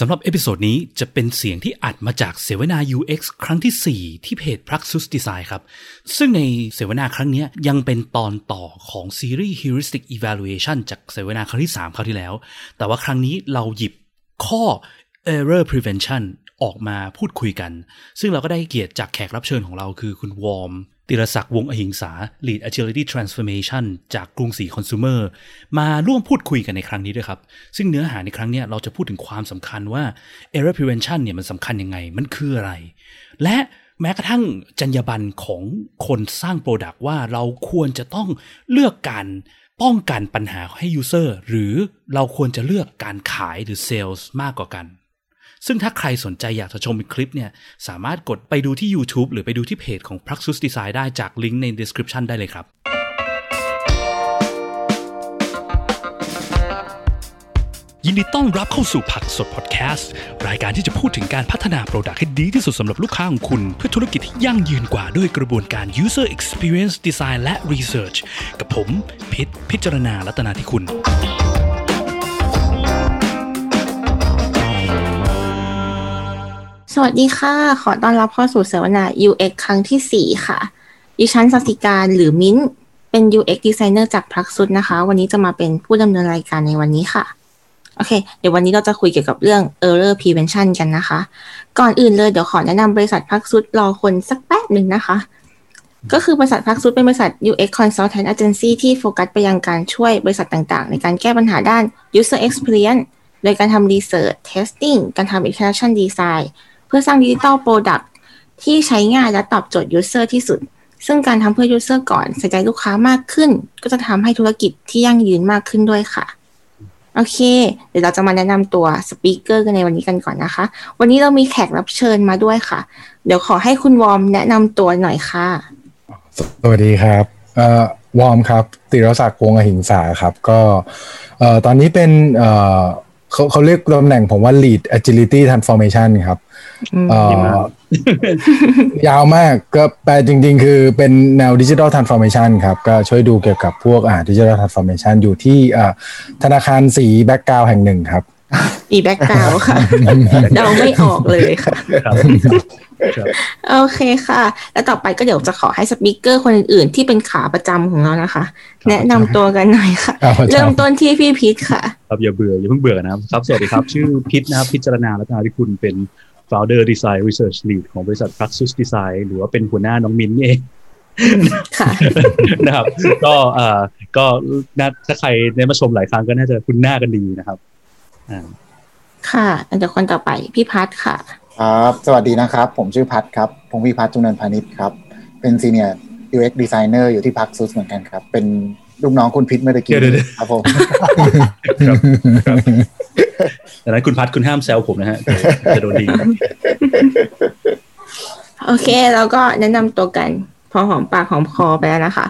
สำหรับ episode นี้จะเป็นเสียงที่อัดมาจากเสวนา UX ครั้งที่ 4 ที่เพจ Praxis Design ครับ ซึ่งในเสวนาครั้งนี้ยังเป็นตอนต่อของซีรีส์ Heuristic Evaluation จากเสวนาครั้งที่ 3 คราวที่แล้ว แต่ว่าครั้งนี้เราหยิบข้อ Error Prevention ออกมาพูดคุยกัน ซึ่งเราก็ได้เกียรติจากแขกรับเชิญของเราคือคุณวอร์ม ติรศักดิ์วงอหิงสา Lead Agility Transformation จากกรุงศรีคอน sumer มาร่วมพูดคุยกันในครั้งนี้ด้วยครับ ซึ่งเนื้อหาในครั้งนี้เราจะพูดถึงความสำคัญว่า error prevention เนี่ยมันสำคัญยังไง มันคืออะไร และแม้กระทั่งจรรยาบรรณของคนสร้างโปรดักต์ว่าเราควรจะต้องเลือกการป้องกันปัญหาให้ user หรือเราควรจะเลือกการขายหรือ sales มากกว่ากัน ซึ่งถ้าใครสนใจอยากจะชมคลิปเนี่ยสามารถกดไปดูที่ YouTube หรือไปดูที่เพจของ Praxis Design ได้จากลิงก์ใน description ได้เลยครับยินดีต้อนรับเข้าสู่ผักสดพอดแคสต์รายการที่จะพูดถึงการพัฒนาโปรดักต์ให้ดีที่สุดสำหรับลูกค้าของคุณ เพื่อธุรกิจที่ยั่งยืนกว่าด้วยกระบวนการ user experience design และ research กับผมพิษพิจารณาลัตนาที่คุณ วัสดีค่ะ ขอต้อนรับเข้าสู่เสวนา UX ครั้งที่4ค่ะ ดิฉันสัสิการหรือมิ้น เป็น UX Designer จากพลักซุดนะคะ วันนี้จะมาเป็นผู้ดำเนินรายการในวันนี้ค่ะ โอเค เดี๋ยววันนี้เราจะคุยเกี่ยวกับเรื่อง Error Prevention กันนะคะ ก่อนอื่นเลยเดี๋ยวขอแนะนำบริษัทพักซุดรอคนสักแป๊บหนึ่งนะคะ ก็คือบริษัทพักซุดเป็นบริษัท UX Consultant Agency ที่โฟกัสไปยังการช่วยบริษัทต่างๆ ในการแก้ปัญหาด้าน User Experience โดยการทำ Research Testing การทำ Interaction Design เพื่อสร้าง digital productที่ใช้ง่ายและตอบโจทย์ user ที่สุด ซึ่งการทำเพื่อ user ก่อนใส่ใจลูกค้ามากขึ้น ก็จะทำให้ธุรกิจที่ยั่งยืนมากขึ้นด้วยค่ะ โอเค เดี๋ยวเราจะมาแนะนำตัว speaker กันในวันนี้กันก่อนนะคะ วันนี้เรามีแขกรับเชิญมาด้วยค่ะ เดี๋ยวขอให้คุณวอร์มแนะนำตัวหน่อยค่ะ สวัสดีครับเอ่อวอร์มครับ ติรศักดิ์วงอหิงสาครับ ก็เอ่อตอนนี้เป็นเอ่อ เขาเขาเรียกตำแหน่งผมว่า lead agility transformation ครับยาวมากก็แปลจริง ๆ คือเป็นแนว digital transformation ครับ ก็ช่วยดูเกี่ยวกับพวกอ่า digital transformation อยู่ที่ธนาคารสี background แห่งหนึ่งครับ อีแบ็กกราวค่ะ เดาไม่ออกเลยค่ะโอเคค่ะ แล้วต่อไปก็เดี๋ยวจะขอให้ speaker คนอื่นๆ ที่เป็นขาประจำของเรานะคะ แนะนำตัวกันหน่อยค่ะ เริ่มต้นที่พี่พิษค่ะ ครับอย่าเบื่ออย่าเพิ่งเบื่อนะครับครับสวัสดีครับ ชื่อพิษนะครับพิจารณาลัตนาที่คุณเป็น founder design research lead ของบริษัท Praxis Design หรือว่าเป็นหัวหน้าน้องมินนี่เองค่ะนะครับ ก็เอ่อก็น่าถ้าใครได้มาชมหลายครั้งก็น่าจะคุ้นหน้ากันดีนะครับอ่า ค่ะอันเดี๋ยวคนต่อไปพี่พัทค่ะ ครับ สวัสดีนะครับ ผมชื่อพัทครับพงพิพัฒน์จุนันพานิชครับ เป็นซีเนียร์ UX designer อยู่ที่พักซุสเหมือนกันครับ เป็นลูกน้องคุณพิษเมื่อกี้ครับผมดังนั้นคุณพัทคุณห้ามแซวผมนะฮะจะโดนดี โอเค แล้วก็แนะนำตัวกัน พอหอมปากหอมคอไปแล้วนะคะ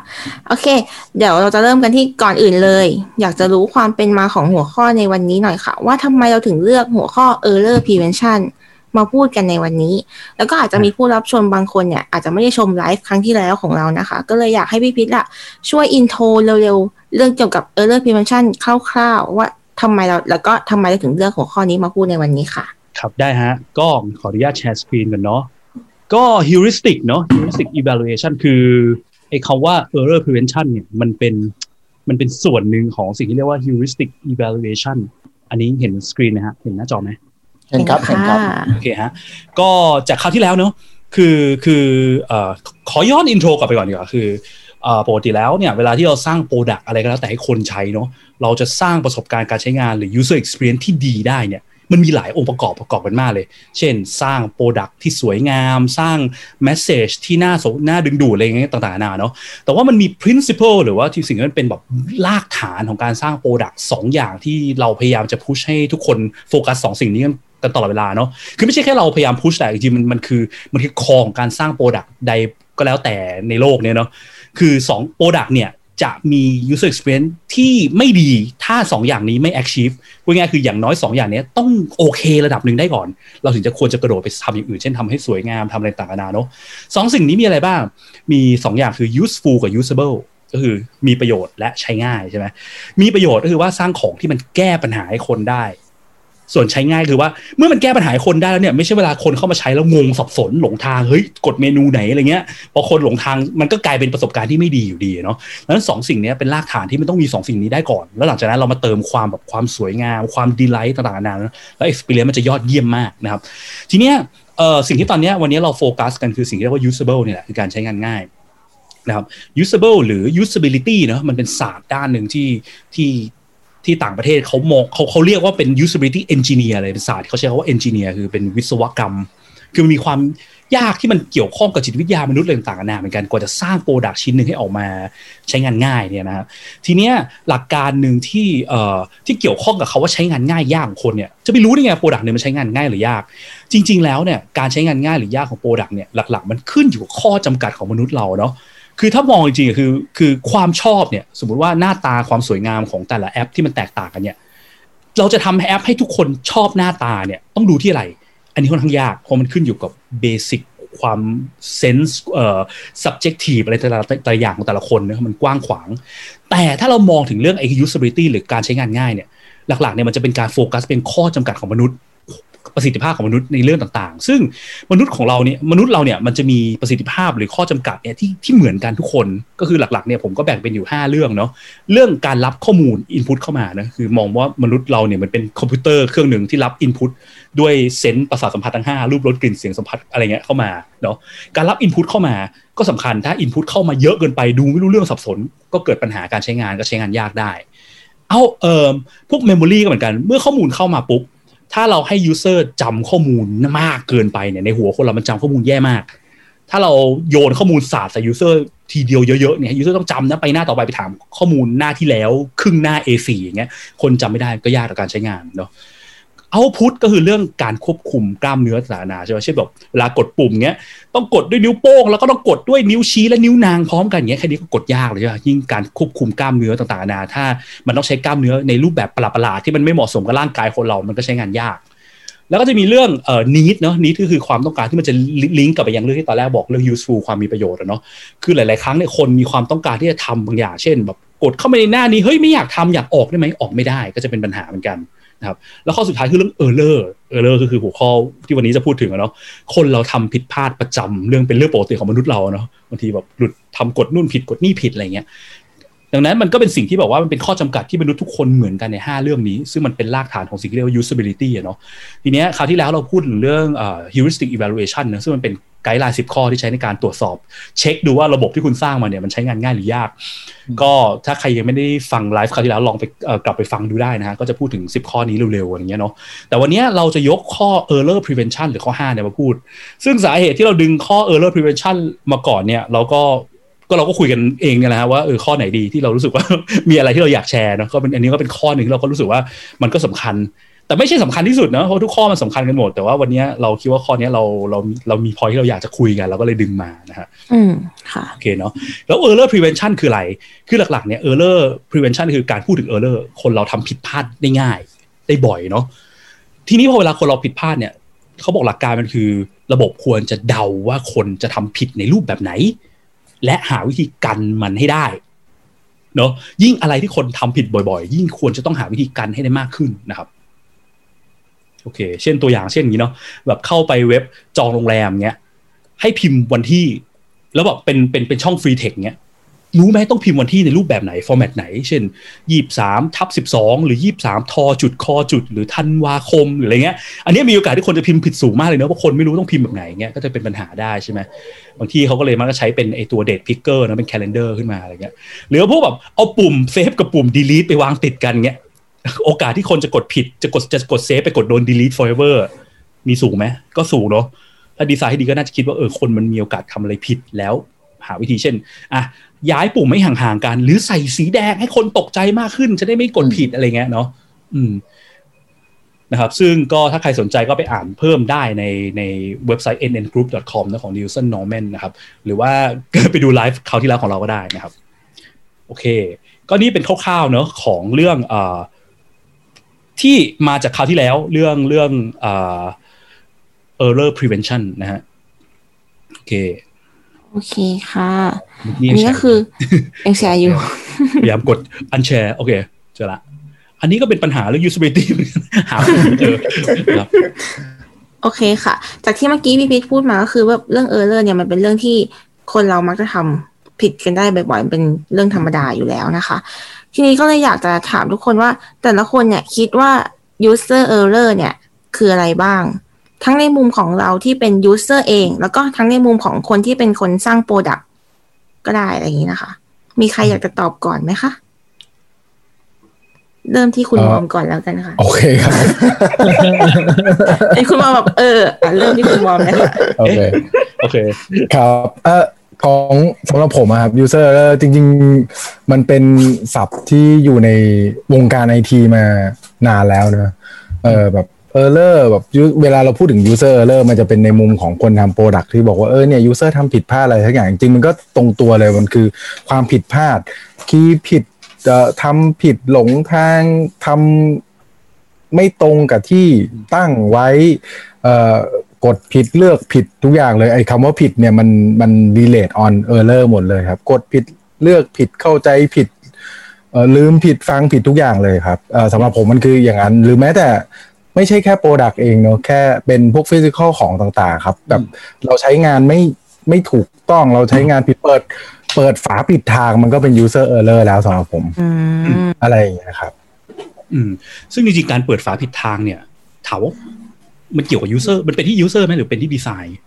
โอเค เดี๋ยวเราจะเริ่มกันที่ก่อนอื่นเลย อยากจะรู้ความเป็นมาของหัวข้อในวันนี้หน่อยค่ะ ว่าทำไมเราถึงเลือกหัวข้อ error prevention มาพูดกันในวันนี้ แล้วก็อาจจะมีผู้รับชมบางคนเนี่ย อาจจะไม่ได้ชมไลฟ์ครั้งที่แล้วของเรานะคะ ก็เลยอยากให้พี่พิษละช่วย introเร็วๆ เรื่องเกี่ยวกับ error prevention คร่าวๆ ว่าทำไมเราแล้วก็ทำไมเราถึงเลือกหัวข้อนี้มาพูดในวันนี้ค่ะ ครับได้ฮะก็ขออนุญาตแชร์สกรีนกันเนาะ ก็ heuristic เนาะ heuristic evaluation คือไอ้คำว่า error prevention เนี่ยมันเป็นมันเป็นส่วนหนึ่งของสิ่งที่เรียกว่า heuristic evaluation อันนี้เห็นสกรีนนะฮะ เห็นหน้าจอไหมเห็นครับเห็นครับโอเคฮะก็จากคราวที่แล้วเนาะคือคือเอ่อขอย้อน intro กลับไปก่อนดีกว่าคือปกติแล้วเนี่ยเวลาที่เราสร้าง product อะไรก็แล้วแต่ให้คนใช้เนาะเราจะสร้างประสบการณ์การใช้งานหรือ user experience ที่ดีได้เนี่ย มันมีหลายองค์ประกอบประกอบกันมากเลย เช่น สร้าง product ที่สวยงาม สร้าง message ที่น่าสน่าดึงดูดอะไรเงี้ยต่างๆนานาเนาะแต่ว่ามันมี principle หรือว่าที่สิ่งนั้นเป็นแบบรากฐานของการสร้าง product สองอย่างที่เราพยายามจะ push ให้ทุกคนโฟกัสสองสิ่งนี้กันตลอดเวลาเนาะคือไม่ใช่แค่เราพยายามพุชแต่จริงมันมันคือมันคือคอของการสร้างโปรดักใดก็แล้วแต่ในโลกเนี้ยเนาะคือ2โปรดักเนี่ย จะมี user experience ที่ไม่ดีถ้า 2 อย่างนี้ไม่ achieve พูดง่ายคืออย่างน้อย 2 อย่างนี้ต้องโอเคระดับหนึ่งได้ก่อน เราถึงจะควรจะกระโดดไปทำอย่างอื่น เช่นทำให้สวยงามทำอะไรต่างๆนาเนาะสองสิ่งนี้มีอะไรบ้าง มี 2 อย่างคือ useful กับ usable ก็คือมีประโยชน์และใช้ง่ายใช่ไหมมีประโยชน์ก็คือว่าสร้างของที่มันแก้ปัญหาให้คนได้ ส่วนใช้ง่ายคือว่าเมื่อมันแก้ปัญหาคนได้แล้วเนี่ยไม่ใช่เวลาคนเข้ามาใช้แล้วงงสับสนหลงทางเฮ้ยกดเมนูไหนอะไรเงี้ยพอคนหลงทางมันก็กลายเป็นประสบการณ์ที่ไม่ดีอยู่ดีเนาะดังนั้นสองสิ่งนี้เป็นรากฐานที่มันต้องมีสองสิ่งนี้ได้ก่อน แล้วหลังจากนั้นเรามาเติมความแบบความสวยงาม ความ delight ต่างๆนานาแล้ว experience มันจะยอดเยี่ยมมากนะครับทีเนี้ยเอ่อสิ่งที่ตอนเนี้ยวันนี้เราโฟกัสกันคือสิ่งที่เรียกว่า usable เนี่ยแหละคือการใช้งานง่ายนะครับ usable หรือ usability เนาะมันเป็นศาสตร์ด้านหนึ่งที่ที่ ที่ต่างประเทศเขามองเขาเขาเรียกว่าเป็น usability engineer เลยเป็นศาสตร์เขาใช้คำว่า engineer คือเป็นวิศวกรรม คือมันมีความยากที่มันเกี่ยวข้องกับจิตวิทยามนุษย์อะไรต่างๆนานาเหมือนกันกว่าจะสร้าง product ชิ้นหนึ่งให้ออกมาใช้งานง่ายเนี่ยนะครับทีเนี้ยหลักการหนึ่งที่เอ่อที่เกี่ยวข้องกับเขาว่าใช้งานง่ายยากของคนเนี่ยจะไปรู้ได้ไง product เนี่ยมันใช้งานง่ายหรือยาก จริง ๆ แล้วเนี่ยการใช้งานง่ายหรือยากของ product เนี่ยหลักๆ มันขึ้นอยู่กับข้อจำกัดของมนุษย์เราเนาะ คือถ้ามองจริงๆคือคือความชอบเนี่ย สมมติว่าหน้าตาความสวยงามของแต่ละแอปที่มันแตกต่างกันเนี่ย เราจะทำแอปให้ทุกคนชอบหน้าตาเนี่ยต้องดูที่อะไร อันนี้ค่อนข้างยากเพราะมันขึ้นอยู่กับเบสิกความเซนส์เอ่อ subjective อะไรแต่ละแต่ละอย่างของแต่ละคนนะมันกว้างขวาง แต่ถ้าเรามองถึงเรื่องไอ้ usability หรือการใช้งานง่ายเนี่ย หลักๆเนี่ยมันจะเป็นการโฟกัสเป็นข้อจำกัดของมนุษย์ ประสิทธิภาพของมนุษย์ในเรื่องต่างๆ ซึ่งมนุษย์ของเราเนี่ยมนุษย์เราเนี่ยมันจะมีประสิทธิภาพหรือข้อจำกัดเนี่ยที่ที่เหมือนกันทุกคนก็คือหลักๆเนี่ยผมก็แบ่งเป็นอยู่ 5 เรื่องเนาะเรื่องการรับข้อมูล input เข้ามานะคือมองว่ามนุษย์เราเนี่ยมันเป็นคอมพิวเตอร์เครื่องหนึ่งที่รับ input ด้วย sense ประสาทสัมผัสทั้ง 5 รูปรสกลิ่นเสียงสัมผัสอะไรเงี้ยเข้ามาเนาะการรับ input เข้ามาก็สำคัญถ้า input เข้ามาเยอะเกินไปดูไม่รู้เรื่องสับสน ก็เกิดปัญหาการใช้งานก็ใช้งานยากได้ เอาเอ่อพวก memory ก็เหมือนกัน เมื่อข้อมูลเข้ามาปุ๊บ ถ้าเราให้ user จำข้อมูลมากเกินไปเนี่ยในหัวคนเรามันจำข้อมูลแย่มาก ถ้าเราโยนข้อมูลศาสตร์ใส่ user ทีเดียวเยอะๆเนี่ย user ต้องจำนะไปหน้าต่อไปไปถามข้อมูลหน้าที่แล้ว ครึ่งหน้า A4 อย่างเงี้ยคนจำไม่ได้ก็ยากต่อการใช้งานเนาะ output ก็คือเรื่องการควบคุมกล้ามเนื้อต่างๆใช่ไหมเช่นแบบเวลากดปุ่มเงี้ยต้องกดด้วยนิ้วโป้งแล้วก็ต้องกดด้วยนิ้วชี้และนิ้วนางพร้อมกันเงี้ยแค่นี้ก็กดยากเลยใช่ไหมยิ่งการควบคุมกล้ามเนื้อต่างๆนานาถ้า มันต้องใช้กล้ามเนื้อในรูปแบบประหลาดๆที่มันไม่เหมาะสมกับร่างกายคนเรา มันก็ใช้งานยาก แล้วก็จะมีเรื่องเอ่อ need เนาะ need ก็คือความต้องการที่มันจะลิงก์กลับไปยังเรื่องที่ตอนแรกบอกเรื่อง useful ความมีประโยชน์อะเนาะคือหลายๆ ครั้งเนี่ยคนมีความต้องการที่จะทำบางอย่าง เช่นแบบกดเข้าไปในหน้านี้เฮ้ยไม่อยากทำอยากออกได้ไหมออกไม่ได้ก็จะเป็นปัญหาเหมือนกัน นะครับแล้วข้อสุดท้ายคือเรื่อง error error ก็คือหัวข้อที่วันนี้จะพูดถึงอะเนาะคนเราทำผิดพลาดประจำเรื่องเป็นเรื่องปกติของมนุษย์เราเนาะบางทีแบบหลุดทำกดนู่นผิดกดนี่ผิดอะไรเงี้ยดังนั้นมันก็เป็นสิ่งที่บอกว่ามันเป็นข้อจำกัดที่มนุษย์ทุกคนเหมือนกันใน 5 เรื่องนี้ ซึ่งมันเป็นรากฐานของสิ่งที่เรียกว่า usability อะเนาะทีเนี้ยคราวที่แล้วเราพูดถึงเรื่องเอ่อ heuristic evaluation นะซึ่งมันเป็น กด์ไลน์สิข้อที่ใช้ในการตรวจสอบ เช็คดูว่าระบบที่คุณสร้างมาเนี่ยมันใช้งานง่ายหรือยาก ก็ถ้าใครยังไม่ได้ฟังไลฟ์คราวที่แล้วลองไปเอ่อกลับไปฟังดูได้นะฮะก็จะพูดถึง 10 ข้อนี้เร็วๆอย่างเงี้ยเนาะแต่วันเนี้ยเราจะยกข้อ error prevention หรือข้อ 5 เนี่ยมาพูด ซึ่งสาเหตุที่เราดึงข้อ error prevention มาก่อนเนี่ยเราก็ก็เราก็คุยกันเองเนี่ยแหละฮะว่าเออข้อไหนดีที่เรารู้สึกว่ามีอะไรที่เราอยากแชร์เนาะก็เป็นอันนี้ก็เป็นข้อหนึ่งที่เราก็รู้สึกว่ามันก็สำคัญ แต่ไม่ใช่สำคัญที่สุดนะเพราะทุกข้อมันสำคัญกันหมด แต่ว่าวันนี้เราคิดว่าข้อนี้เราเราเรามีพอยที่เราอยากจะคุยกัน เราก็เลยดึงมานะฮะอืมค่ะโอเคเนาะแล้ว error prevention คืออะไร คือหลักๆเนี่ย error prevention คือการพูดถึง error คนเราทำผิดพลาดได้ง่าย ได้บ่อยเนาะทีนี้พอเวลาคนเราผิดพลาดเนี่ยเขาบอกหลักการมันคือ ระบบควรจะเดาว่าคนจะทำผิดในรูปแบบไหน และหาวิธีกันมันให้ได้เนาะยิ่งอะไรที่คนทำผิดบ่อย ๆ ยิ่งควรจะต้องหาวิธีกันให้ได้มากขึ้นนะครับโอเค เช่นตัวอย่างเช่นอย่างนี้เนาะแบบเข้าไปเว็บจองโรงแรมเงี้ยให้พิมพ์วันที่ แล้วแบบเป็นเป็นเป็นช่องฟรีเทคเงี้ยรู้ไหมต้องพิมพ์วันที่ในรูปแบบไหน ฟอร์แมตไหน เช่นยี่สามทับสิบสองหรือยี่สามทอจุดคอจุด หรือธันวาคมหรืออะไรเงี้ย อันนี้มีโอกาสที่คนจะพิมพ์ผิดสูงมากเลยเนอะเพราะคนไม่รู้ต้องพิมพ์แบบไหนเงี้ยก็จะเป็นปัญหาได้ใช่ไหมบางทีเขาก็เลยมักจะใช้เป็นไอตัว date picker นะเป็น calendar ขึ้นมาอะไรเงี้ยหรือพวกแบบเอาปุ่ม save กับปุ่ม delete ไปวางติดกันเงี้ย โอกาสที่คนจะกดผิดจะกดจะกด save ไปกดโดน delete forever มีสูงไหมก็สูงเนาะถ้าดีไซน์ให้ดีก็น่าจะคิดว่าเออคนมันมีโอกาสทำอะไรผิดแล้ว หาวิธีเช่นอะย้ายปุ่มให้ห่างๆกัน หรือใส่สีแดงให้คนตกใจมากขึ้น จะได้ไม่กดผิดอะไรเงี้ยเนาะอืมนะครับ ซึ่งก็ถ้าใครสนใจก็ไปอ่านเพิ่มได้ในในเว็บไซต์ nngroup.com นะของ Nielsen Norman นะครับ หรือว่าไปดูไลฟ์คราวที่แล้วของเราก็ได้นะครับ โอเค ก็นี่เป็นคร่าวๆเนาะของเรื่องอ่า ที่มาจากคราวที่แล้วเรื่องเรื่องเอ่อ error prevention นะฮะโอเคโอเคค่ะนี่อันนี้ก็คือยังแชร์อยู่พยายามกด unshare โอเคเจอละอันนี้ก็เป็นปัญหาเรื่อง usability เหมือนกันหาคนไม่เจอครับโอเคค่ะ จากที่เมื่อกี้พี่พีทพูดมาก็คือว่าเรื่องเออร์เลอร์เนี่ยมันเป็นเรื่องที่คนเรามักจะทำผิดกันได้บ่อยๆเป็นเรื่องธรรมดาอยู่แล้วนะคะ ทีนี้ก็เลยอยากจะถามทุกคนว่า แต่ละคนเนี่ยคิดว่า user error เนี่ย คืออะไรบ้าง ทั้งในมุมของเราที่เป็น user เอง แล้วก็ทั้งในมุมของคนที่เป็นคนสร้าง product ก็ได้อะไรอย่างนี้นะคะ มีใครอยากจะตอบก่อนไหมคะเริ่มที่คุณเอ่อมอมก่อนแล้วกันค่ะ โอเคครับไอ้คุณมอมแบบเอออะเริ่มที่คุณมอมเลยค่ะโอเคโอเค ครับ เออ ของสำหรับผมอะครับ user จริง ๆ มันเป็นศัพท์ที่อยู่ในวงการไอทีมานานแล้วนะเออแบบ error แบบเวลาเราพูดถึง user error มันจะเป็นในมุมของคนทำ product ที่บอกว่าเออเนี่ย user ทำผิดพลาดอะไรทักอย่างจริงมันก็ตรงตัวเลยมันคือความผิดพลาด key ผิดเออทำผิดหลงทางทำไม่ตรงกับที่ตั้งไว้เอ่อ กดผิดเลือกผิดทุกอย่างเลยไอ้คำว่าผิดเนี่ยมันมัน relate on error หมดเลยครับ กดผิดเลือกผิดเข้าใจผิดเอ่อลืมผิดฟังผิดทุกอย่างเลยครับเอ่อสำหรับผมมันคืออย่างนั้น หรือแม้แต่ไม่ใช่แค่ product เองเนาะแค่เป็นพวก physical ของต่างๆ ครับแบบเราใช้งานไม่ไม่ถูกต้องเราใช้งานผิดเปิด เปิดฝาปิดทางมันก็เป็น user error แล้วสำหรับผมอืมอะไรอย่างเงี้ยครับ อืม ซึ่งจริงๆการเปิดฝาผิดทางเนี่ยถามว่า มันเกี่ยวกับ user มันเป็นที่ user ไหมหรือเป็นที่ดีไซน์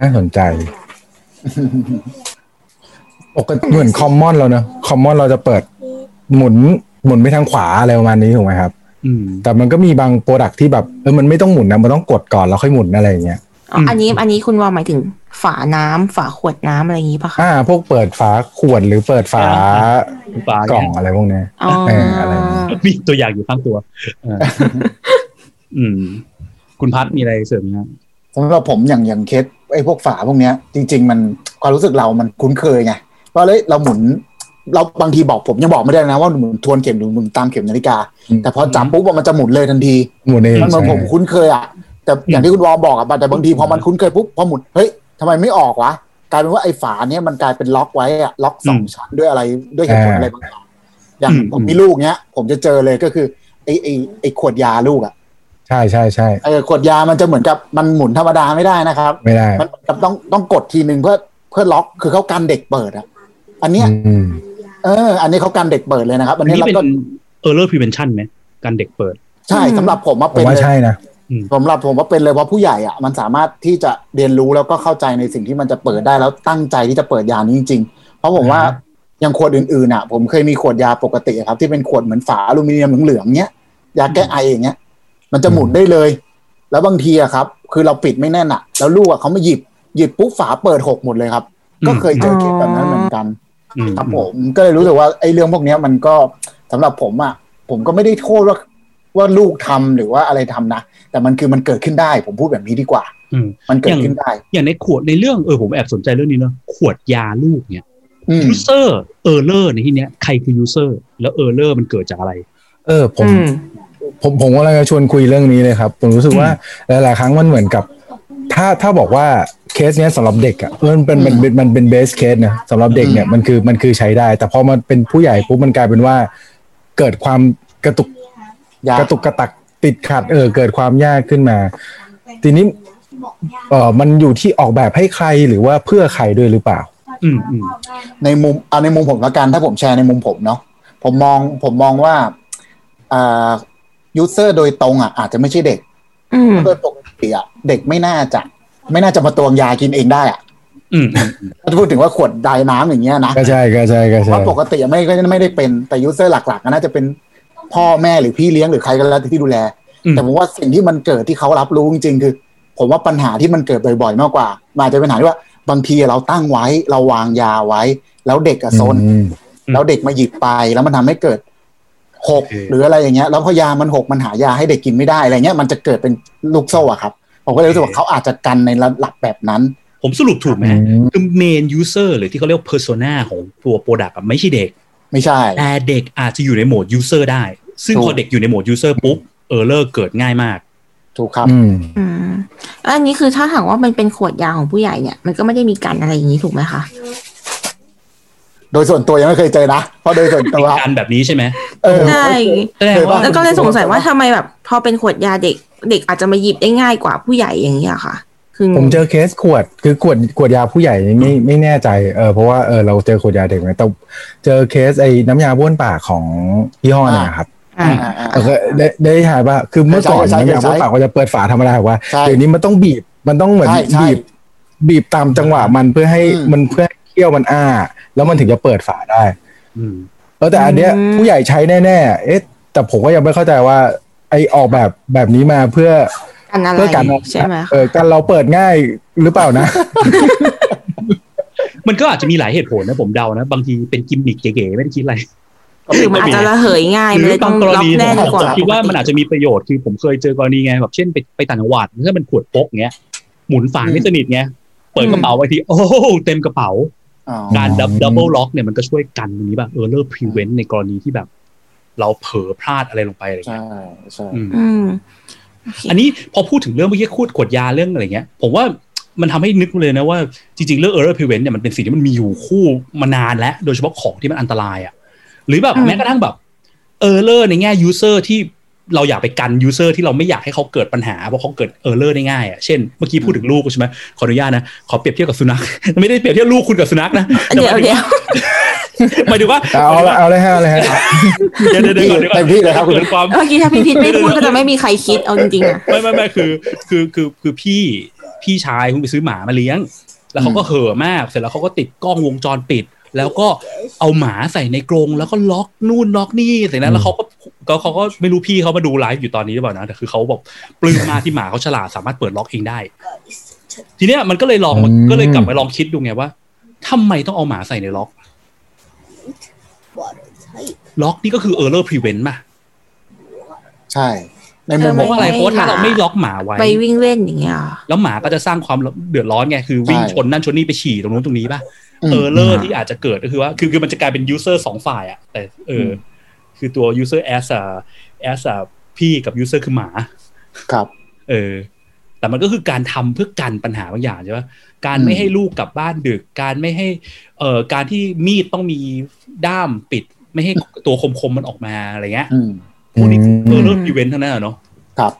น่าสนใจปกติเหมือนคอมมอนเราเนอะคอมมอนเราจะเปิดหมุนหมุนไปทางขวาอะไรประมาณนี้ถูกไหมครับอืมแต่มันก็มีบางโปรดักที่แบบเออมันไม่ต้องหมุนนะมันต้องกดก่อนแล้วค่อยหมุนอะไรอย่างเงี้ยอ๋ออันนี้อันนี้คุณวอลหมายถึงฝาน้ำฝาขวดน้ำอะไรอย่างนี้ปะคะอ่า พวกเปิดฝาขวดหรือเปิดฝาฝากล่องอะไรพวกเนี้ยอ๋อเอออะไรอย่างเงี้ยมีตัวอย่างอยู่ข้างตัวเอออืม คุณพัดมีอะไรเสริมไหมครับสำหรับผมอย่างอย่างเคสไอ้พวกฝาพวกเนี้ย จริง ๆ มันความรู้สึกเรามันคุ้นเคยไงว่าเลยเราหมุน เราบางทีบอกผมยังบอกไม่ได้นะว่าหมุนทวนเข็มหรือหมุนตามเข็มนาฬิกาอืมแต่พอจับปุ๊บอะมันจะหมุนเลยทันทีหมุนเองมันเหมือนใช่ผมคุ้นเคยอะแต่อย่างที่คุณวอลบอกอะแต่บางทีพอมันคุ้นเคยปุ๊บพอหมุนเฮ้ยทำไมไม่ออกวะกลายเป็นว่าไอ้ฝาเนี้ยมันกลายเป็นล็อกไว้อะล็อกสองชั้นด้วยอะไรด้วยเหตุผลอะไรบางอย่างอย่างผมมีลูกเนี้ย ผมจะเจอเลยก็คือไอ้ไอ้ไอ้ขวดยาลูกอะ ใช่ใช่ใช่ไอ้ขวดยามันจะเหมือนกับมันหมุนธรรมดาไม่ได้นะครับ ไม่ได้มันกับต้องต้องกดทีหนึ่งเพื่อเพื่อล็อกคือเขากันเด็กเปิดอะ อันเนี้ยอืมเออ อันนี้เขากันเด็กเปิดเลยนะครับ อัอันนนี้นี้เราเป็นก็ error prevention ไหมการเด็กเปิด ใช่สำหรับผมว่าผเป็มนว่าเลยใช่นะสำหรับผมว่าเป็นเลยเพราะผู้ใหญ่อะมันสามารถที่จะเรียนรู้แล้วก็เข้าใจในสิ่งที่มันจะเปิดได้แล้วตั้งใจที่จะเปิดยานี้จริงๆ เพราะผมว่าอ่าฮะอย่างขวดอื่นๆอะ ผมเคยมีขวดยาปกติอะครับ ที่เป็นขวดเหมือนฝาอลูมิเนียมเหลืองๆเนี้ยยาแก้ไออย่างเงี้ย มันจะหมุนได้เลย แล้วบางทีอะครับ คือเราปิดไม่แน่นอะแล้วลูกอะเขามาหยิบหยิบปุ๊บฝาเปิดหกหมดเลยครับ ก็เคยเจอเคสแบบนั้นเหมือนกันอืมครับผมก็เลยรู้สึกว่าไอ้เรื่องพวกเนี้ยมันก็สำหรับผมอะผมก็ไม่ได้โทษว่าว่าลูกทำหรือว่าอะไรทำนะ แต่มันคือมันเกิดขึ้นได้ ผมพูดแบบนี้ดีกว่าอืมมันเกิดขึ้นได้ อย่างในขวดในเรื่องเออผมแอบสนใจเรื่องนี้เนอะขวดยาลูกเนี่ยอืม user error ในที่เนี้ยใครคือ user แล้ว error มันเกิดจากอะไร เออผมอืม ผมผมกำลังจะชวนคุยเรื่องนี้เลยครับ ผมรู้สึกว่าหลายๆครั้งมันเหมือนกับ ถ้าถ้าบอกว่าเคสเนี้ยสำหรับเด็กอะมันเป็นมันเป็นมันเป็นเบสเคสนะสำหรับเด็กเนี่ยมันคือมันคือใช้ได้ แต่พอมันเป็นผู้ใหญ่ปุ๊บมันกลายเป็นว่า เกิดความกระตุกยากกระตุกกระตักติดขัดเออเกิดความยากขึ้นมา ทีนี้เออมันอยู่ที่ออกแบบให้ใครหรือว่าเพื่อใครด้วยหรือเปล่า อืมอืมในมุมเอาในมุมผมละกันถ้าผมแชร์ในมุมผมเนาะผมมองผมมองว่าอ่า user โดยตรงอะอาจจะไม่ใช่เด็กอืมโดยปกติอะเด็กไม่น่าจะ ไม่น่าจะมาตวงยากินเองได้อะอืมอืมถ้าพูดถึงว่าขวดยาน้ำอย่างเงี้ยนะก็ใช่ก็ใช่ก็เพใช่ราะปกติไม่ก็ไม่ได้เป็นแต่ user หลักๆก็น่าจะเป็นพ่อแม่หรือพี่เลี้ยงหรือใครก็แล้วแต่ที่ดูแลอืมแต่ผมว่าสิ่งที่มันเกิดที่เขารับรู้จริงๆคือ ผมว่าปัญหาที่มันเกิดบ่อยๆมากกว่ามันอาจจะเป็นปัญหาที่ว่าบางทีเราตั้งไว้เราวางยาไว้ แล้วเด็กอะซนอืมแล้วเด็กมาหยิบไปแล้วมันทำให้เกิด หกโอเคหรืออะไรอย่างเงี้ยแล้วพอยามันหกมันหายาให้เด็กกินไม่ได้อะไรเงี้ยมันจะเกิดเป็นลูกโซ่อะครับ ผมก็เลยรู้สึกว่าเขาอาจจะกันในระดับแบบนั้น ผมสรุปถูกไหมอืมคือ main user หรือที่เขาเรียกว่า persona ของตัว product อะไม่ใช่เด็ก ไม่ใช่ แต่เด็กอาจจะอยู่ในโหมด user ได้ ซึ่งถูกพอเด็กอยู่ในโหมด user ปุ๊บ error เกิดง่ายมากถูกครับ อืมอืมแล้วอันนี้คือถ้าถามว่ามันเป็นขวดยาของผู้ใหญ่เนี่ย มันก็ไม่ได้มีการอะไรอย่างนี้ถูกไหมคะ โดยส่วนตัวยังไม่เคยเจอนะ เพราะโดยส่วนตัวการแบบนี้ใช่ไหมเออใช่แสดงว่าแล้วก็เลยสงสัยว่าทำไมแบบ พอเป็นขวดยาเด็ก เด็กอาจจะมาหยิบได้ง่ายกว่าผู้ใหญ่อย่างนี้ยค่ะคือผมเจอเคสขวดคือขวดขวดยาผู้ใหญ่นี่ไม่ไม่แน่ใจเออเพราะว่าเออเราเจอขวดยาเด็กไหมแต่เจอเคสไอ้น้ำยาบ้วนปากของยี่ห้อเนี่ยครับอ่าอ่าอ่าเออได้ได้ทายป่ะคือเมื่อก่อนใช่ใช่น้ำยาบ้วนใช่ปากก็จะเปิดฝาธรรมดาถูกป่ะใช่เดี๋ยวนี้มันต้องบีบมันต้องเหมือนใช่ใช่บีบ บีบตามจังหวะมันเพื่อให้อืมมันเพื่อให้ เคี้ยวมันอ้า แล้วมันถึงจะเปิดฝาได้อืมเออแต่อันเนี้ยอืมผู้ใหญ่ใช้แน่ๆเอ๊ะ แต่ผมก็ยังไม่เข้าใจว่า ไอออกแบบแบบนี้มาเพื่อกันอะไรเพื่อการใช่ไหมเออการเราเปิดง่ายหรือเปล่านะ มันก็อาจจะมีหลายเหตุผลนะผมเดานะบางทีเป็นกิมมิคเก๋ๆไม่ได้คิดอะไรหรือมันอาจจะระเหยง่ายมันเลยต้องล็อกแน่นกว่าหรือบางกรณีผมคิดว่ามันอาจจะมีประโยชน์คือผมเคยเจอกรณีไงแบบเช่นไปไปต่างจังหวัดถ้ามันขวดพกเงี้ยหมุนฝาไม่สนิทไงเปิดกระเป๋าไปทีโอ้โหเต็มกระเป๋าอ๋อ การดับอืม double lock เนี่ยมันก็ช่วยกันตรงนี้ป่ะ error prevent ในกรณีที่แบบ เราเผลอพลาดอะไรลงไปอะไรใช่เงี้ยใช่อืมอืมอันนี้พอพูดถึงเรื่องเมื่อกี้ขวดขวดยาเรื่องอะไรเงี้ย ผมว่ามันทำให้นึกเลยนะว่าจริง ๆ เรื่อง error prevent เนี่ยมันเป็นสิ่งที่มันมีอยู่คู่มานานแล้ว โดยเฉพาะของที่มันอันตรายอะหรือแบบอืมแม้กระทั่งแบบ error ในแง่ user ที่ เราอยากไปกัน user ที่เราไม่อยากให้เขาเกิดปัญหาเพราะเขาเกิด error ได้ง่ายอะเช่นเมื่อกี้พูดถึงลูกใช่ไหมขออนุญาตนะขอเปรียบเทียบกับสุนัขไม่ได้เปรียบเทียบลูกคุณกับสุนัขนะเดี๋ยวเดี๋ยวหมายถึงว่าเอาละเอาเลยฮะเอาเลยฮะเดี๋ยวเดี๋ยวเดี๋ยวก่อนเดี๋ยวก่อนเต็มที่เลยครับคุณเกิดความเมื่อกี้ถ้าพี่พิษไม่พูดก็จะไม่มีใครคิดเอาจริงๆอะไม่ไม่ไม่คือคือคือคือพี่พี่ชายคุณไปซื้อหมามาเลี้ยง แล้วเขาก็เห่อะมากเสร็จแล้วเขาก็ติดกล้องวงจรปิด แล้วก็เอาหมาใส่ในกรงแล้วก็ล็อกนู่นล็อกนี่เสร็จแล้วแล้วเขาก็ก็เขาก็ไม่รู้พี่เขามาดูไลฟ์อยู่ตอนนี้หรือเปล่านะแต่คือเขาบอกปลื้มมากที่หมาเขาฉลาดสามารถเปิดล็อกเองได้ ทีเนี้ยมันก็เลยลองอืมก็เลยกลับมาลองคิดดูไงว่าทำไมต้องเอาหมาใส่ในล็อก ล็อกนี่ก็คือ error prevent ป่ะใช่ในมุมมองราะว่าอะไรเพราะว่าถ้าเราไม่ล็อกหมาไว้ไปวิ่งเล่นอย่างเงี้ยเหรอแล้วหมาก็จะสร้างความเดือดร้อนไงคือวิ่งใช่ชนนั่นชนนี่ไปฉี่ตรงนู้นตรงนี้ป่ะอืม error ที่อาจจะเกิดก็คือว่าคือคือมันจะกลายเป็น user สองฝ่ายอะแต่เอออมคือตัว user as a as a พี่กับ user คือหมา ครับ เออ แต่มันก็คือการทำเพื่อกันปัญหาบางอย่างใช่ปะการอืมไม่ให้ลูกกลับบ้านดึก การไม่ให้ เอ่อ การที่มีดต้องมีด้ามปิด ไม่ให้ตัวคมๆมันออกมาอะไรเงี้ยอืมพวกนี้อืม error prevent ทั้งนั้นอะเนาะ ครับ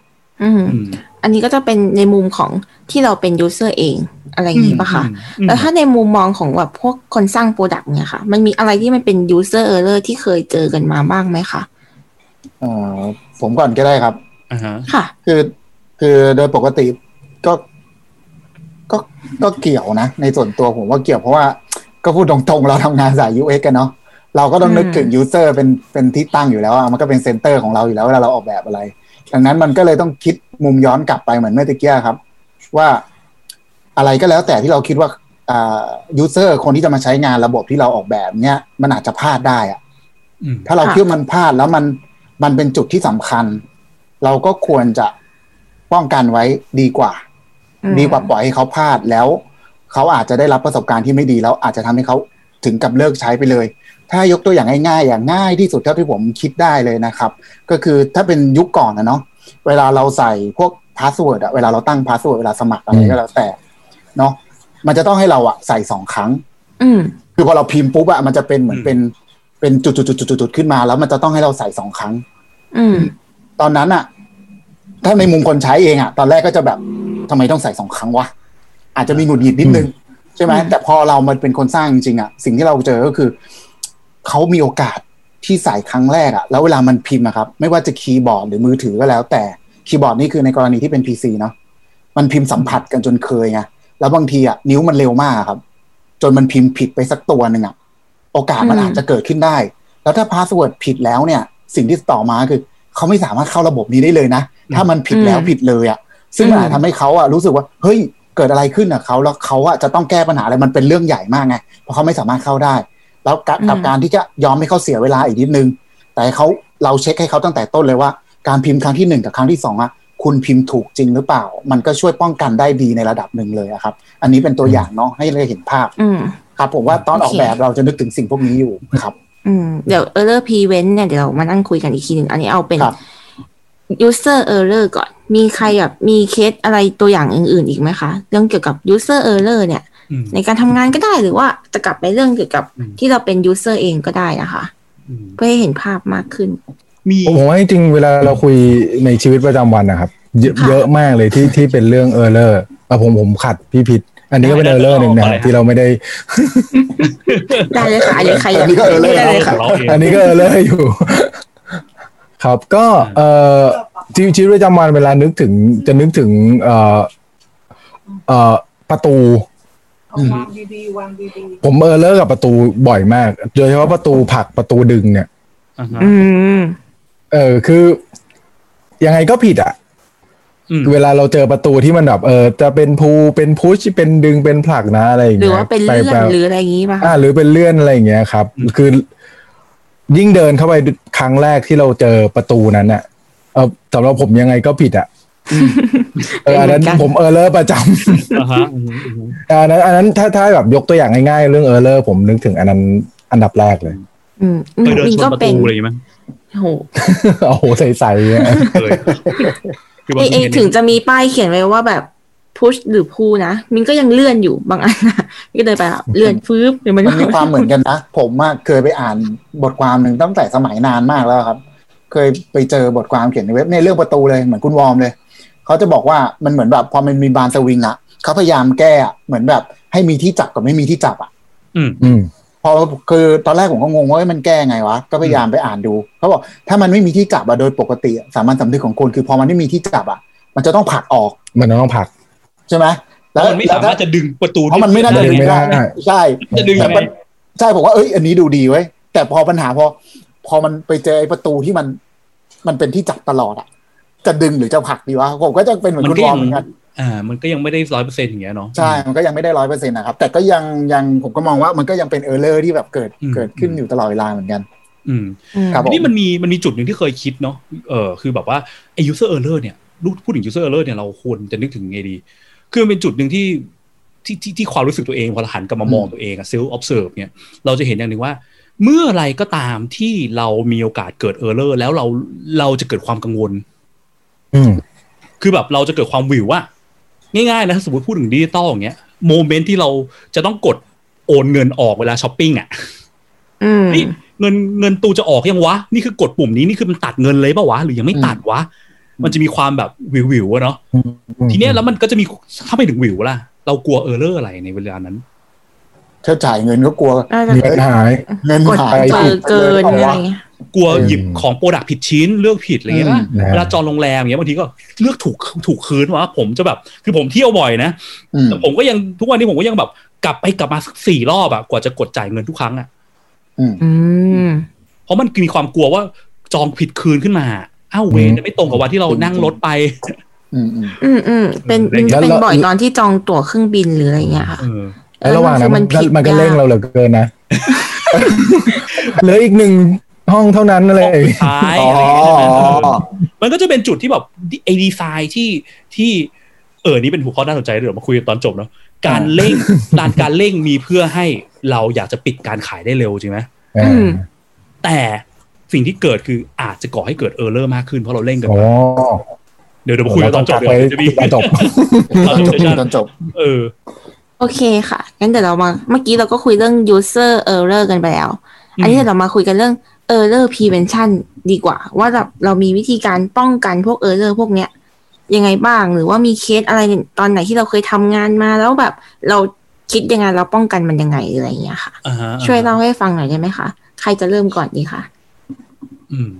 อืม อืมอันนี้ก็จะเป็นในมุมของที่เราเป็น user เองอะไรอย่างนี้ปะคะอืมแล้วถ้าในมุมมองของแบบพวกคนสร้าง product เนี่ยค่ะ มันมีอะไรที่มันเป็น user error ที่เคยเจอกันมาบ้างไหมคะเอ่อผมก่อนก็ได้ครับอ่าฮะค่ะ คือคือโดยปกติก็ก็ก็เกี่ยวนะ ในส่วนตัวผมว่าเกี่ยวเพราะว่าก็พูดตรงๆ เราทำงานสาย UX กันเนาะเราก็ต้องนึกถึง user เป็นเป็นที่ตั้งอยู่แล้วอะมันก็เป็นเซนเตอร์ของเราอยู่แล้วเวลาเราออกแบบอะไร ดังนั้นมันก็เลยต้องคิดมุมย้อนกลับไปเหมือนเมื่อตะกี้ครับ ว่าอะไรก็แล้วแต่ที่เราคิดว่าอ่า user คนที่จะมาใช้งานระบบที่เราออกแบบเนี้ยมันอาจจะพลาดได้อะอืมถ้าเราค่ะคิดว่ามันพลาดแล้วมันมันเป็นจุดที่สำคัญ เราก็ควรจะป้องกันไว้ดีกว่าอืมดีกว่าปล่อยให้เขาพลาดแล้ว เขาอาจจะได้รับประสบการณ์ที่ไม่ดีแล้วอาจจะทำให้เขาถึงกับเลิกใช้ไปเลย ถ้ายกตัวอย่างง่ายๆอย่างง่ายที่สุดเท่าที่ผมคิดได้เลยนะครับ ก็คือถ้าเป็นยุคก่อนนะเนาะเวลาเราใส่พวก password อะเวลาเราตั้ง password เวลาสมัครอะไรก็แล้วแต่เนาะมันจะต้องให้เราอะใส่สองครั้งอืมคือพอเราพิมพ์ปุ๊บอะมันจะเป็นเหมือนอืมเป็นเป็นจุดๆๆๆๆขึ้นมา แล้วมันจะต้องให้เราใส่สองครั้งอืมตอนนั้นอะถ้าในมุมคนใช้เองอะตอนแรกก็จะแบบทำไมต้องใส่สองครั้งวะอาจจะมีหงุดหงิดนิดนึงใช่ไหมอืมแต่พอเรามันเป็นคนสร้างจริงๆอะสิ่งที่เราเจอก็คือ เขามีโอกาสที่ใส่ครั้งแรกอะแล้วเวลามันพิมพ์อะครับ ไม่ว่าจะคีย์บอร์ดหรือมือถือก็แล้ว แต่คีย์บอร์ดนี่คือในกรณีที่เป็นพีซีเนาะมันพิมพ์สัมผัสกันจนเคยไงแล้วบางทีอะนิ้วมันเร็วมากครับ จนมันพิมพ์ผิดไปสักตัวหนึ่งอะโอกาสมันอืมอาจจะเกิดขึ้นได้ แล้วถ้า password ผิดแล้วเนี่ย สิ่งที่ต่อมาคือเขาไม่สามารถเข้าระบบนี้ได้เลยนะ ถ้ามันผิดแล้วผิดเลยอะซึ่งมันอาจทำให้เขาอะรู้สึกว่าเฮ้ยเกิดอะไรขึ้นกับเขาแล้วเขาอะจะต้องแก้ปัญหาอะไรมันเป็นเรื่องใหญ่มากไงเพราะเขาไม่สามารถเข้าได้ แล้วกับอืมกับการที่จะยอมให้เขาเสียเวลาอีกนิดนึง แต่เขาเราเช็คให้เขาตั้งแต่ต้นเลยว่าการพิมพ์ครั้งที่หนึ่งกับครั้งที่สองอะคุณพิมพ์ถูกจริงหรือเปล่า มันก็ช่วยป้องกันได้ดีในระดับหนึ่งเลยอะครับ อันนี้เป็นตัวอย่างเนาะให้เราเห็นภาพอืมครับผมว่าตอนออกโอเคแบบเราจะนึกถึงสิ่งพวกนี้อยู่ครับ อืมเดี๋ยว error prevent เนี่ยเดี๋ยวเรามานั่งคุยกันอีกทีหนึ่งอันนี้เอาเป็นครับ user error ก่อน มีใครแบบมีเคสอะไรตัวอย่างอื่นๆอีกไหมคะ เรื่องเกี่ยวกับ user error เนี่ยอืม ในการทำงานก็ได้หรือว่าจะกลับไปเรื่องเกี่ยวกับอืมที่เราเป็น user เองก็ได้นะคะอืมเพื่อให้เห็นภาพมากขึ้น มีผมว่าจริงๆเวลาเราคุยในชีวิตประจำวันนะครับเยอะค่ะเยอะมากเลยที่ที่เป็นเรื่อง error ผมผมขัดพี่ผิดอันนี้ก็เป็น error หนึ่งนะที่เราไม่ได้ได้เลยค่ะอันนี้ใครอยากอันนี้ก็ error ได้เลยขค่ะของเราเองอันนี้ก็ error อยู่ ครับก็เอ่อชีวิตชีวิตประจำวันเวลานึกถึงจะนึกถึงเอ่อเอ่อประตู อืมผม error กับประตูบ่อยมาก โดยเฉพาะประตูผลักประตูดึงเนี่ยอ่าฮะอืมเออคือ ยังไงก็ผิดอะอืมเวลาเราเจอประตูที่มันแบบเออจะเป็นพูเป็นพุชเป็นดึงเป็นผลักนะอะไรอย่างหรือเงี้ยว่าเป็นเลื่อนแบบหรืออะไรอย่างนี้ป่ะอ่าคะหรือเป็นเลื่อนอะไรอย่างเงี้ยครับอืมคือ ยิ่งเดินเข้าไปครั้งแรกที่เราเจอประตูนั้นอะเออสำหรับผมยังไงก็ผิดอะเอออันนั้นผมเออเลอร์ประจำอ่าฮะอืมอืมอันนั้นอันนั้นถ้าถ้าแบบยกตัวอย่างง่ายๆ เรื่องเออเลอร์ผมนึกถึงอันนั้นอันดับแรกเลยอืมเคยเดินมินชนก็ประเป็นตูอะไรอย่างงี้ไหมโอ้โหโอ้โหใสๆอะเคยคือบาเอทีเอเห็นถึงจะมีป้ายเขียนไว้ว่าแบบพุชหรือพูนะมินก็ยังเลื่อนอยู่บางอันนะก็เดินไปแบบเลื่อนฟื้บเดี๋ยวมันมันมีความเหมือนกันนะ ผมอะเคยไปอ่านบทความหนึ่งตั้งแต่สมัยนานมากแล้วครับ เคยไปเจอบทความเขียนในเว็บในยเรื่องประตูเลยเหมือนคุณวอร์มเลย เขาจะบอกว่ามันเหมือนแบบพอมันมีบานสวิงอะเขาพยายามแก้อะเหมือนแบบ ให้มีที่จับกับไม่มีที่จับอะอืมอืมพอคือตอนแรกผมก็งงว่าเอ้ยมันแก้ไงวะ ก็พยายามไปอ่านดูเขาบอกถ้ามันไม่มีที่จับอะโดยปกติอะสามัญสำนึกของคนคือพอมันไม่มีที่จับอะมันจะต้องผลักออก มันต้องผลักใช่ไหมเพราะมันไม่สามารถจะดึงประตูเพราะมันไม่น่าจะดึงไม่ได้ไม่ได้ใช่จะดึงแต่ยังไงมันใช่ผมว่าเอ้ยอันนี้ดูดีเว้ยแต่พอปัญหาพอ พอมันไปเจอไอ้ประตูที่มัน มันเป็นที่จับตลอดอะ จะดึงหรือจะผลักดีวะผมก็จะเป็นเหมือนมันคุณก็วอยัร์งมเหมือนกันอ่า มันก็ยังไม่ได้ร้อยเปอร์เซ็นต์อย่างเงี้ยเนาะใช่ มันก็ยังไม่ได้ร้อยเปอร์เซ็นต์นะครับ แต่ก็ยังยังผมก็มองว่ามันก็ยังเป็น error ที่แบบเกิดอืมเกิดขึ้นอยู่ตลอดเวลาเหมือนกัน อืมอืมครับผมนี่มันมีมันมีจุดหนึ่งที่เคยคิดเนาะเออคือแบบว่าไอ้ user error เนี่ยเราพูดถึง user error เนี่ยเราควรจะนึกถึงไงดี คือมันเป็นจุดหนึ่งที่ที่ที่ที่ความรู้สึกตัวเองพอเราหันกลับมามองตัวเองอะ self observe เนี่ยเราจะเห็นอย่างหนึ่งว่า เมื่อไรก็ตามที่เรามีโอกาสเกิด error แล้วเราเราจะเกิดความกังวลอืม คือแบบเราจะเกิดความวิวว่าง่ายๆนะถ้าสมมติพูดถึงดิจิตอลอย่างเงี้ยโมเมนต์ที่เราจะต้องกดโอนเงินออกเวลาช้อปปิ้งอะอืมนี่เงินเงินตูจะออกยังวะ นี่คือกดปุ่มนี้นี่คือมันตัดเงินเลยปะวะ หรือยังไม่ตัดวะ มันจะมีความแบบวิววิวๆอะเนาะทีเนี้ยแล้วมันก็จะมีถ้าไปถึงวิวล่ะ เรากลัวเออร์เลอร์อะไรในเวลานั้นถ้าจ่ายเงินก็กลัวน่าจะมีปัญหาย เงินกดหายเจอเกินเอาอะไรวะเงี้ย กลัวอืมหยิบของโปรดักผิดชิ้นเลือกผิดอะไรเงี้ยอืมนะเวลาจองโรงแรมอย่างเงี้ยบางทีก็เลือกถูกถูกคืนวะผมจะแบบ คือผมเที่ยวบ่อยนะอืมแต่ผมก็ยังทุกวันนี้ผมก็ยังแบบกลับไปกลับมาสักสี่รอบอะกว่าจะกดจ่ายเงินทุกครั้งอะอืมอืมเพราะมันมีความกลัวว่าจองผิดคืนขึ้นมาอ้าวเวรไม่ตรงกับวันที่เรานั่งรถไป อืมอืมอืมอืมเป็นแล้วมันจะเป็นแล้วบ่อยตอนที่จองตั๋วเครื่องบินหรืออะไรเงี้ยค่ะเออแล้วระหว่างนั้นมันก็มันก็เร่งเราเหลือเกินนะเหลืออีกหนึ่ง ห้องเท่านั้นเลยสุดท้ายอ๋ออะไรอย่างเงี้ยใช่ไหมเออมันก็จะเป็นจุดที่แบบไอดีไซน์ที่ที่เออนี่เป็นหัวข้อน่าสนใจเดี๋ยวมาคุยกันตอนจบเนาะการเร่งการการเร่งมีเพื่อให้เราอยากจะปิดการขายได้เร็วจริงไหมอ่าอืมแต่สิ่งที่เกิดคืออาจจะก่อให้เกิด error มากขึ้นเพราะเราเร่งกันโอ้ไปเดี๋ยวเดี๋ยวมาคุยกันตอนจบเดี๋ยวเราจะต้องมีกลับไปตอนจบตอนจบตอนจบ เออ โอเคค่ะงั้นเดี๋ยวเรามาเมื่อกี้เราก็คุยเรื่อง user error กันไปแล้วอืมอันนี้เดี๋ยวเรามาคุยกันเรื่อง error prevention ดีกว่า ว่าแบบเรามีวิธีการป้องกันพวก error พวกเนี้ยยังไงบ้าง หรือว่ามีเคสอะไรตอนไหนที่เราเคยทำงานมา แล้วแบบเราคิดยังไงเราป้องกันมันยังไงอะไรอย่างเงี้ยค่ะอ่าฮะช่วยเล่าให้ฟังหน่อยได้ไหมคะ ใครจะเริ่มก่อนดีคะอืม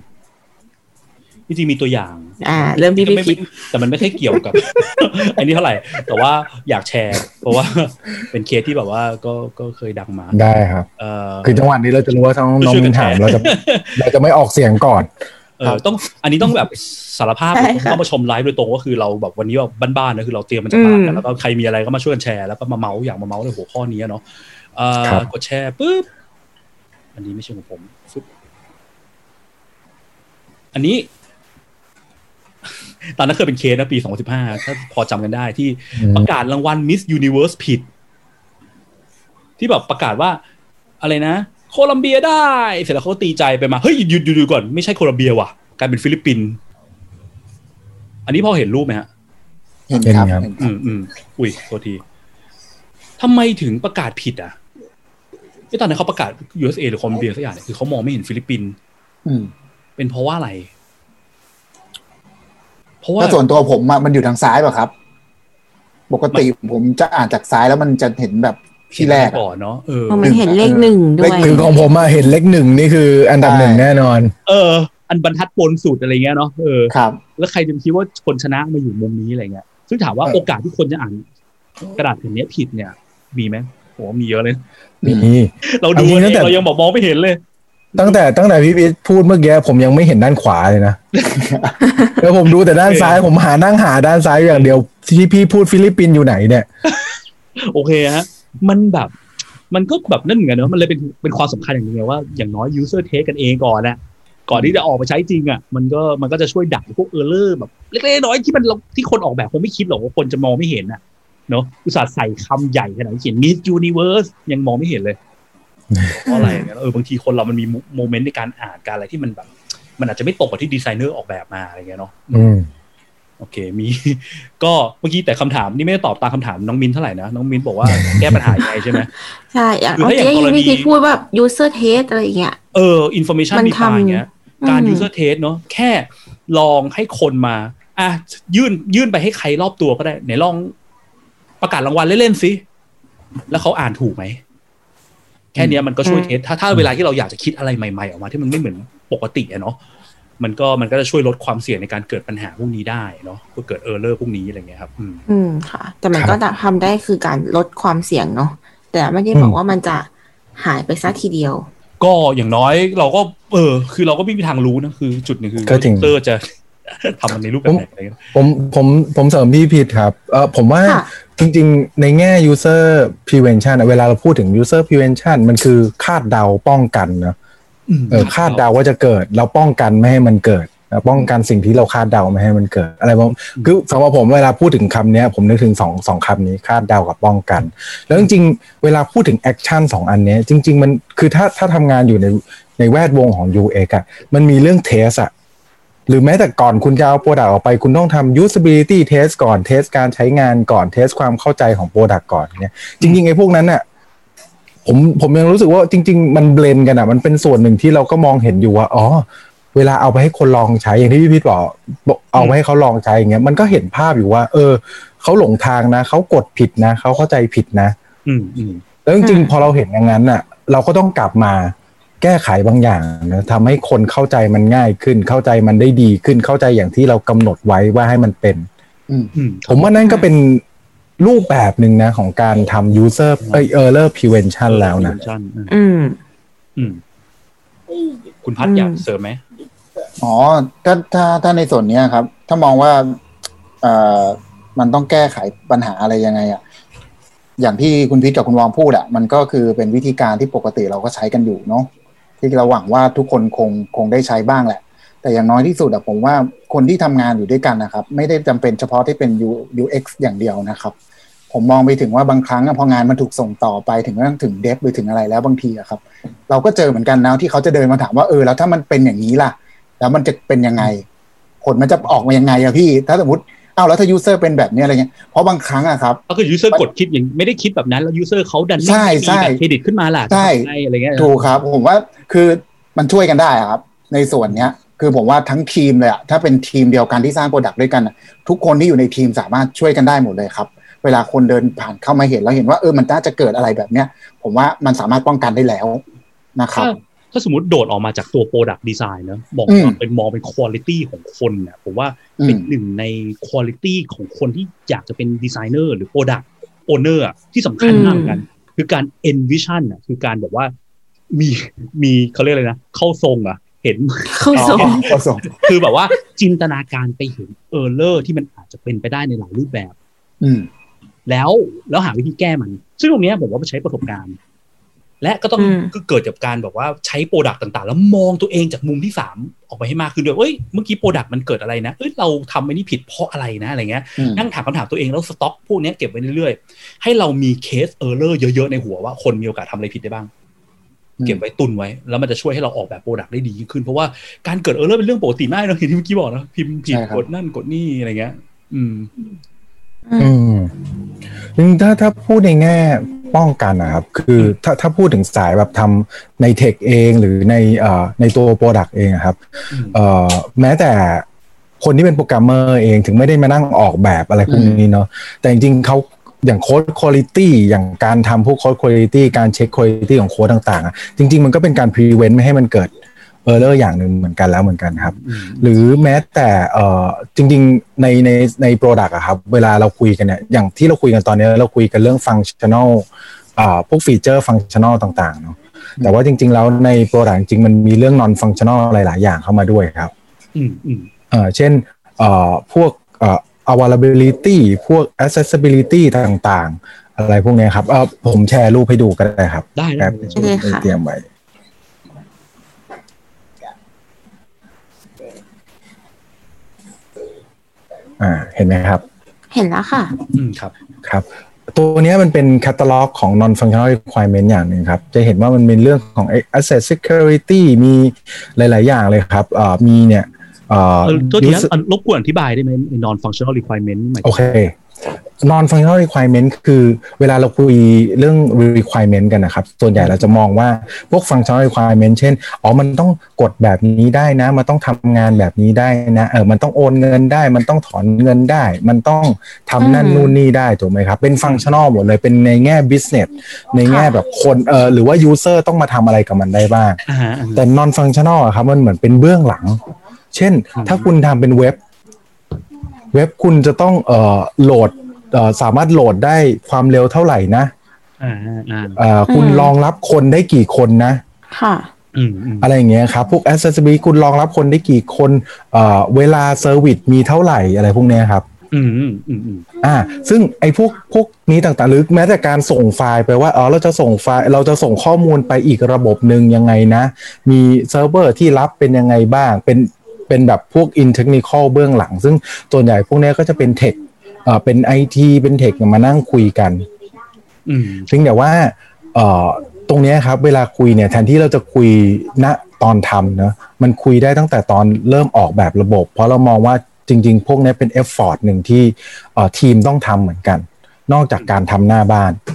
จริงๆมีตัวอย่าง อ่า เริ่มที่แต่พี่ไม่พิษแต่มันไม่ค่อยเกี่ยวกับ อันนี้เท่าไหร่ แต่ว่าอยากแชร์ เพราะว่าเป็นเคสที่แบบว่าก็ก็เคยดังมา ได้ครับเออคือจังหวะนี้เราจะรู้ว่าทั้งน้องช่วยกัมินนถามแชร์เราจะเราจะไม่ออกเสียงก่อนเออต้องอันนี้ต้องแบบสารภาพใช่ค่ะต้องมาชมไลฟ์โดยตรงก็คือเราแบบวันนี้แบบบ้านๆนะคือเราเตรียมมันจะมาอืกันมแล้วก็ใครมีอะไรก็มาช่วยกันแชร์แล้วก็มาเมาส์อยากมาเมาส์ในหัวข้อนี้เนาะเอ่อครับกดแชร์ปุ๊บอันนี้ไม่ใช่ของผมฟึบอันนี้ ตอนนั้นเคยเป็นเคสนะปี 2015 ถ้าพอจำกันได้ที่อืมประกาศรางวัล Miss Universe ผิด ที่แบบประกาศว่า อะไรนะ โคลัมเบียได้ เสร็จแล้วเขาก็ตีใจไปมา เฮ้ยหยุดหยุดหยุดก่อน ไม่ใช่โคลัมเบียว่ะกลายเป็นฟิลิปปินส์อันนี้พอเห็นรูปไหมฮะ เห็นเห็นครับครับเห็นคอืรับอืมอืมอุ้ยโทษทีทำไมถึงประกาศผิดอะที่ตอนนั้นเขาประกาศ USA หรือคอมเบียสักอย่างเนี่ยคือเขามองไม่เห็นฟิลิปปินส์อืมเป็นเพราะว่าอะไร เพราะว่าถ้าส่วนตัวผมอะมันอยู่ทางซ้ายป่ะครับ ปกติผมจะอ่านจากซ้ายแล้วมันจะเห็นแบบที่แรกอะก่อนเนาะเออเพราะมันเห็นเลขหนึ่งด้วยเลขหนึ่งของผมอะเห็นเลขหนึ่งนี่คือ อันดับหนึ่งแน่นอน เออ อันบรรทัดบนสุดอะไรเงี้ยเนาะเออครับ แล้วใครจะคิดว่าคนชนะมาอยู่มุมนี้อะไรเงี้ยซึ่งถามว่าเออโอกาสที่คนจะอ่านกระดาษแผ่นนี้ผิดเนี่ย มีไหมผมว่ามีเยอะเลยมีเราดูเอาจริงเองตั้งแต่เรายังบอกมองไม่เห็นเลย ตั้งแต่ตั้งแต่พี่พีทพูดเมื่อกี้ผมยังไม่เห็นด้านขวาเลยนะ แล้วผมดูแต่ด้านซ้ายผมหานั่งหาด้านซ้ายอย่างเดียวที่พี่พูดฟิลิปปินส์อยู่ไหนเนี่ย โอเคฮะ มันแบบมันก็แบบนั่นเหมือนกันเนอะมันเลยเป็นเป็นความสำคัญอย่างหนึ่งไงว่าอย่างน้อย user test กันเองก่อนนะก่อนที่จะออกไปใช้จริงอะมันก็มันก็จะช่วยดักพวก error แบบเล็กๆน้อยๆที่มันเราที่คนออกแบบคงไม่คิดหรอกว่าคนจะมองไม่เห็นอะเนาะอุตส่าห์ใส่คำใหญ่ขนาดนี้เขียน Miss Universe ยังมองไม่เห็นเลย เพราะอะไรเนี่ยเออบางทีคนเรามันมี moment ในการอ่านการอะไรที่มันแบบ มันอาจจะไม่ตรงกับที่ดีไซเนอร์ออกแบบมาอะไรเงี้ยเนาะอืมโอเคมี ก็เมื่อกี้แต่คำถามนี่ไม่ได้ตอบตามคำถามน้องมินเท่าไหร่นะน้องมินบอกว่าแก้ปัญหายังไงใช่ไหมใช่อย่างคือเมื่อถ้าอย่างกี้กรณีพี่พีพูดว่า user test อะไรอย่างเงี้ยเออ information มันดีไซน์ทำเงี้ยการอืม user test เนาะแค่ลองให้คนมาอะยื่นยื่นไปให้ใครรอบตัวก็ได้ไหนลองประกาศรางวัลเล่นๆสิแล้วเขาอ่านถูกไหม แค่เนี้ยมันก็ช่วยเทสถ้าถ้าเวลาที่เราอยากจะคิดอะไรใหม่ๆ ออกมาที่มันไม่เหมือนปกติอะเนาะมันก็มันก็จะช่วยลดความเสี่ยงในการเกิดปัญหาพวกนี้ได้เนาะเกิด error พวกนี้อะไรเงี้ยครับ อืมอืมค่ะ แต่มันครับก็ทำได้คือการลดความเสี่ยงเนาะแต่ไม่ได้บอกว่ามันจะหายไปซะทีเดียว ก็อย่างน้อยเราก็ เออ คือเราก็ไม่มีทางรู้นะคือ จุดหนึ่งคือก็จริงเตอร์จะ ทำมันในรูปแบบไหนอะไรเงี้ยผมผมผมเสริมพี่พีทครับเออผมว่าค่ะจริง ๆ ในแง่ error prevention อะเวลาเราพูดถึง error prevention มันคือคาดเดาป้องกันเนอะเออคาดเดาว่าจะเกิด เราป้องกันไม่ให้มันเกิดนะป้องกันสิ่งที่เราคาดเดาไม่ให้มันเกิด อะไรประมาณคือสำหรับผมเวลาพูดถึงคำเนี้ยผมนึกถึงสองสองคำนี้คาดเดากับป้องกัน แล้วจริงๆ เวลาพูดถึง action สองอันเนี้ยจริง ๆ มันคือถ้าถ้าทำงานอยู่ในในแวดวงของ UX อะมันมีเรื่อง test อะ หรือแม้แต่ก่อนคุณจะเอา product ออกไปคุณต้องทำ usability test ก่อน test การใช้งานก่อน test ความเข้าใจของ product ก่อนเนี่ยจริงๆไอ้พวกนั้นน่ะผมผมยังรู้สึกว่าจริง ๆ มันเบลนกันอะมันเป็นส่วนหนึ่งที่เราก็มองเห็นอยู่ว่าอ๋อเวลาเอาไปให้คนลองใช้อย่างที่พี่พิทบอกบอกเอาไปให้เขาลองใช้อย่างเงี้ยมันก็เห็นภาพอยู่ว่า เออเขาหลงทางนะเขากดผิดนะเขาเข้าใจผิดนะ อืมอืมแล้วจริงอืมๆพอเราเห็นอย่างนั้นน่ะเราก็ต้องกลับมา แก้ไขบางอย่างนะทำให้คนเข้าใจมันง่ายขึ้น เข้าใจมันได้ดีขึ้นเข้าใจอย่างที่เรากำหนดไว้ว่าให้มันเป็นอืมอืมผมว่านั่นก็เป็นรูปแบบหนึ่งนะ ของการทำ user เอ้ย error prevention แล้วนะ prevention อืมอืมอืมคุณพัดอืมอยากเสริมไหมอ๋อถ้าถ้าถ้าในส่วนเนี้ยครับ ถ้ามองว่าเอ่อมันต้องแก้ไขปัญหาอะไรยังไงอะอย่างที่คุณพิทกับคุณวอมพูดอะมันก็คือเป็นวิธีการที่ปกติเราก็ใช้กันอยู่เนาะ ที่เราหวังว่าทุกคนคงคงได้ใช้บ้างแหละ แต่อย่างน้อยที่สุดอะผมว่าคนที่ทำงานอยู่ด้วยกันนะครับ ไม่ได้จำเป็นเฉพาะที่เป็น U UX อย่างเดียวนะครับ ผมมองไปถึงว่าบางครั้งพองานมันถูกส่งต่อไปถึงเรื่องถึงเดฟหรือถึงอะไรแล้วบางทีอะครับ เราก็เจอเหมือนกันนะที่เขาจะเดินมาถามว่าเออแล้วถ้ามันเป็นอย่างนี้ล่ะ แล้วมันจะเป็นยังไงผลมันจะออกมายังไงอะพี่ ถ้าสมมติ อ้าวแล้วถ้ายูเซอร์เป็นแบบนี้อะไรเงี้ยเพราะบางครั้งอะครับก็คือ user กดคิดอย่างไม่ได้คิดแบบนั้น แล้ว user เขาดันไม่ใช่มีใช่แบบเครดิตขึ้นมาล่ะใช่ทำไงอะไรเงี้ยถูกครับ ผมว่าคือมันช่วยกันได้อะครับ ในส่วนเนี้ยคือผมว่าทั้งทีมเลยอะถ้าเป็นทีมเดียวกันที่สร้าง product ด้วยกันอะทุกคนที่อยู่ในทีมสามารถช่วยกันได้หมดเลยครับ เวลาคนเดินผ่านเข้ามาเห็นแล้วเห็นว่าเออมันน่าจะเกิดอะไรแบบเนี้ย ผมว่ามันสามารถป้องกันได้แล้วนะครับ ถ้าถ้าสมมติโดดออกมาจากตัว product design เนอะมองอืมว่าเป็นมองเป็น quality ของคนเนี่ยผมว่าเป็นอืมหนึ่งใน quality ของคนที่อยากจะเป็นดีไซเนอร์หรือ product owner อะที่สำคัญมากเหมือนกัน คือการ envision อะคือการแบบว่ามีมีเขาเรียกอะไรนะ เข้าทรงอะเห็นเข้าทรงก็ส่งคือแบบว่าจินตนาการไปเห็น error ที่มันอาจจะเป็นไปได้ในหลายรูปแบบ อืมแล้วแล้วหาวิธีแก้มัน ซึ่งตรงเนี้ยผมว่ามันใช้ประสบการณ์ และก็ต้องอืมก็เกิดจากการแบบว่าใช้ product ต่างๆ แล้วมองตัวเองจากมุมที่สามออกไปให้มากขึ้นด้วยเอ้ยเมื่อกี้ product มันเกิดอะไรนะเอ้ยเราทำไอ้นี่ผิดเพราะอะไรนะอะไรเงี้ยอืมนั่งถามคำถามตัวเองแล้วสต็อกพวกเนี้ยเก็บไว้เรื่อยๆ ให้เรามีเคส error เยอะๆ ในหัวว่าคนมีโอกาสทำอะไรผิดได้บ้าง เก็บไว้ตุนไว้ แล้วมันจะช่วยให้เราออกแบบ product ได้ดียิ่งขึ้น เพราะว่าการเกิด error เป็นเรื่องปกติมากเนอะอย่างที่เมื่อกี้บอกนะพิมพ์ผิดใช่ครับกดนั่นกดนี่อะไรเงี้ย อืม อืมจริงๆถ้าถ้าพูดในแง่ ป้องกันนะครับ คือถ้าถ้าพูดถึงสายแบบทำใน tech เองหรือในเอ่อในตัว product เองอะครับอืมเอ่อแม้แต่คนที่เป็นโปรแกรมเมอร์เองถึงไม่ได้มานั่งออกแบบอะไรพวกนี้เนาะแต่จริงๆเขาอย่างโค้ดคุณภาพอย่างการทำพวกโค้ดคุณภาพการเช็คคุณภาพของโค้ดต่างๆอะจริง ๆ มันก็เป็นการ prevent ไม่ให้มันเกิด error อย่างหนึ่งเหมือนกันแล้วเหมือนกันครับอืมหรือแม้แต่เอ่อจริง ๆ ในในใน product อะครับ เวลาเราคุยกันเนี่ยอย่างที่เราคุยกันตอนนี้เราคุยกันเรื่อง functional อ่าพวก feature functional ต่างๆเนาะแต่ว่าจริง ๆ แล้วใน product จริงๆมันมีเรื่อง non functional หลายๆอย่างเข้ามาด้วยครับอืมอืมเอ่อเช่นเอ่อพวกเอ่อ availability พวก accessibility ต่างๆ อะไรพวกเนี้ยครับเออผมแชร์รูปให้ดูก็ได้ครับได้แป๊บได้ได้เลยค่ะเตรียมไว้ อ่าเห็นไหมครับ เห็นแล้วค่ะ อืมครับครับ ตัวเนี้ยมันเป็นแคตตาล็อกของ non functional requirement อย่างหนึ่งครับ จะเห็นว่ามันมีเรื่องของ asset security มีหลาย ๆ อย่างเลยครับเอ่อมีเนี่ยเอ่อเออ ตัวทีนะ user- อันรบกวนอธิบายได้ไหม non functional requirement หมายถึโองเค non functional requirement คือเวลาเราคุยเรื่อง requirement กันนะครับ ส่วนใหญ่เราจะมองว่าพวก functional requirement เช่น อ๋อ มันต้องกดแบบนี้ได้นะ มันต้องทำงานแบบนี้ได้นะ เออ มันต้องโอนเงินได้ มันต้องถอนเงินได้ มันต้องทำนั่นอืมนู่นนี่ได้ ถูกไหมครับ เป็น functional หมดเลย เป็นในแง่ business ในแง่แบบคน เออ หรือว่า user ต้องมาทำอะไรกับมันได้บ้างอ่าฮะอ่าฮะแต่ non functional อะครับ มันเหมือนเป็นเบื้องหลัง เช่น ถ้าคุณทำเป็นเว็บ เว็บคุณจะต้องเอ่อโหลดเอ่อสามารถโหลดได้ความเร็วเท่าไหร่นะอ่าอ่าเอ่อคุณอืมรองรับคนได้กี่คนนะ ค่ะอืมอืมอะไรอย่างเงี้ยครับ พวก accessibility คุณรองรับคนได้กี่คนเอ่อเวลา service มีเท่าไหร่อะไรพวกเนี้ยครับอืมอืมอืมอืมอ่า ซึ่งไอ้พวกพวกนี้ต่างๆ หรือแม้แต่การส่งไฟล์ไปว่าอ๋อเราจะส่งไฟล์เราจะส่งข้อมูลไปอีกระบบหนึ่งยังไงนะ มีเซิร์ฟเวอร์ที่รับเป็นยังไงบ้าง เป็น เป็นแบบพวก in technical เบื้องหลัง ซึ่งส่วนใหญ่พวกเนี้ยก็จะเป็น tech เอ่อเป็นไอทีเป็น tech มานั่งคุยกันอืมซึ่งแต่ว่าเอ่อตรงเนี้ยครับเวลาคุยเนี่ยแทนที่เราจะคุยณตอนทำเนอะมันคุยได้ตั้งแต่ตอนเริ่มออกแบบระบบ เพราะเรามองว่าจริง ๆ พวกเนี้ยเป็น effort หนึ่งที่เอ่อทีมต้องทำเหมือนกัน นอกจากการทำหน้าบ้านอืมอืมอืม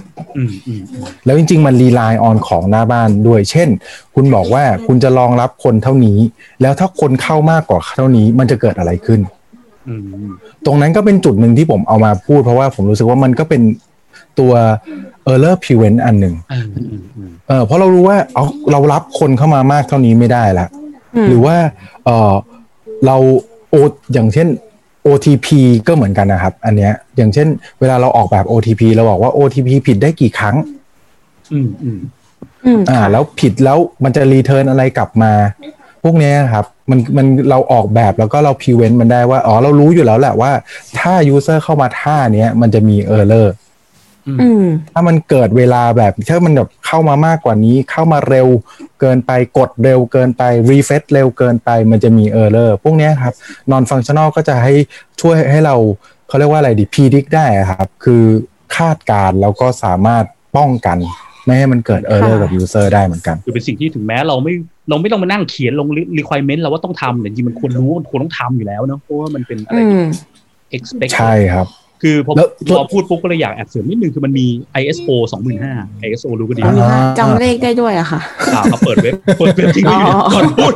แล้วจริง ๆ มัน rely on ของหน้าบ้านด้วย เช่น คุณบอกว่าคุณจะรองรับคนเท่านี้ แล้วถ้าคนเข้ามากกว่าเท่านี้มันจะเกิดอะไรขึ้นอืมตรงนั้นก็เป็นจุดหนึ่งที่ผมเอามาพูด เพราะว่าผมรู้สึกว่ามันก็เป็นตัว error prevent อันหนึ่งอ่าอืมอืมเออเพราะเรารู้ว่าเอาเรารับคนเข้ามามากเท่านี้ไม่ได้ละอืมหรือว่า เออเราโออย่างเช่น OTP ก็เหมือนกันนะครับ อันเนี้ย อย่างเช่น เวลาเราออกแบบ OTP เราบอกว่า OTP ผิดได้กี่ครั้ง อืมอืมอืมอ่าค่ะแล้วผิดแล้วมันจะรีเทิร์นอะไรกลับมา พวกเนี้ยครับ มันมันเราออกแบบแล้วก็เราพิเวนมันได้ว่า อ๋อ เรารู้อยู่แล้วแหละว่า ถ้า user เข้ามาท่าเนี้ย มันจะมี error อืม ถ้ามันเกิดเวลาแบบถ้ามันแบบเข้ามามากกว่านี้ เข้ามาเร็วเกินไปกดเร็วเกินไป refresh เร็วเกินไป มันจะมี error พวกเนี้ยครับ non functional ก็จะให้ช่วยให้เราเขาเรียกว่าอะไรดี predict ได้อะครับ คือคาดการณ์แล้วก็สามารถป้องกัน ไม่ให้มันเกิด error กับ user ได้เหมือนกัน คือเป็นสิ่งที่ถึงแม้เราไม่เราไม่ต้องมานั่งเขียนลง requirement เราว่าต้องทำแต่จริงๆมันควรรู้มันควรต้องทำอยู่แล้วเนอะเพราะว่ามันเป็นอะไรอืที่ม expect ใช่ครับ คือพอแล้วพอพูดปุ๊บก็เลยอยากแอบเสริมนิดนึงคือมันมี ISO 2005 ISO รู้ก็ดีอ่าจำเลขได้ด้วยอะค่ะอ่าเขาเปิดเว็บเปิดเว็บทิ้งไว้อยู่อ๋อก่อนพูด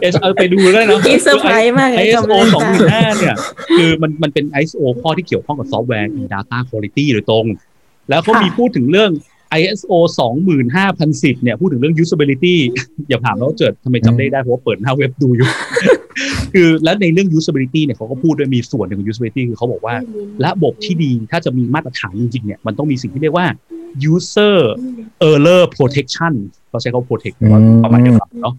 เอสเอาไปดูได้นะอีเซอร์ไพรส์มากเลย ISO จำเลขได้2005เนี่ยคือมันมันเป็น ISO ข้อที่เกี่ยวข้องกับซอฟต์แวร์ and data quality โดยตรง แล้วเขามีพูดถึงเรื่อง ISO 25010 เนี่ย พูดถึงเรื่อง usability อย่าถามแล้วาเจิดทำไมจำได้ได้ เพราะว่าเปิดหน้าเว็บดูอยู่ คือแล้วในเรื่อง usability เนี่ยเขาก็พูดด้วยมีส่วนหนึ่งของ usability คือเขาบอกว่า ระบบที่ดีถ้าจะมีมาตรฐานจริงๆเนี่ยมันต้องมีสิ่งที่เรียกว่า user error protection เขาใช้คำว่า protect แต่ว่าอืมประมาณเดียวกันเนาะ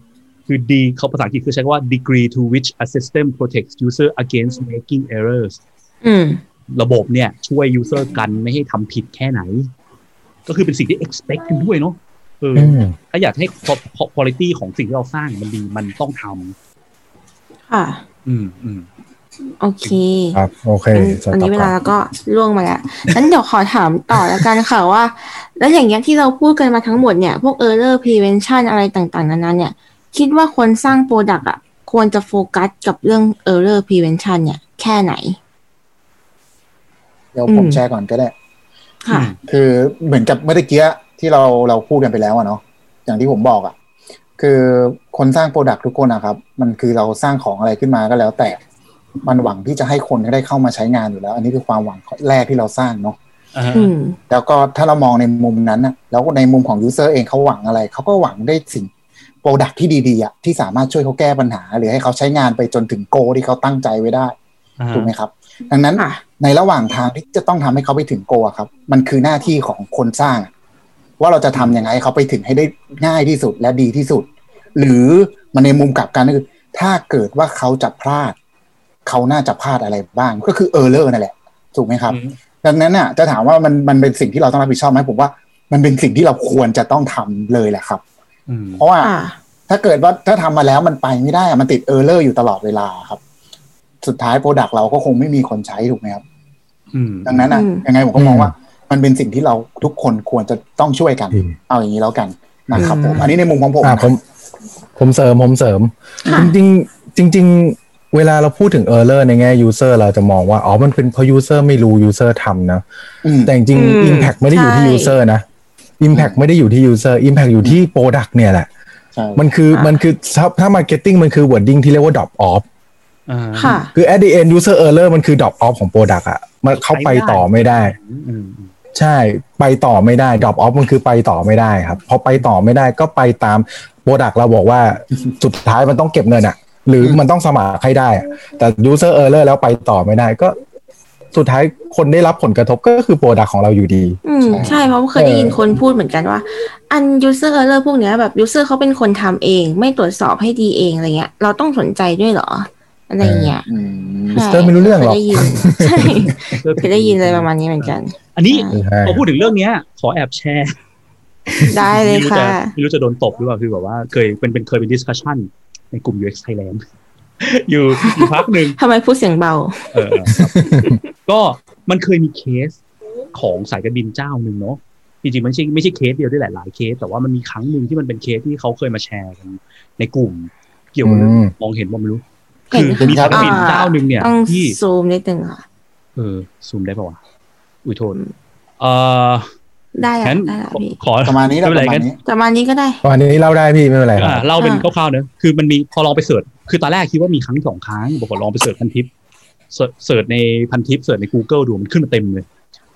คือดีเขาภาษาอังกฤษคือใช้คำว่า degree to which a system protects user against making errors อืมระบบเนี่ยช่วย user กันไม่ให้ทำผิดแค่ไหน ก็คือเป็นสิ่งที่ expect กันด้วยเนาะเออออืมถ้าอยากให้ quality ของสิ่งที่เราสร้างมันดีมันต้องท ค่ะำอืมอืมโอเค ครับ โอเคอันสอันต็อนี้ปเวก่อลานเราก็ล่วงมาแล้วงั้นเดี๋ยวขอถามต่อแล้วกันค่ะว่า แล้วอย่างเงี้ยที่เราพูดกันมาทั้งหมดเนี่ย พวก error prevention อะไรต่างๆ นานาเนี่ย คิดว่าคนสร้าง product อะ ควรจะโฟกัสกับเรื่อง error prevention เนี่ย แค่ไหน เดี๋ยวผมอืมแชร์ก่อนก็ได้ ค่ะ คือเหมือนกับเมื่อตะกี้ที่เราเราพูดกันไปแล้วอะเนาะ อย่างที่ผมบอกอะ คือคนสร้าง product ทุกคนนะครับ มันคือเราสร้างของอะไรขึ้นมาก็แล้ว แต่มันหวังที่จะให้คนได้เข้ามาใช้งานอยู่แล้ว อันนี้คือความหวังแรกที่เราสร้างเนาะอ่าฮะอืมแล้วก็ถ้าเรามองในมุมนั้นนะแล้วในมุมของ user เองเขาหวังอะไรเขาก็หวังได้สิ่ง product ที่ดีๆอะที่สามารถช่วยเขาแก้ปัญหา หรือให้เขาใช้งานไปจนถึง goal ที่เขาตั้งใจไว้ได้อ่าฮะถูกไหมครับ ดังนั้นค่ะในระหว่างทางที่จะต้องทำให้เขาไปถึง goal อะครับ มันคือหน้าที่ของคนสร้าง ว่าเราจะทำยังไงให้เขาไปถึงให้ได้ง่ายที่สุดและดีที่สุด หรือมันในมุมกลับกันก็คือ ถ้าเกิดว่าเขาจะพลาด เขาน่าจะพลาดอะไรบ้าง ก็คือ error นั่นแหละถูกไหมครับอืมดังนั้นน่ะ จะถามว่ามันมันเป็นสิ่งที่เราต้องรับผิดชอบไหมผมว่า มันเป็นสิ่งที่เราควรจะต้องทำเลยแหละครับอืมเพราะว่าค่ะถ้าเกิดว่าถ้าทำมาแล้วมันไปไม่ได้อะมันติด error อยู่ตลอดเวลาครับ สุดท้าย product เราก็คงไม่มีคนใช้ถูกไหมครับอืมดังนั้นอะอืมยังไงผมก็มองว่า มันเป็นสิ่งที่เราทุกคนควรจะต้องช่วยกันอืมเอาอย่างนี้แล้วกันนะครับผมอันนี้ในมุมของผมอ่านะผม ผมเสริมผมเสริมค่ะจริงๆจริงๆเวลาเราพูดถึง error ในแง่ user เราจะมองว่า อ๋อ มันเป็นเพราะ user ไม่รู้ user ทำนะอืมแต่จริงอืมๆ impact ไม่ได้อยู่ที่ใช่ user นะ impact ไม่ได้อยู่ที่ user impact อยู่ที่ product เนี่ยแหละใช่มันคืออะมันคือถ้าถ้า marketing มันคือ wording ที่เรียกว่า drop off อ่าค่ะคือ at the end user error มันคือ drop off ของ product อะมันเขาไปต่อไม่ได้อืมอืมใช่ ไปต่อไม่ได้ drop off มันคือไปต่อไม่ได้ครับ พอไปต่อไม่ได้ก็ไปตาม โปรดักเราบอกว่าสุดท้ายมันต้องเก็บเงินอะหรือมันต้องสมัครให้ได้อะแต่ user error แล้วไปต่อไม่ได้ก็สุดท้ายคนได้รับผลกระทบก็คือโปรดักของเราอยู่ดี อืมใช่เพราะเคยได้ยินคนพูดเหมือนกันว่า อัน user error พวกเนี้ยแบบ user เขาเป็นคนทำเอง ไม่ตรวจสอบให้ดีเองอะไรเงี้ย เราต้องสนใจด้วยเหรอ อะไรเงี้ยอืม user ไม่รู้เรื่องหรอกคยได้ยินใช่เคยได้ยินเลยประมาณนี้เหมือนกัน อันนี้ใช่พอพูดถึงเรื่องเนี้ย ขอแอบแชร์ ได้เลยไม่รู้ค่ะจะไม่รู้จะโดนตบหรือเปล่าคือแบบว่าเคยเป็นเป็นเคยเป็น discussion ในกลุ่ม UX Thailand อยู่อยู่พักหนึ่งทำไมพูดเสียงเบา เออครับก็มันเคยมีเคสของสายการบินเจ้าหนึ่งเนาะจริงๆมันไม่ใช่ไม่ใช่เคสเดียวด้วยหลายๆเคส แต่ว่ามันมีครั้งหนึ่งที่มันเป็นเคสที่เขาเคยมาแชร์กันในกลุ่ม เกี่ยวกับเรื่องอืมมองเห็นว่าไม่รู้เห็นคือมีสายการบินอ่าเจ้าหนึ่งเนี่ยต้องที่ซูมนิดนึงค่ะเออซูมได้ป่าวะอุ้ยโทษเออ ได้อะงั้นได้ละขอพี่ขอประมาณนี้แหละไม่ปเป็นไรงั้นประมาณนี้ประมาณนี้ก็ได้วันนี้เล่าได้พี่ไม่เป็นไรครับอ่าเล่าเป็นอ่าคร่าวๆเนอะคือมันมีพอลองไป search คือตอนแรกคิดว่ามีครั้งสองครั้งบอกว่าลองไปเสิร์ชพันทิปเสิร์ชเสิร์ชในพันทิปเสิร์ชใน Google ดูมันขึ้นมาเต็มเลย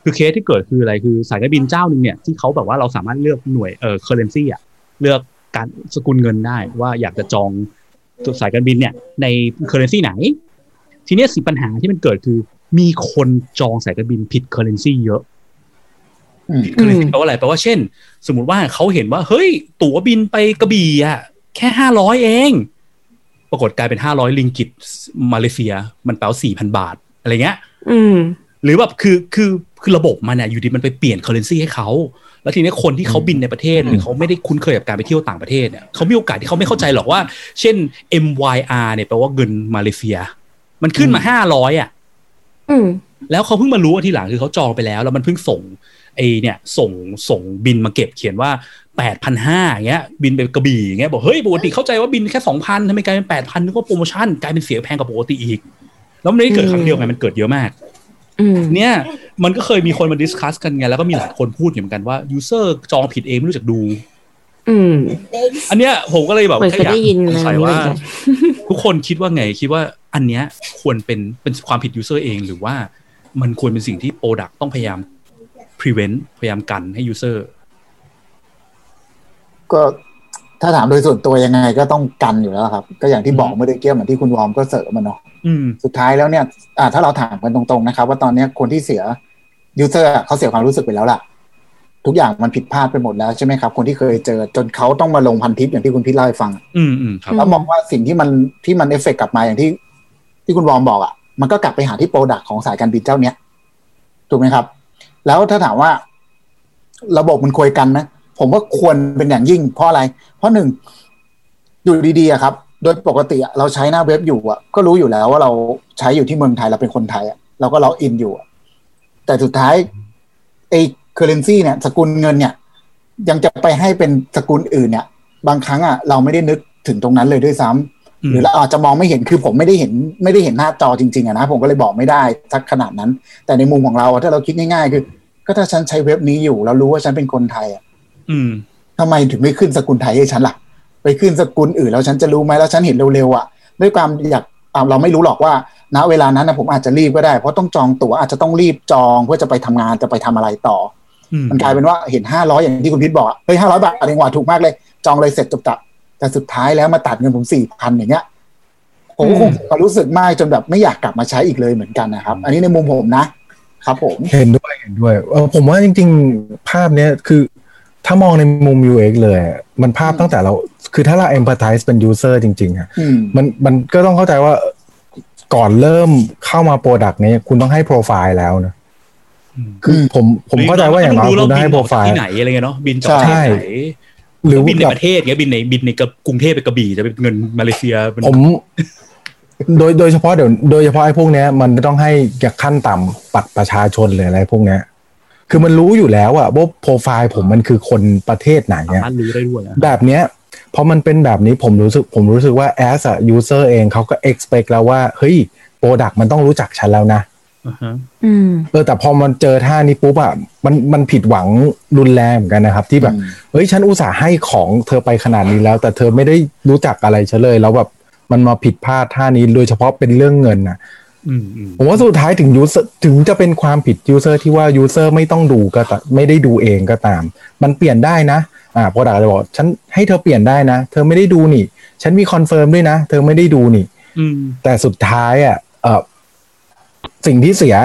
คือเคสที่เกิดคืออะไรคือสายการบินเจ้าหนึ่งเนี่ยที่เขาแบบว่าเราสามารถเลือกหน่วยเอ่อ currency อะเลือกการสกุลเงินได้ว่าอยากจะจองตัวสายการบินเนี่ยใน currency ไหน ทีเนี้ยสิปัญหาที่มันเกิดคือมีคนจองสายการบินผิด currency เยอะ อืมอืมแปลว่าอะไรแปลว่าเช่น สมมติว่าเขาเห็นว่า เฮ้ย ตั๋วบินไปกระบี่อะ แค่ห้าร้อยเอง ปรากฏกลายเป็นห้าร้อยลิงกิตมาเลเซีย มันแปลว่าสี่พันบาท อะไรเงี้ยอืมหรือแบบคือคือคือระบบมันเนี่ยอยู่ดีมันไปเปลี่ยนเคอร์เรนซีให้เขา แล้วทีนี้คนที่เขาบินในประเทศหรือเขาไม่ได้คุ้นเคยกับการไปเที่ยวต่างประเทศเนี่ยเขามีโอกาสที่เขาไม่เข้าใจหรอกว่า เช่น MYR เนี่ยแปลว่าเงินมาเลเซีย มันขึ้นมาห้าร้อยอะอืมแล้วเขาเพิ่งมารู้ว่าทีหลังคือเขาจองไปแล้ว แล้วมันเพิ่งส่ง ไอเนี่ยส่งส่งบินมาเก็บเขียนว่าแปดพันห้าอย่างเงี้ยบินไปกระบี่อย่างเงี้ยบอกเฮ้ยปกติเข้าใจว่าบินแค่สองพันทำไมกลายเป็นแปดพันนึกว่าโปรโมชั่นกลายเป็นเสียแพงกว่าปกติอีก แล้วมันไม่ได้เกิดครั้งเดียวไงมันเกิดเยอะมากอืมเนี่ยมันก็เคยมีคนมา discuss กันไงแล้วก็มีหลายคนพูดอยู่เหมือนกันว่า user จองผิดเองไม่รู้จักดูอืมอันเนี้ยผมก็เลยแบบเหมือนเคยได้ยินสงสัยอะไรว่าเหมือนกันทุกคนคิดว่าไงคิดว่าอันเนี้ยควรเป็นเป็นความผิด user เองหรือว่ามันควรเป็นสิ่งที่ product ต้องพยายาม prevent พยายามกันให้ userก็ถ้าถามโดยส่วนตัวยังไงก็ต้องกันอยู่แล้วครับ ก็อย่างที่บอกเมื่อกี้เหมือนที่คุณวอร์มก็เสริมมันเนาะอืมสุดท้ายแล้วเนี่ยอ่าถ้าเราถามกันตรงๆนะครับ ว่าตอนเนี้ยคนที่เสีย user เขาเสียความรู้สึกไปแล้วล่ะ ทุกอย่างมันผิดพลาดไปหมดแล้วใช่ไหมครับ คนที่เคยเจอจนเขาต้องมาลงพันทิปอย่างที่คุณพี่เล่าให้ฟัง อืมอืมครับแล้วมองว่าสิ่งที่มันที่มันเอฟเฟกกลับมาอย่างที่ ที่คุณวอร์มบอกอะ มันก็กลับไปหาที่ product ของสายการบินเจ้าเนี้ยถูกไหมครับ แล้วถ้าถามว่า ระบบมันควรกันไหมผมว่าควรเป็นอย่างยิ่ง เพราะอะไร เพราะหนึ่งอยู่ดีๆครับ โดยปกติเราใช้หน้าเว็บอยู่อะ ก็รู้อยู่แล้วว่าเราใช้อยู่ที่เมืองไทยเราเป็นคนไทยอะเราก็ล็อกอินอยู่ แต่สุดท้ายไอ้เคอร์เรนซีเนี่ย สกุลเงินเนี่ย ยังจะไปให้เป็นสกุลอื่นเนี่ย บางครั้งอะเราไม่ได้นึกถึงตรงนั้นเลยด้วยซ้ำอืม หรือเราอาจจะมองไม่เห็นคือผมไม่ได้เห็นไม่ได้เห็นหน้าจอจริงๆอะนะผมก็เลยบอกไม่ได้สักขนาดนั้น แต่ในมุมของเราอะถ้าเราคิดง่ายๆ คือ ก็ถ้าฉันใช้เว็บนี้อยู่แล้วรู้ว่าฉันเป็นคนไทยอะอืมทำไมถึงไม่ขึ้นสกุลไทยให้ฉันล่ะ ไปขึ้นสกุลอื่นแล้วฉันจะรู้ไหมแล้วฉันเห็นเร็วๆอะด้วยความอยากอ่าเราไม่รู้หรอกว่า ณเวลานั้นนะผมอาจจะรีบก็ได้ เพราะต้องจองตั๋วอาจจะต้องรีบจองเพื่อจะไปทำงานจะไปทำอะไรต่ออืมมันกลายเป็นว่าเห็นห้าร้อยอย่างที่คุณพิทบอกอะเฮ้ยห้าร้อยบาทเองว่ะถูกมากเลย จองเลยเสร็จจบจับ แต่สุดท้ายแล้วมาตัดเงินผมสี่พันอย่างเงี้ยผมก็คงจะรู้สึกมากจนแบบไม่อยากกลับมาใช้อีกเลยเหมือนกันนะครับ อันนี้ในมุมผมนะครับผมเห็นด้วยเห็นด้วยเออผมว่าจริง ๆ ภาพเนี้ยคือถ้ามองในมุม UX เลยอะมันภาพตั้งแต่เรา คือถ้าเรา empathize เป็น user จริงๆอะอืมมันมันก็ต้องเข้าใจว่าก่อนเริ่มเข้ามาโปรดักต์นี้คุณต้องให้โปรไฟล์แล้วนะคือผมผมเข้าใจว่าอย่างน้อยต้คุณต้องให้โปรไฟล์ที่ไหนอะไรเงี้ยเนาะบินจากใช่ที่ไหน หรือบินในแบบประเทศเงี้ยบินในบินในกรุงเทพไปกระบี่จะเป็นเงินมาเลเซียเป็นผมโดยโดยเฉพาะเดี๋ยวโดยเฉพาะไอ้พวกเนี้ยมันต้องให้จากขั้นต่ำปัดประชาชนเลยอะไรพวกเนี้ยคือมันรู้อยู่แล้วอะว่าโปรไฟล์ผมมันคือคนประเทศไหนสาเนี่ยมารถรู้ได้ด้วยนะแบบเนี้ยพอมันเป็นแบบนี้ผมรู้สึกผมรู้สึกว่า as a user เองเขาก็ expect แล้วว่า เฮ้ยโปรดักมันต้องรู้จักฉันแล้วนะอ่าฮะอืม เออแต่พอมันเจอท่านี้ปุ๊บอะมันมันผิดหวังรุนแรงเหมือนกันนะครับ ที่แบบอืมเฮ้ยฉันอุตส่าห์ให้ของเธอไปขนาดนี้แล้ว แต่เธอไม่ได้รู้จักอะไรฉันเลย แล้วแบบมันมาผิดพลาดท่านี้โดยเฉพาะเป็นเรื่องเงินนะอืมอืมผมว่าสุดท้ายถึง user ถึงจะเป็นความผิด user ที่ว่า user ไม่ต้องดูก็ตามไม่ได้ดูเองก็ตาม มันเปลี่ยนได้นะอ่าพอดาจะบอกฉันให้เธอเปลี่ยนได้นะ เธอไม่ได้ดูนี่ ฉันมี confirm ด้วยนะ เธอไม่ได้ดูนี่อืมแต่สุดท้ายอะเออ สิ่งที่เสีย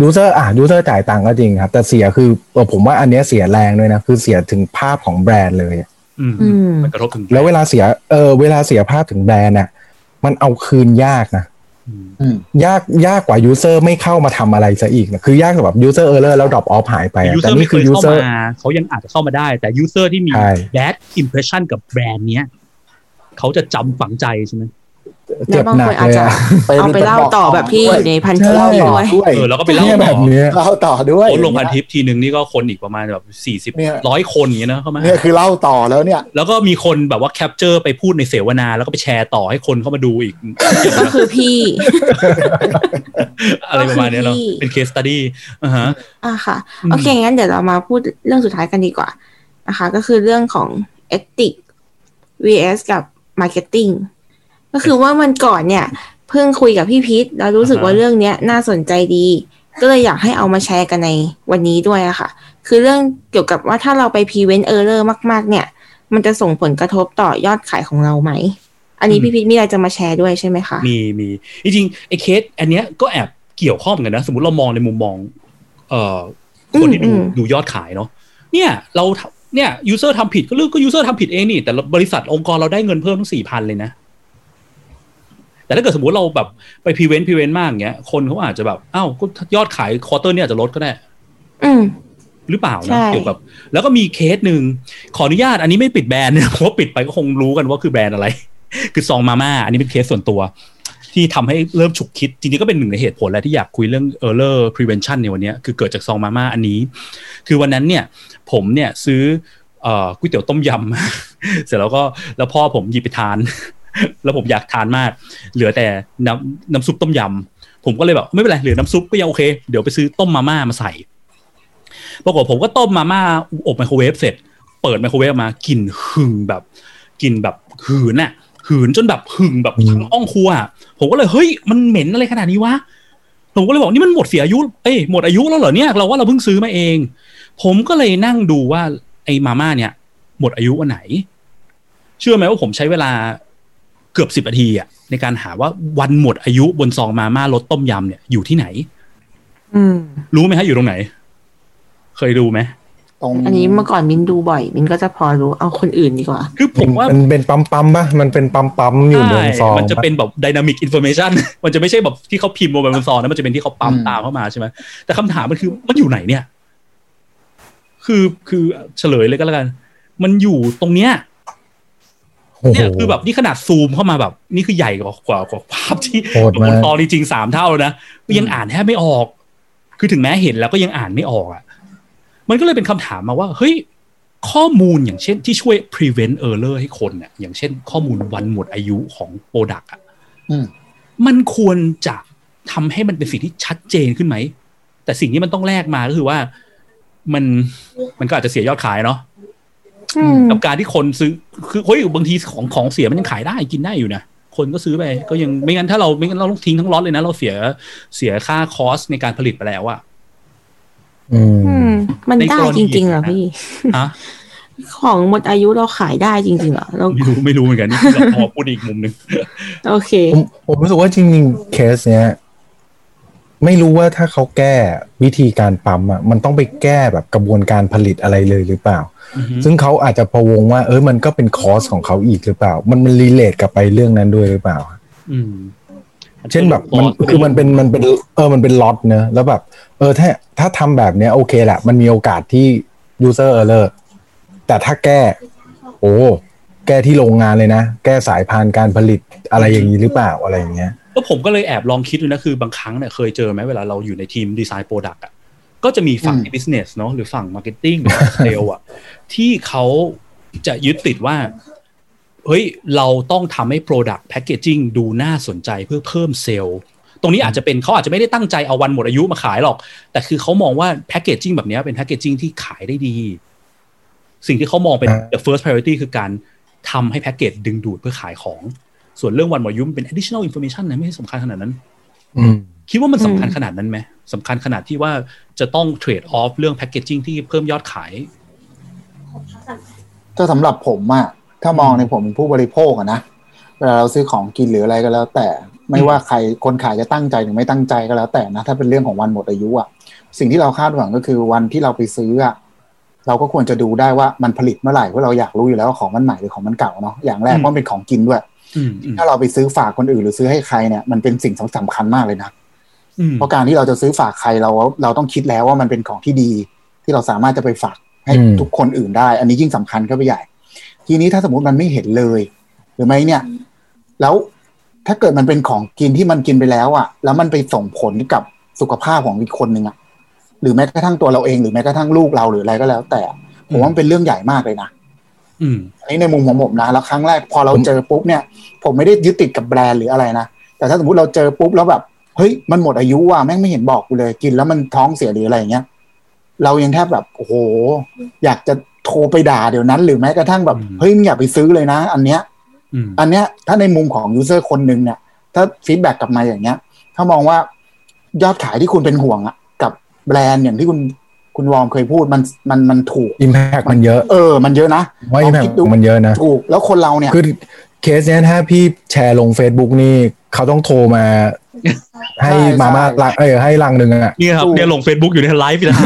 user อะ user จ่ายตังค์ก็จริงครับ แต่เสียคือเออผมว่าอันเนี้ยเสียแรงด้วยนะ คือเสียถึงภาพของแบรนด์เลยอะอืมอืมมันกระทบถึงแล้วเวลาเสียเออเวลาเสียภาพถึงแบรนด์น่ะมันเอาคืนยากนะอืมอืมยากยากกว่า user ไม่เข้ามาทำอะไรซะอีกนะคือยากกว่าแบบ user error แล้ว drop off หายไปอะ user นี่ไม่เคคือ user เข้ามาเขายังอาจจะเข้ามาได้ แต่ user ที่มีใช่ bad impression กับแบรนด์เนี้ยเขาจะจำฝังใจใช่ไหม เจ็บหนักเลยอะเอาไปเล่าต่อแบบที่อยู่ในพันทิปเล่าต่อด้วยด้วยเออแล้วก็ไปเล่าเนี่ยต่แบอบเนี้ยต่อเล่าต่อด้วยโพสต์ลงพันทิปทีหนึ่งนี่ก็คนอีกประมาณแบบสี่สิบเนี่ยร้อยคนอย่างเงี้ยนะเข้ามาเนี่ยคือเล่าต่อแล้วเนี่ย แล้วก็มีคนแบบว่า capture ไปพูดในเสวนา แล้วก็ไปแชร์ต่อให้คนเข้ามาดูอีก ก็คือพี่ อะไรประมาณเนี้ยเนาะก็คือที่เป็น case study อ่าฮะอะค่ะอืมโอเค งั้นเดี๋ยวเรามาพูดเรื่องสุดท้ายกันดีกว่านะคะ ก็คือเรื่องของ ethic vs กับ marketing ก็ คือว่ามันก่อนเนี่ย เพิ่งคุยกับพี่พีทแล้วรู้สึกว่าเรื่องเนี้ยน่าสนใจดี ก็เลยอยากให้เอามาแชร์กันในวันนี้ด้วยอะค่ะ คือเรื่องเกี่ยวกับว่าถ้าเราไป prevent error มาก ๆ เนี่ย มันจะส่งผลกระทบต่อยอดขายของเราไหม อันนี้พี่พีทมีอะไรจะมาแชร์ด้วยใช่ไหมคะ มีมีจริงๆไอ้เคส อันเนี้ยก็แอบเกี่ยวข้องเหมือนกันนะ สมมติเรามองในมุมมอง เอ่อคนที่ดูอืมอืมดูยอดขายเนาะเนี่ยเราทำเนี่ย user ทำผิดก็เรื่องก็ user ทำผิดเองนี่แต่บริษัทองค์กรเราได้เงินเพิ่มทั้งสี่พันเลยนะ แต่ถ้าเกิดสมมติเราแบบไป prevent prevent มากอย่างเงี้ย คนเขาอาจจะแบบอ้าวก็ยอดขาย quarter เนี่ยอาจจะลดก็ได้ อืมหรือเปล่าใช่นะเกี่ยวกับ แล้วก็มีเคสหนึ่งขออนุญาตอันนี้ไม่ปิดแบรนด์นะเพราะว่าปิดไปก็คงรู้กันว่าคือแบรนด์อะไร คือซองมาม่าอันนี้เป็นเคสส่วนตัว ที่ทำให้เริ่มฉุกคิด จริงๆก็เป็นหนึ่งในเหตุผลแหละที่อยากคุยเรื่อง error prevention ในวันเนี้ยคือเกิดจากซองมาม่าอันนี้ คือวันนั้นเนี่ย ผมเนี่ยซื้อเอ่อก๋วยเตี๋ยวต้มยำเสร็จแล้วก็แล้วพ่อผมหยิบไปทาน แล้วผมอยากทานมาก เหลือแต่น้ำน้ำซุปต้มยำผมก็เลยแบบไม่เป็นไรเหลือน้ำซุปก็ยังโอเค เดี๋ยวไปซื้อต้มมาม่ามาใส่ปรากฏผมก็ต้มมาม่าอบไมโครเวฟเสร็จ เปิดไมโครเวฟมากลิ่นหึงแบบกลิ่นแบบหืนอะหืนจนแบบหึงแบบทั้งห้องครัว ผมก็เลยเฮ้ยมันเหม็นอะไรขนาดนี้วะผมก็เลยบอกนี่มันหมดเสียอายุ เอ้ยหมดอายุแล้วเหรอเนี่ย เราว่าเราเพิ่งซื้อมาเอง ผมก็เลยนั่งดูว่าไอ้มาม่าเนี่ย หมดอายุวันไหน เชื่อไหมว่าผมใช้เวลา เกือบสิบนาทีอะในการหาว่าวันหมดอายุบนซองมาม่ารสต้มยำเนี่ยอยู่ที่ไหนอืมรู้ไหมฮะอยู่ตรงไหน เคยดูไหมตรงอันนี้เมื่อก่อนมินดูบ่อย มินก็จะพอรู้เอาคนอื่นดีกว่า คือผมว่ามันเป็นปั๊มปั๊มๆป่ะมันเป็นปั๊มปั๊มๆอยู่บนซองมันจะเป็นแบบ dynamic information มันจะไม่ใช่แบบที่เขาพิมพ์ลงไปบนซองนะมันจะเป็นที่เขาปั๊มตามเข้ามาใช่ไหมแต่คำถามมันคือมันอยู่ไหนเนี่ย คือคือเฉลยเลยก็แล้วกัน มันอยู่ตรงเนี้ยโอ้โห เนี่ยคือแบบนี่ขนาดซูมเข้ามาแบบ นี่คือใหญ่กว่ากว่ากว่าภาพที่โหดบมากนซองจริงๆสามเท่าแล้วนะยังอ่านแทบไม่ออก คือถึงแม้เห็นแล้วก็ยังอ่านไม่ออกอะ มันก็เลยเป็นคำถามมาว่า เฮ้ย ข้อมูลอย่างเช่นที่ช่วย prevent error ให้คนเนี่ยอย่างเช่น ข้อมูลวันหมดอายุของโปรดักต์อะอืมมันควรจะทำให้มันเป็นสิ่งที่ชัดเจนขึ้นไหม แต่สิ่งที่มันต้องแลกมาก็คือว่ามันมันก็อาจจะเสียยอดขายเนาะอืม กับการที่คนซื้อคือเฮ้ยบางทีของของเสียมันยังขายได้กินได้อยู่นะคนก็ซื้อไป ก็ยังไม่งั้นถ้าเราไม่งั้นเราต้องทิ้งทั้งล็อตเลยนะเราเสียเสียค่าคอสในการผลิตไปแล้วอะอืมอืมมันในได้กรณีจริงๆเหรอนะพี่ฮะของหมดอายุเราขายได้จริงๆเหรอเราไม่รู้ไม่รู้เหมือนกันนี่คือเราพอพูดอีกมุมหนึ่งโอเค ผมผมรู้สึกว่าจริงๆเคสเนี้ย ไม่รู้ว่าถ้าเขาแก้วิธีการปั๊มอะมันต้องไปแก้แบบกระบวนการผลิตอะไรเลยหรือเปล่าอือฮึซึ่งเขาอาจจะพะวงว่า เออมันก็เป็นคอสของเขาอีกหรือเปล่า มันมันรีเลทกลับไปเรื่องนั้นด้วยหรือเปล่าอืมเช่นแบบมันคือมันเป็นมันเป็นเออมันเป็นล็อตเนอะแล้วแบบ เออถ้าถ้าทำแบบเนี้ยโอเคแหละ มันมีโอกาสที่ user error แต่ถ้าแก้ โอ้แก้ที่โรงงานเลยนะ แก้สายพานการผลิตอะไรอย่างนี้หรือเปล่าอะไรอย่างเงี้ย ก็ผมก็เลยแอบลองคิดดูนะคือบางครั้งเนี่ยเคยเจอไหมเวลาเราอยู่ในทีม design product อะก็จะมีฝั่งอืม business เนาะหรือฝั่ง marketing หรือเซลอะที่เขาจะยึดติดว่า เฮ้ย เราต้องทำให้ Product Packaging ดูน่าสนใจเพื่อเพิ่มเซลล์ตรงนี้อาจจะเป็นเขาอาจจะไม่ได้ตั้งใจเอาวันหมดอายุมาขายหรอก แต่คือเขามองว่าแพ c เกจจิ้งแบบเนี้ยเป็นแพ c เกจจิ้งที่ขายได้ดี สิ่งที่เขามองเป็นอ่า the first priority คือการทำให้แพ็กเกจดึงดูดเพื่อขายของ ส่วนเรื่องวันหมดอายุมันเป็น additional information นะไม่ใช่สำคัญขนาดนั้นอืมคิดว่ามันสำคัญอืมขนาดนั้นไหมสำคัญขนาดที่ว่าจะต้องเทรดออฟเรื่องแพ c เกจจิ้งที่เพิ่มยอดขายถ้าสำหรับผมอะถ้ามองในผมเป็นผู้บริโภคอะนะเวลาเราซื้อของกินหรืออะไรก็แล้ว แต่ไม่ว่าใครคนขายจะตั้งใจหรือไม่ตั้งใจก็แล้วแต่นะ ถ้าเป็นเรื่องของวันหมดอายุอะสิ่งที่เราคาดหวังก็คือวันที่เราไปซื้ออะเราก็ควรจะดูได้ว่ามันผลิตเมื่อไหร่เพราะเราอยากรู้อยู่แล้วว่าของมันใหม่หรือของมันเก่าเนาะอย่างแรกอืมเพราะมันเป็นของกินด้วยอืมอืม ถ้าเราไปซื้อฝากคนอื่นหรือซื้อให้ใครเนี่ยมันเป็นสิ่งสำคัญมากเลยนะอืมเพราะการที่เราจะซื้อฝากใครเราเราต้องคิดแล้วว่ามันเป็นของที่ดี ที่เราสามารถจะไปฝากให้อืมทุกคนอื่นได้ อันนี้ยิ่งสำคัญเข้าไปใหญ่ ทีนี้ถ้าสมมติมันไม่เห็นเลย หรือไม่เนี่ย แล้วถ้าเกิดมันเป็นของกินที่มันกินไปแล้วอะ่ะ แล้วมันไปส่งผลกับสุขภาพของอีกคนหนึ่งอะ่ะหรือแม้กระทั่งตัวเราเองหรือแม้กระทั่งลูกเราหรืออะไรก็แล้ว แต่ผมว่ามันเป็นเรื่องใหญ่มากเลยนะ อืมอันนี้ในมุมของผมนะแล้วครั้งแรกพอเราเจอปุ๊บเนี่ย ผมไม่ได้ยึดติดกับแบรนด์หรืออะไรนะแต่ถ้าสมมติเราเจอปุ๊บแล้วแบบเฮ้ยมันหมดอายุว่ะแม่งไม่เห็นบอกกูเลยกินแล้วมันท้องเสียหรืออะไรอย่างเงี้ยเรายังแทบแบบโอ้โห อยากจะโทรไปด่าเดี๋ยวนั้น หรือแม้กระทั่งแบบอืมเฮ้ยมึงอย่าไปซื้อเลยนะ อันเนี้ยอืมอันเนี้ยถ้าในมุมของ user คนหนึ่งเนี่ย ถ้า feedback กลับมาอย่างเงี้ย ถ้ามองว่ายอดขายที่คุณเป็นห่วงอะกับแบรนด์อย่างที่คุณ คุณวอร์มเคยพูดมันมันมันถูก impact มันเยอะ เออ มันเยอะนะว่าอิมแพคลองคิดดูมันเยอะนะถูกแล้วคนเราเนี่ยคือเคสเนี้ยถ้าพี่แชร์ลง Facebook นี่เขาต้องโทรมา ให้ใช่มาม่าใช่ลังเออให้ลังหนึ่งอะเนี่ยครับถูกเนี่ยลง Facebook อยู่ในไลฟ์นะ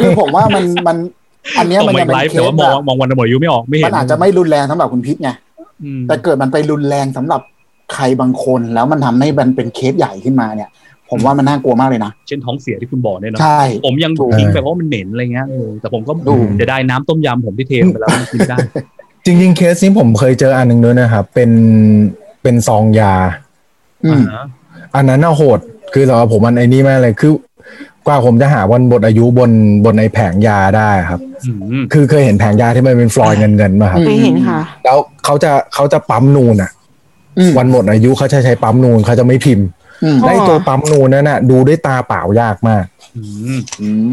คือผมว่ามันมัน อันเนี้ยส่งมันมาจะอีกเป็นไลฟ์เคแต่สว่ามแบองบมองวันหมดอายุไม่ออกไม่เห็นมันอาจจะไม่รุนแรงสำหรับคุณพิษไงอืมแต่เกิดมันไปรุนแรงสำหรับใครบางคนแล้วมันทำให้มันเป็นเคสใหญ่ขึ้นมาเนี่ย ผมว่ามันน่ากลัวมากเลยนะ เช่นท้องเสียที่คุณบอกเนี่ยเนาะใช่ผมยังถูกทิ้งไปเพราะว่ามันเหม็นอะไรเงี้ยเออแต่ผมก็ถูกจะได้น้ำต้มยำผมที่เทไปแล้วมันกินได้ จริง ๆ เคสนี้ผมเคยเจออันหนึ่งด้วยนะครับ เป็นเป็นซองยาอืมอ่าอันนั้นน่าโหด คือสำหรับผมมันไอ้นี่มากเลยคือกว่าผมจะหาวันบทอายุบนบนในแผงยาได้ครับอืมคือเคยเห็นแผงยาที่มันเป็นฟลอยด์เงินเงินๆมาครับอืมเคยเห็นค่ะ แล้วเขาจะเขาจะปั๊มนูนอะอืมวันหมดอายุเขาจะใช้ปั๊มนูนเขาจะไม่พิมพ์อืมอ๋อ ได้ตัวปั๊มนูนนั่นน่ะ ดูด้วยตาเปล่ายากมากอืมอืม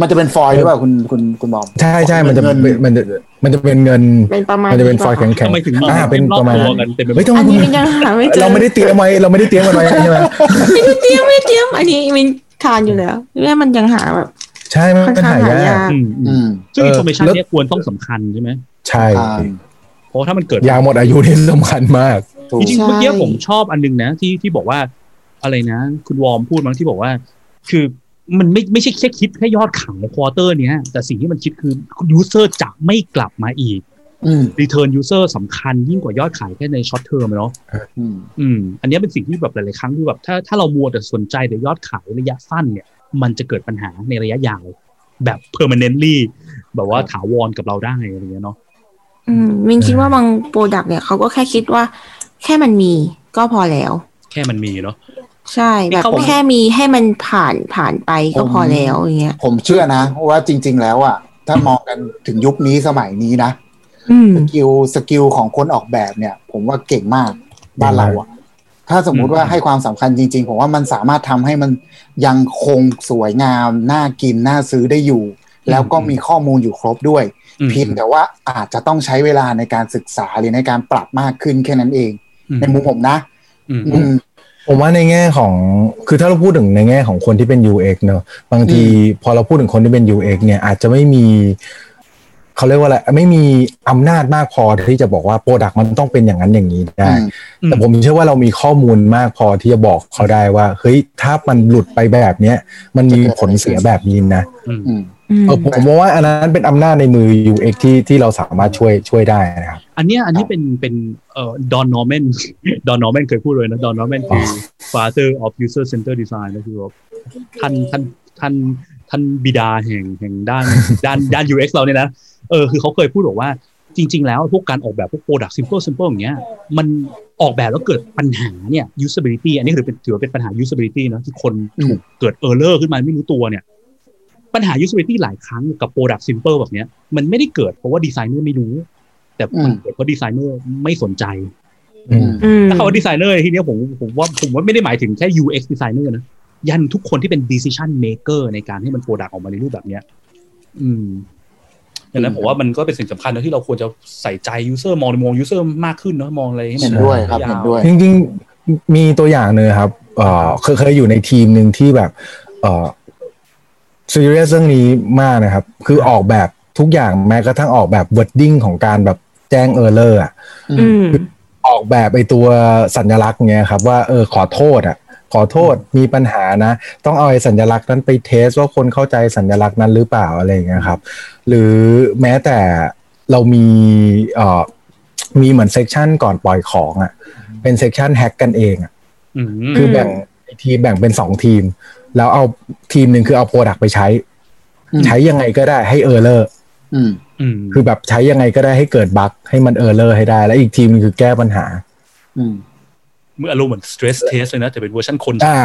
มันจะเป็นฟอยล์หรือเปล่าคุณคุณคุณบอมใช่ใช่มันจะเงินมันจะมันจะเป็นเงินเป็นประมาณมันจะเป็นนี้ฟอยล์ปะแข็งทำไมถึงๆอ่าเป็นรอปบระมาณตัวนั้นกันเต็มไปหมเฮ้ยดต้องอันนี้มันยังหาไม่เจอเราไม่ได้เตรียมไว้เราไม่ได้เตรียมมันไว้ใช่ไหมไม่ได้เตรียมไม่เตรียมอันนี้มันทานอยู่แล้วแม่มันยังหาแบบใช่มันค่อนมันข้างหาหายยากยากอืมอือืมมซึ่งเออิอนโฟเมชันแล้วเนี้ยควรต้องสำคัญใช่ไหมใช่อ่าเพราะถ้ามันเกิดยาหมดอายุนี่สำคัญมากถูกจริงๆใช่เมื่อกี้ผมชอบอันนึงนะที่ที่บอกว่า อะไรนะ คุณวอร์มพูดมั้งที่บอกว่า คือมันไม่ไม่ใช่แค่คิดแค่ยอดขาย quarter เนี้ย แต่สิ่งที่มันคิดคือ user จะไม่กลับมาอีกอืม return user สำคัญยิ่งกว่ายอดขายแค่ใน short term เนาะอืมอืมอันเนี้ยเป็นสิ่งที่แบบหลาย ๆ ครั้งที่แบบถ้าถ้าเรามัวแต่สนใจแต่ยอดขายระยะสั้นเนี่ย มันจะเกิดปัญหาในระยะยาว แบบ permanently แบบว่าถาวรกับเราได้อะไรเงี้ยเนาะอืมมินคิดว่าบาง product เนี่ยเขาก็แค่คิดว่า แค่มันมีก็พอแล้ว แค่มันมีเนาะ ใช่แบบเขาแค่มีให้มันผ่านผ่านไปก็พอแล้วอย่างเงี้ย ผมเชื่อนะว่าจริง ๆ แล้วอะ ถ้ามองกันถึงยุคนี้สมัยนี้นะอืม skill skill ของคนออกแบบเนี่ย ผมว่าเก่งมากบ้านเราอะ ถ้าสมมุติว่าให้ความสำคัญจริง ๆ ผมว่ามันสามารถทำให้มันยังคงสวยงาม น่ากิน น่าซื้อได้อยู่ แล้วก็มีข้อมูลอยู่ครบด้วยอืมเพียงแต่ว่าอาจจะต้องใช้เวลาในการศึกษาหรือในการปรับมากขึ้นแค่นั้นเองอืมในมุมผมนะอืมอืม ผมว่าในแง่ของคือถ้าเราพูดถึงในแง่ของคนที่เป็น UX เนอะบางทีพอเราพูดถึงคนที่เป็น UX เนี่ยอาจจะไม่มี เขาเรียกว่าอะไรไม่มีอำนาจมากพอที่จะบอกว่า product มันต้องเป็นอย่างนั้นอย่างนี้ได้อืมแต่ผมเชื่อว่าเรามีข้อมูลมากพอที่จะบอกเขาได้ว่าเฮ้ยถ้ามันหลุดไปแบบเนี้ยมันมีผลเสียแบบนี้นะอืมอืมอืมเออผมผมว่าอันนั้นเป็นอำนาจในมือ UX ที่ที่เราสามารถช่วยช่วยได้นะครับ อันเนี้ยอันนี้เป็นเป็นเอ่อ Don Norman Don Norman เคยพูดเลยนะ Don Norman คือ father of user center design ก็คือว่าท่านท่านท่านท่านบิดาแห่งแห่งด้านด้านด้าน UX เราเนี่ยนะ เออคือเขาเคยพูดบอกว่าจริง ๆ แล้วพวกการออกแบบพวก product simple simple อย่างเงี้ยมันออกแบบแล้วเกิดปัญหาเนี่ย usability อันนี้ถือเป็นถือว่าเป็นปัญหา usability เนอะที่คนถูกเกิด error ขึ้นมาไม่รู้ตัวเนี่ย ปัญหา usability หลายครั้งกับ product simple แบบเนี้ยมันไม่ได้เกิดเพราะว่าดีไซเนอร์ไม่รู้ แต่มันอืมเกิดเพราะดีไซเนอร์ไม่สนใจอืมอืมถ้าเขาว่าดีไซเนอร์ทีเนี้ยผมผมว่าผมว่าไม่ได้หมายถึงแค่ UX ดีไซเนอร์นะยันทุกคนที่เป็น decision maker ในการให้มัน product ออกมาในรูปแบบเนี้ย อืม ดังนั้นผมว่ามันก็เป็นสิ่งสำคัญนะที่เราควรจะใส่ใจ user มองมอง user มากขึ้นเนาะมองอะไรให้มัเห็นนด้วยครับาเห็นด้วยจริงๆมีตัวอย่างหนึ่งครับเอ่อเคยเคยอยู่ในทีมหนึ่งที่แบบเอ่อซีเรียสเรื่องนี้มากนะครับ คือออกแบบทุกอย่างแม้กระทั่งออกแบบ wording ของการแบบแจ้ง error อะอืมออกแบบไอตัวสัญลักษณ์เงี้ยครับ ว่าเออขอโทษอะ ขอโทษมีปัญหานะ ต้องเอาไอ้สัญลักษณ์นั้นไป test ว่าคนเข้าใจสัญลักษณ์นั้นหรือเปล่าอะไรอย่างเงี้ยครับ หรือแม้แต่เรามีเอ่อมีเหมือน section ก่อนปล่อยของอะ เป็น section hack กันเองอะอืมคือแบ่งทีมแบ่งเป็นสองทีม แล้วเอาทีมหนึ่งคือเอา product ไปใช้อืมใช้ยังไงก็ได้ให้ error อืมอืมคือแบบใช้ยังไงก็ได้ให้เกิด bug ให้มัน error ให้ได้ แล้วอีกทีมหนึ่งคือแก้ปัญหาอื มเมื่ออารมณ์เหมือน stress test เลยนะ แต่เป็นเวอร์ชันคนอ่า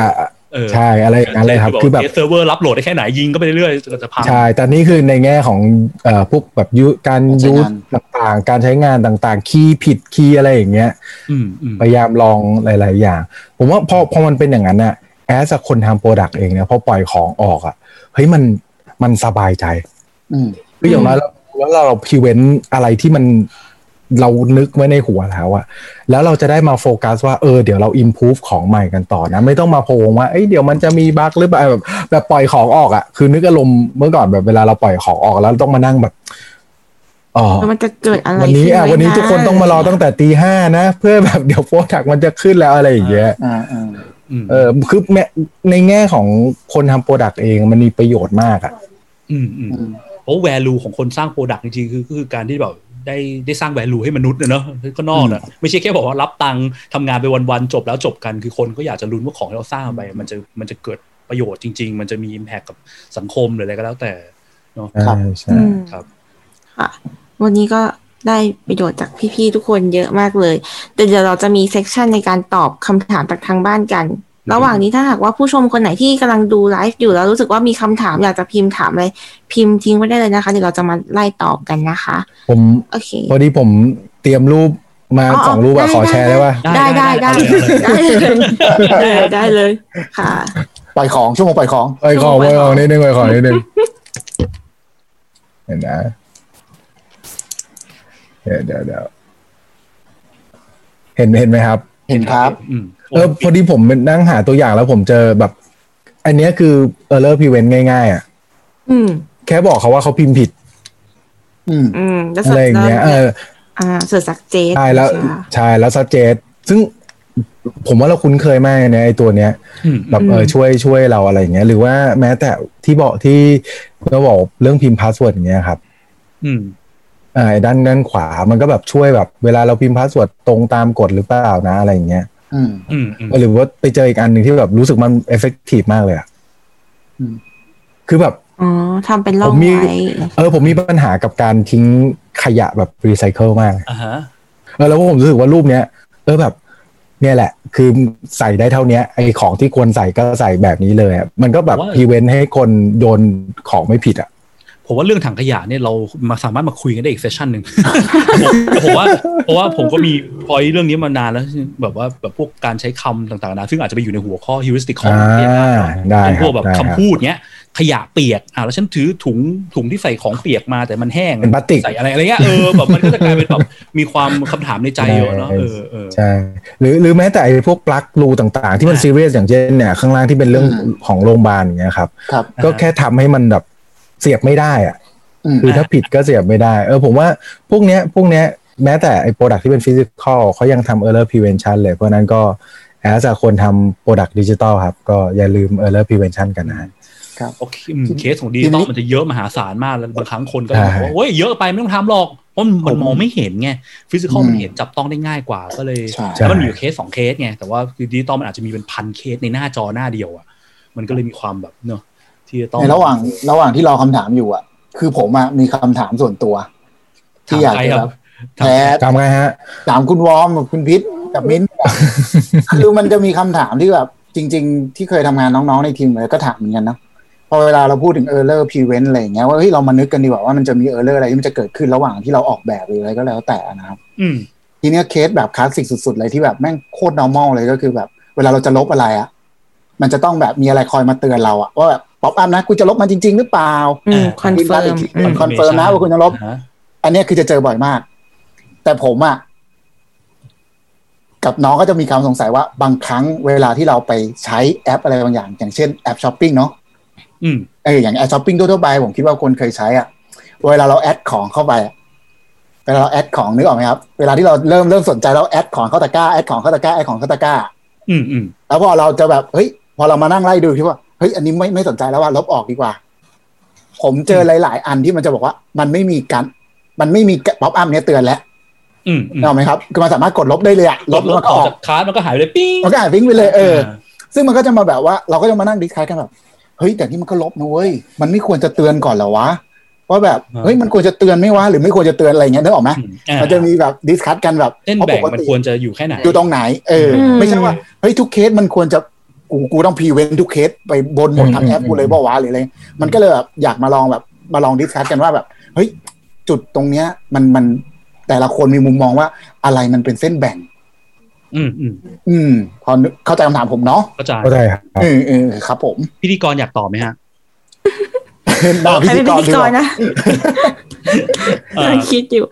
เออใช่อะไรอย่างนั้นเลยครับ คือแบบเซิร์ฟเวอร์รับ load ได้แค่ไหนยิงก็ไปเรื่อยๆก็จะพังใช่ แต่นี่คือในแง่ของเอ่อพวกแบบยูการการใช้ยูงานต่างๆ การใช้งานต่างๆ คีย์ผิดคีย์อะไรอย่างเงี้ยอืมอืมพยายามลองหลาย ๆ อย่าง ผมว่าพอพอมันเป็นอย่างนั้นน่ะ as คนทำ product เองเนี่ยพอปล่อยของออกอะเฮ้ยมันมันสบายใจอืมคืออย่างน้อยแล้วแล้วเรา prevent อะไรที่มัน เรานึกไว้ในหัวแล้วอะแล้วเราจะได้มาโฟกัสว่าเออเดี๋ยวเรา improve ของใหม่กันต่อนะ ไม่ต้องมาพะวงว่าเอ้ยเดี๋ยวมันจะมี bug หรือเปล่าแบบแบบปล่อยของออกอะคือนึกอารมณ์เมื่อก่อนแบบเวลาเราปล่อยของออกแล้วต้องมานั่งแบบอ๋อแล้วมันจะเกิดอะไรวันนี้อะขึ้ไหมวันนี้ทุกคนต้องมารอตั้งแต่ตีห้านะ เพื่อแบบเดี๋ยว product มันจะขึ้นแล้วอะไรอย่างเงี้ยอ่าอ่าอืมเออคือแม้ในแง่ของคนทำ product เองมันมีประโยชน์มากอะอืมอืมอืมเพราะ value ของคนสร้าง product จริงๆคือคือการที่แบบ ได้ได้สร้าง value ให้มนุษย์นะเนอะก็นอกนะไม่ใช่แค่บอกว่ารับตังค์ทำงานไปวันๆจบแล้วจบกันคือคนก็อยากจะลุ้นว่าของที่เราสร้างไป มันจะมันจะเกิดประโยชน์จริง ๆ มันจะมี impact กับสังคมหรืออะไรก็แล้วแต่เนาะใช่ใช่อืมครับค่ะวันนี้ก็ได้ประโยชน์จากพี่ๆทุกคนเยอะมากเลย แต่เดี๋ยวเราจะมี section ในการตอบคำถามจากทางบ้านกัน ระหว่างนี้ถ้าหากว่าผู้ชมคนไหนที่กำลังดูไลฟ์อยู่แล้วรู้สึกว่ามีคำถามอยากจะพิมพ์ถามอะไร พิมพ์ทิ้งไว้ได้เลยนะคะเดี๋ยวเราจะมาไล่ตอบกันนะคะ ผมโอเคพอดีผมเตรียมรูปมาอ๋อสองรูปอะได้ขอแชร์ได้ปะได้ได้ได้ได้ได้ได้เลยได้เลยได้เลยค่ะปล่อยของช่วโมงปล่อยของไปขอไปขอนิดนึงไปขอนิดนึงเห็นนะเดี๋ยวเดี๋ยวเดี๋ยวเห็นเห็นไหมครับ เห็นครับ อืม เออพอดีผมนั่งหาตัวอย่างแล้วผมเจอแบบ อันเนี้ยคือ error prevent ง่ายๆอะอืมแค่บอกเขาว่าเขาพิมพ์ผิดอืมอืมแล้วอะไรอย่างเงี้ย เออ อ่า search suggest ใช่แล้วใช่แล้ว suggest ซึ่งผมว่าเราคุ้นเคยมากนะไอตัวเนี้ยอืมแบบเออช่วยช่วยเราอะไรอย่างเงี้ย หรือว่าแม้แต่ที่บอกที่เราบอกเรื่องพิมพ์ password อย่างเงี้ยครับ อืมอ่าไอ้ด้านด้านขวามันก็แบบช่วยแบบ เวลาเราพิมพ์ password ตรงตามกฎหรือเปล่านะอะไรอย่างเงี้ย อืมอืมอืมหรือว่าไปเจออีกอันหนึ่งที่แบบรู้สึกมัน effective มากเลยอะอืมคือแบบอ๋อทำเป็นร่อผงมมีไว้เออ ผมมีปัญหากับการทิ้งขยะแบบรีไซเคิลมากอ่าฮะเออแล้วผมรู้สึกว่ารูปเนี้ยเออแบบ เนี่ยแหละ คือใส่ได้เท่าเนี้ยไอของที่ควรใส่ก็ใส่แบบนี้เลยอะมันก็แบบว่าพรีเวนให้คนโยนของไม่ผิดอะ ผผมว่าเรื่องถังขยะเนี่ยเรามาสามารถมาคุยกันได้อีกเซสชันหนึ่งผมผมว่าเพราะว่าผมก็มีพอยเรื่องนี้มานานแล้วแบบว่าแบบพวกการใช้คำต่างๆนะซึ่งอาจจะไปอยู่ในหัวข้อฮิวริสติกของอ่าประเทศได้ได้เป็นคพรัวกบแบบได้ครับคำพูดเนี้ย ขยะเปียกอ่าแล้วฉันถือถุงถุงที่ใส่ของเปียกมาแต่มันแห้งเป็นพลาสติกใส่อะไรอะไรเงี้ยเออแบบมันก็จะกลายเป็นแบบมีความคำถามในใจเยอะเนาะเออเออใช่หรือหรือแม้แต่ไอ้พวกปลั๊กรูต่างๆ ที่มันอ่าซีเรียสอย่างเช่นเนี่ยข้างล่างที่เป็นเรื่องอืมของโรงพยาบาลอย่างเงี้ยครับครับก็แค่ทำให้มันแบบ เสียบไม่ได้อะอืมคือถ้าผิดก็เสียบไม่ได้ เออผมว่าพวกเนี้ยพวกเนี้ยแม้แต่ไอ้ product ที่เป็น physical เขายังทำ error prevention เลย เพราะฉะนั้นก็as a คนทำ product ดิจิตอลครับ ก็อย่าลืม error prevention กันนะฮะโอเคอืมเคสของดิจิตอลมันจะเยอะมหาศาลมากแล้วบางครั้งคนก็จะบอกว่าโอ้ยเยอะไปไม่ต้องทำหรอกเพราะมันมองไม่เห็นไง physical มันเห็นจับต้องได้ง่ายกว่าก็เลยใช่แล้วมันมีอยู่เคสสองเคสไงแต่ว่าคือดิจิตอลมันอาจจะมีเป็นพันเคสในหน้าจอหน้าเดียวอะมันก็เลยมีความแบบเนอะ ที่จะต้องในระหว่างระหว่างที่รอคำถามอยู่อะ คือผมอะมีคำถามส่วนตัว ที่อยากถามใครจะคแบรับบแพ้จำไงฮะถามคุณวอร์มกับคุณพัดกับมิ้นท์คือมันจะมีคำถามที่แบบจริง ๆ ที่เคยทำงานน้องๆในทีมเลยก็ถามเหมือนกันนะพอเวลาเราพูดถึง error prevent อะไรอย่างเงี้ยว่าเฮ้ยเรามานึกกันดีกว่าว่ามันจะมี error อะไรที่มันจะเกิดขึ้นระหว่างที่เราออกแบบหรืออะไรก็แล้วแต่นะครับอืมทีเนี้ยเคสแบบคลาสสิกสุด ๆ เลยที่แบบแม่งโคตร normal เลยก็คือแบบ เวลาเราจะลบอะไรอะมันจะต้องแบบมีอะไรคอยมาเตือนเราอะว่าแบบ pop up นะคุณจะลบมันจริง ๆ หรือเปล่าอืมอ่า confirm อืม confirm นะว่าคุณจะลบฮะอันเนี้ยคือจะเจอบ่อยมาก แต่ผมอะกับน้องก็จะมีความสงสัยว่าบางครั้งเวลาที่เราไปใช้แอปอะไรบางอย่าง อย่างเช่นแอปช้อปปิ้งเนาะอืมเอออย่างแอปช้อปปิ้งทั่วๆไปผมคิดว่าคนเคยใช้อะเวลาเรา add ของเข้าไปอะเวลาเรา add ของนึกออกไหมครับ เวลาที่เราเริ่มเริ่มสนใจแล้ว add ของเข้าตะกร้า add ของเข้าตะกร้า add ของเข้าตะกร้า อืมอืมแล้วพอเราจะแบบเฮ้ยพอเรามานั่งไล่ดูที่ว่า เฮ้ยอันนี้ไม่ไม่สนใจแล้วว่าลบออกดีกว่า ผมเจอหลาย ๆ อันที่มันจะบอกว่า มันไม่มีการมันไม่มี pop up เนี้ยเตือนแล้วอืมอืมเห็นไหมครับคือมันสามารถกดลบได้เลยอะลบแล้วมันก็อออกอกจาก cart มันก็หายไปเลยปิ้งมันก็หายวิ่งไปเลยเออ ซึ่งมันก็จะมาแบบว่า เราก็จะมานั่ง discuss กันแบบเฮ้ยแต่นี่มันก็ลบนะเว้ยมันไม่ควรจะเตือนก่อนเหรอวะว่าแบบเฮ้ยมันควรจะเตือนไหม่วะหรือไม่ควรจะเตือนอะไรอย่างเงี้ยนึกออกไหมอืมอ่ามันจะมีแบบ discuss กันแบบเส้นเพราะแบ่งปกมันติควรจะอยู่แค่ไหนอยู่ตรงไหน เอออมไม่ใช่ว่าเฮ้ยทุกเคสมันควรจะ กูกูต้อง prevent ทุกเคสไปบนหมดทั้งแอปกูเลยปะวะหรืออะไรมันก็เลยแบบอยากมาลองแบบมาลอง discuss กันว่าแบบเฮ้ยจุดตรงเนี้ย มันมันแต่ละคนมีมุมมองว่าอะไรมันเป็นเส้นแบ่ง อืมอืมอืมพอนึกเข้าใจคำถามผมเนาะเข้าใจเข้าใจครับเออเออครับ ผม พิธีกรอยากตอบไหมฮะหน้าพิใครธีเป็นกพิรธีดีกกรว่านะเอ่อคิดอยู่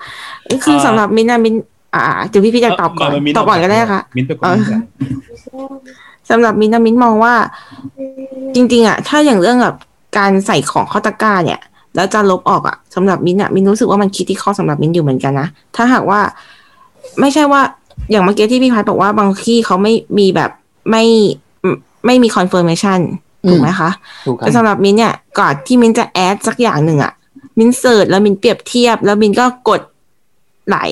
คืออ่าสำหรับมินนะมิน อ่าเดี๋ยวพี่พี่จะตอบก่อนเมิ้ตอบก่อนก็ได้ค่ะมิ้นไปก่อนเออ สำหรับมินนะมินมองว่า จริง ๆอะถ้าอย่างเรื่องแบบการใส่ของเข้าตะกร้าเนี่ยแล้วจะลบออกอะสำหรับมินอะมินรู้สึกว่ามัน critical สำหรับมินอยู่เหมือนกันนะถ้าหากว่า ไม่ใช่ว่าอย่างเมื่อกี้ที่พี่พัดบอกว่าบางที่เขาไม่มีแบบไม่ไม่มี confirmation ถูกไหมคะถูกครัแต่สำหรับมินเนี่ยก่อนที่มินจะ add สักอย่างหนึ่งอะมิน search แล้วมินเปรียบเทียบ แล้วมินก็กดหลาย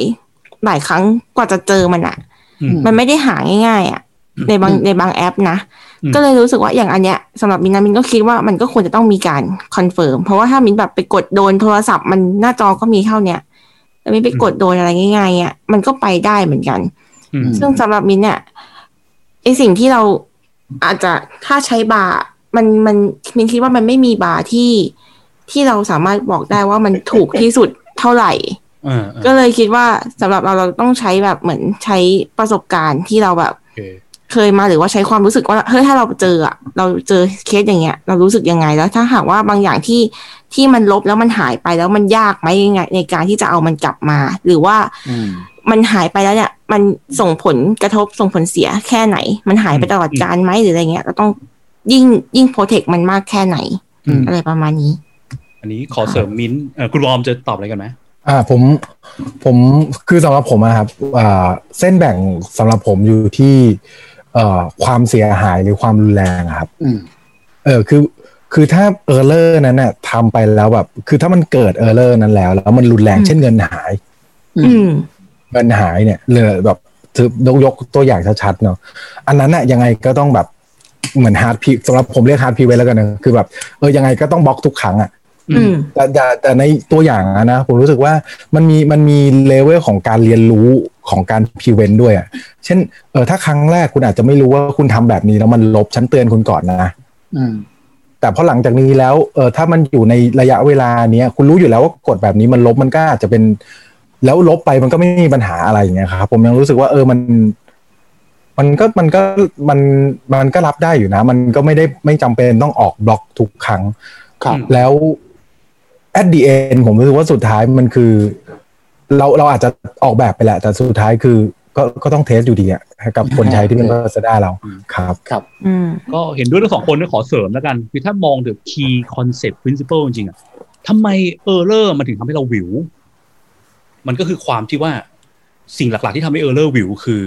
หลายครั้งกว่าจะเจอมันอะอืมมันไม่ได้หาง่าย ๆอะ ในบางอืมในบางแอปนะอืมก็เลยรู้สึกว่าอย่างอันเนี้ยสำหรับมินนะมินก็คิดว่ามันก็ควรจะต้องมีการ confirm เพราะว่าถ้ามินแบบไปกดโดนโทรศัพท์มันหน้าจอก็มีเท่าเนี้ยแล้วมินไปกดโดนอะไรง่ายๆอะมันก็ไปได้เหมือนกันอืมซึ่งสำหรับมินเนี่ยไอสิ่งที่เราอาจจะถ้าใช้บาร์มันมันมินคิดว่ามันไม่มีบาร์ที่ที่เราสามารถบอกได้ว่ามันถูกที่สุดเท่าไหร่อ่าก็เลยคิดว่าสำหรับเราเราต้องใช้แบบเหมือนใช้ประสบการณ์ที่เราแบบโอเค เคยมาหรือว่าใช้ความรู้สึกว่าเฮ้ยถ้าเราเจออะเราเจอเคสอย่างเงี้ย เรารู้สึกยังไงแล้ว ถ้าหากว่าบางอย่างที่ที่มันลบแล้วมันหายไปแล้วมันยากไหมยังไง ในการที่จะเอามันกลับมา หรือว่าอืมมันหายไปแล้วเนี่ย มันส่งผลกระทบส่งผลเสียแค่ไหน มันหายไปตลอดกาลไหมหรืออะไรเงี้ยเราต้องยิ่งยิ่ง protect มันมากแค่ไหนอืมอะไรประมาณนี้ อันนี้ขอเสริมมิ้นท์เอ่อคุณวอร์มจะตอบอะไรกันไหมอ่าผมผมคือสำหรับผมอะครับอ่าเส้นแบ่งสำหรับผมอยู่ที่ เอ่อความเสียหายหรือความรุนแรงอะครับอืมเออคือคือถ้า error นั้นน่ะทำไปแล้วแบบ คือถ้ามันเกิด error นั้นแล้ว แล้วมันรุนแรงอืมเช่นเงินหายอืมเงินหายเนี่ยเหลือแบบถือยกยกตัวอย่างชัดๆเนาะอันนั้นน่ะยังไงก็ต้องแบบเหมือน hard pre สำหรับผมเรียก hard pre ไว้แล้วกันนะคือแบบเออยังไงก็ต้องบล็อกทุกครั้งอะอืม แต่แต่แต่ในตัวอย่างอะนะผมรู้สึกว่ามันมีมันมีเลเวลของการเรียนรู้ของการ prevent ด้วยอะเช่นเออถ้าครั้งแรกคุณอาจจะไม่รู้ว่าคุณทำแบบนี้แล้วมันลบฉันเตือนคุณก่อนนะอืมแต่พอหลังจากนี้แล้วเออถ้ามันอยู่ในระยะเวลาเนี้ยคุณรู้อยู่แล้วว่ากดแบบนี้มันลบมันก็อาจจะเป็น แล้วลบไปมันก็ไม่มีปัญหาอะไรอย่างเงี้ยครับผมยังรู้สึกว่าเออมันมันก็มันก็มันมันก็รับได้อยู่นะ มันก็ไม่ได้ไม่จำเป็นต้องออกบล็อกทุกครั้งครับแล้ว at the end ผมรู้สึกว่าสุดท้ายมันคือ เราเราอาจจะออกแบบไปแหละ แต่สุดท้ายคือก็ก็ต้องเทสอยู่ดีอะกับคนใช้ที่เป็น Lazada เราครับครับอืมก็เห็นด้วยทั้งสองคนนะขอเสริมแล้วกัน คือถ้ามองถึง key concept principle จริงๆอะทำไม error มันถึงทำให้เราหวิว มันก็คือความที่ว่าสิ่งหลักๆที่ทำให้ error หวิวคือ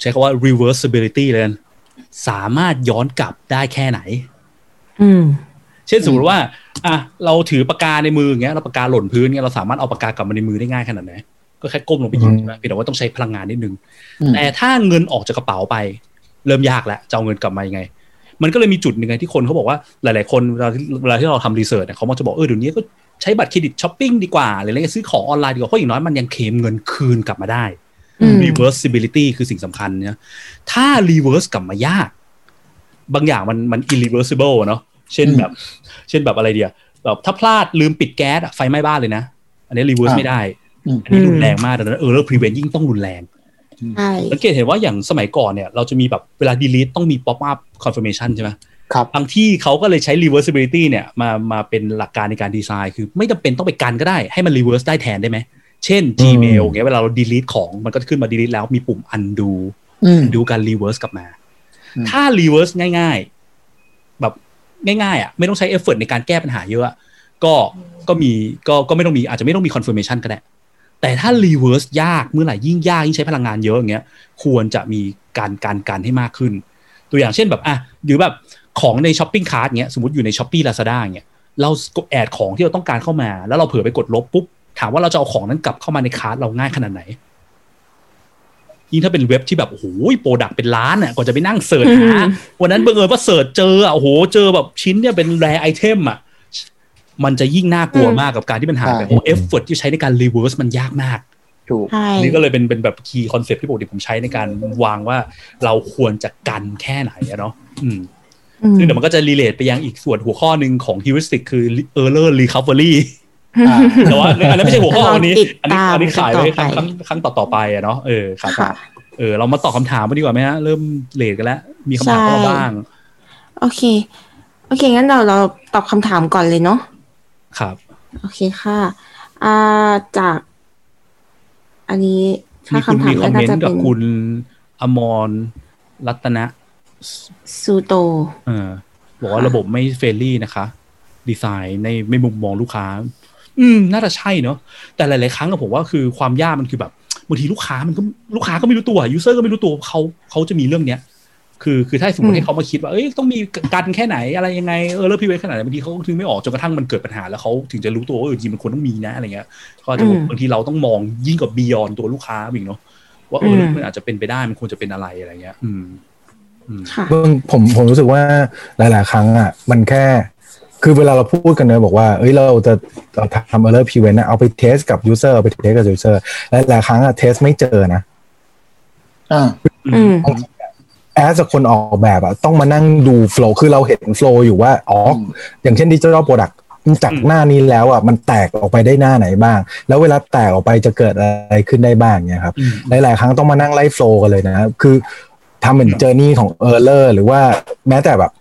ใช้คำว่า reversibility เลยกันสามารถย้อนกลับได้แค่ไหนอืมเช่นสมมติว่า อะเราถือปากกาในมืออย่างเงี้ยเราปากกาหล่นพื้นเงี้ยเราสามารถเอาปากกากลับมาในมือได้ง่ายขนาดไหนก็แค่ก้มลงไปหยิบอืมใช่ไหมเพียงแต่ว่าต้องใช้พลังงานนิดนึงอืมแต่ถ้าเงินออกจากกระเป๋าไป เริ่มยากแล้วจะเอาเงินกลับมายังไง มันก็เลยมีจุดหนึ่งไงที่คนเขาบอกว่าหลาย ๆ คนเวลาที่เวลาที่เราทำ research เนี่ยเขามักจะบอกเออเดี๋ยวนี้ก็ใช้บัตรเครดิตช้อปปิ้งดีกว่าหรืออะไรเงี้ยซื้อของออนไลน์ดีกว่าเพราะอย่างน้อยมันยังเคลมเงินคืนกลับมาได้อืม reversibility คือสิ่งสำคัญเนี่ยถ้า reverse กลับมายาก บางอย่างมันมัน irreversible อะเนาะ เช่นอืมแบบ เช่นแบบอะไรเดียวแบบถ้าพลาดลืมปิดแก๊สอะไฟไหม้บ้านเลยนะ อันนี้ reverse อ่าไม่ได้อืมอันนี้รุนแรงมากดังนั้น error prevent ยิ่งต้องรุนแรงใช่สังเกตเห็นว่าอย่างสมัยก่อนเนี่ย เราจะมีแบบเวลา delete ต้องมี pop up confirmation ใช่ไหมครับบางที่เขาก็เลยใช้ reversibility เนี่ยมามาเป็นหลักการในการดีไซน์ คือไม่จำเป็นต้องไปกันก็ได้ให้มัน reverse ได้แทนได้ไหม เช่น Gmail เงี้ยเวลาเรา delete ของมันก็จะขึ้นมา delete แล้วมีปุ่ม undo อืมดูการ reverse กลับมาอืมถ้า reverse ง่าย ๆ แบบ ง่ายๆอะไม่ต้องใช้ effort ในการแก้ปัญหาเยอะอะก็ก็มีก็ก็ไม่ต้องมีอาจจะไม่ต้องมี confirmation ก็ได้ แต่ถ้า reverse ยากเมื่อไหร่ยิ่งยากยิ่งใช้พลังงานเยอะอย่างเงี้ยควรจะมีการการกันให้มากขึ้น ตัวอย่างเช่นแบบอะหรือแบบของใน shopping cart เงี้ยสมมติอยู่ใน Shopee Lazada เงี้ยเรา add ของที่เราต้องการเข้ามา แล้วเราเผลอไปกดลบปุ๊บถามว่าเราจะเอาของนั้นกลับเข้ามาใน cart เราง่ายขนาดไหน ยิ่งถ้าเป็นเว็บที่แบบโอ้โหproduct เป็นล้านอะกว่าจะไปนั่ง search หาวันนั้นบังเอิญว่า search เจออะโอ้โหเจอแบบชิ้นเนี่ยเป็น rare item อะมันจะยิ่งน่ากลัวมากกับการที่มันหายไปใช่เพราะ effort ที่ใช้ในการ reverse มันยากมากถูกใช่นี่ก็เลยเป็นเป็นแบบ key concept ที่ปกติผมใช้ในการวางว่าเราควรจะกันแค่ไหนอะเนาะอืมอืมซึ่งเดี๋ยวมันก็จะ relate ไปยังอีกส่วนหัวข้อหนึ่งของ heuristic คือ error recovery อ่า แต่ว่าอันนั้นไม่ใช่หัวข้อวันนี้ติดอันนี้ตามอันนี้ขายไว้คต่รั้องไปครั้งครั้งต่อต่อๆไปอะเนาะเออครับค่ะเออเรามาตอบคำถามกันดีกว่าไหมฮะเริ่มเลทกันแล้ว มีคำถามเข้ามาบ้าง โอเค โอเค งั้นเราเราตอบคำถามก่อนเลยเนาะครับ โอเคค่ะอ่าจาก อันนี้ถ้ามีคุณคำถามมีแรคอมกเมน่านจะต์กัเป็บนคุณอมรรัตนะซูโตเออบอกว่าระบบไม่เฟรนลี่นะคะ ดีไซน์ในไม่มุมมองลูกค้า อืม น่าจะใช่เนาะแต่หลาย ๆ ครั้งอะผมว่าคือความยากมันคือแบบบางทีลูกค้ามันก็ลูกค้าก็ไม่รู้ตัว user ก็ไม่รู้ตัวเขาเขาจะมีเรื่องเนี้ยคือคือถ้าสมมอืติมให้เขามาคิดว่าเอ้ยต้องมีกันแค่ไหนอะไรยังไงเออแล้ว prevent ขนาดไหนบางทีเขาก็นึกไม่ออกจนกระทั่งมันเกิดปัญหาแล้วเขาถึงจะรู้ตัวว่าเออจริงมันควรต้องมีนะอะไรเงี้ยก็อาจจะบอกบางทีเราต้องมองยิ่งกว่า beyond ตัวลูกค้าอีกเนาะว่าเออมันอาจจะเป็นไปได้มันควรจะเป็นอะไรอะไรเงี้ย อืมอืมค่ะเบื้องผมผมรู้สึกว่าหลาย ๆ ครั้งอะ มันแค่ คือเวลาเราพูดกันเนอะบอกว่าเอ้ยเราจะเราทำ error prevent นะเอาไปเทสกับ user เอาไปเทสกับ user หลายๆครั้งอะ test ไม่เจอนะอ่าอืม as คนออกแบบอะต้องมานั่งดู flow คือเราเห็น flow อยู่ว่าอ๋ออืมอย่างเช่น digital product จากอืมหน้านี้แล้วอะมันแตกออกไปได้หน้าไหนบ้าง แล้วเวลาแตกออกไปจะเกิดอะไรขึ้นได้บ้างเนี่ยครับอืมหลายๆครั้งต้องมานั่งไล่ flow กันเลยนะคือทำเป็น journey ของ error หรือว่าแม้แต่แบบ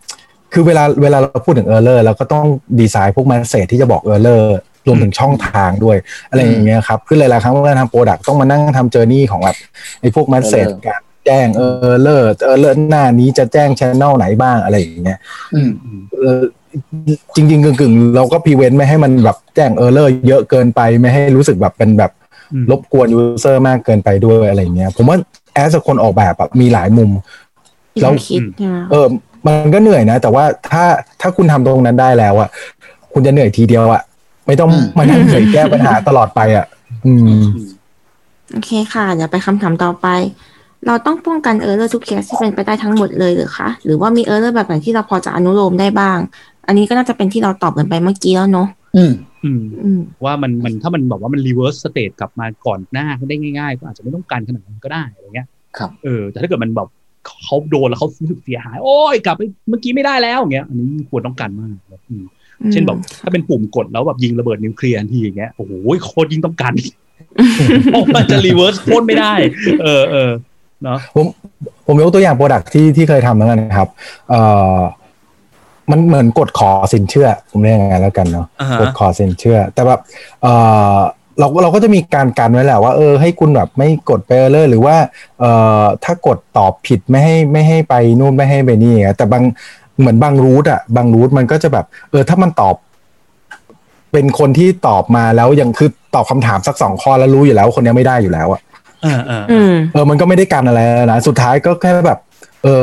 คือเวลาเวลาเราพูดถึง error เราก็ต้องดีไซน์พวก message ที่จะบอก error รวมถึงช่องทางด้วย อะไรอย่างเงี้ยครับคือหลายๆครั้งเวลาทำ product ต้องมานั่งทำ journey ของแบบไอ้พวกมาเสจ Error การแจ้ง error error หน้านี้จะแจ้ง channel ไหนบ้างอะไรอย่างเงี้ยอืมอืมเออจริงๆกึ่งๆ เราก็ prevent ไม่ให้มันแบบแจ้ง error เยอะเกินไปไม่ให้รู้สึกแบบเป็นแบบอืมรบกวน user มากเกินไปด้วยอะไรอย่างเงี้ย ผมว่าas คนออกแบบอะมีหลายมุมที่แล้วเราคิดใช่ไหมเออ มันก็เหนื่อยนะ แต่ว่าถ้าถ้าคุณทำตรงนั้นได้แล้วอะคุณจะเหนื่อยทีเดียวอะไม่ต้องอืมมานั่งเหนื่อยแก้ปัญหาตลอดไปอะอืมโอเคค่ะเดี๋ยวไปคำถามต่อไป เราต้องป้องกัน error ทุกเคสที่เป็นไปได้ทั้งหมดเลยหรือคะหรือว่ามี error แบบไหนที่เราพอจะอนุโลมได้บ้าง อันนี้ก็น่าจะเป็นที่เราตอบกันไปเมื่อกี้แล้วเนาะอืมอืมอืมว่ามันมันถ้ามันแบบว่ามัน reverse state กลับมาก่อนหน้าได้ง่ายๆ ก็อาจจะไม่ต้องกันขนาดนั้นก็ได้อะไรเงี้ยครับเออแต่ถ้าเกิดมันแบบ เขาโดนแล้วเขารู้สึกเสียหาย โอ้ยกลับไปเมื่อกี้ไม่ได้แล้วอย่างเงี้ย อันนี้ควรต้องกันมากอืมเช่นแบบถ้าเป็นปุ่มกดแล้วแบบยิงระเบิดนิวเคลียร์ทันทีอย่างเงี้ยโอ้โหโคตรยิ่งต้องกันเพราะมันจะรีเวิร์สพ่นไม่ได้ เออเออเนาะผมผมยกตัวอย่าง product ที่ที่เคยทำแล้วกันนะครับ เอ่อมันเหมือนกดขอสินเชื่อผมเรียกอย่างนั้นแล้วกันเนาะอ่าฮะกดขอสินเชื่อ แต่แบบเอ่อ เราเราก็จะมีการกันไว้แหละว่าเออให้คุณแบบไม่กดไปเลยหรือว่าเอ่อถ้ากดตอบผิดไม่ให้ไม่ให้ไปนู่นไม่ให้ไปนี่อะแต่บางเหมือนบางรูทอะบางรูทมันก็จะแบบ เออ ถ้ามันตอบ เป็นคนที่ตอบมาแล้วยังคือตอบคำถามสักสองข้อแล้วรู้อยู่แล้วว่าคนเนี้ยไม่ได้อยู่แล้วอะอ่าอ่าอืมเออมันก็ไม่ได้กันอะไรนะสุดท้ายก็แค่แบบ เออ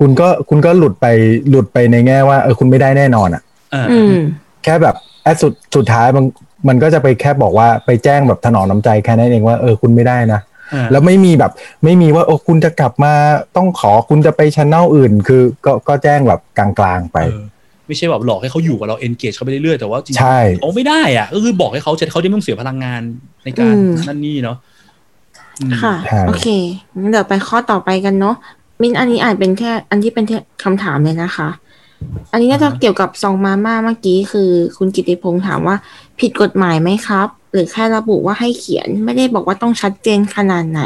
คุณก็คุณก็หลุดไปหลุดไปในแง่ว่าเออคุณไม่ได้แน่นอนอะอ่าอืมแค่แบบ แอดสุดสุดท้ายมันมันก็จะไปแค่บอกว่าไปแจ้งแบบถนอมน้ำใจแค่นั้นเองว่าเออคุณไม่ได้นะอ่าแล้วไม่มีแบบไม่มีว่าโอ้คุณจะกลับมาต้องขอคุณจะไปช n แนลอื่น คือก็ก็แจ้งแบบกลางๆไปเออไม่ใช่แบบหลอกให้เขาอยู่กับเรา engage เขาไปเรื่อยๆแต่ว่าจริงๆใช่เขาไม่ได้อะก็คือบอกให้เขาจะเขาจะไม่ต้องเสียพลังงานในการอืมนั่นนี่เนาะอืมค่ะใช่โอเคงั้นเดี๋ยวไปข้อต่อไปกันเนาะมินอันนี้อ่านเป็นแค่อันที่เป็นแค่คำถามเลยนะคะ อันนี้น่าจะเกี่ยวกับซองมาม่าเมื่อกี้คือ คุณกิติพงษ์ถามว่า ผิดกฎหมายไหมครับ หรือแค่ระบุว่าให้เขียนไม่ได้บอกว่าต้องชัดเจนขนาดไหน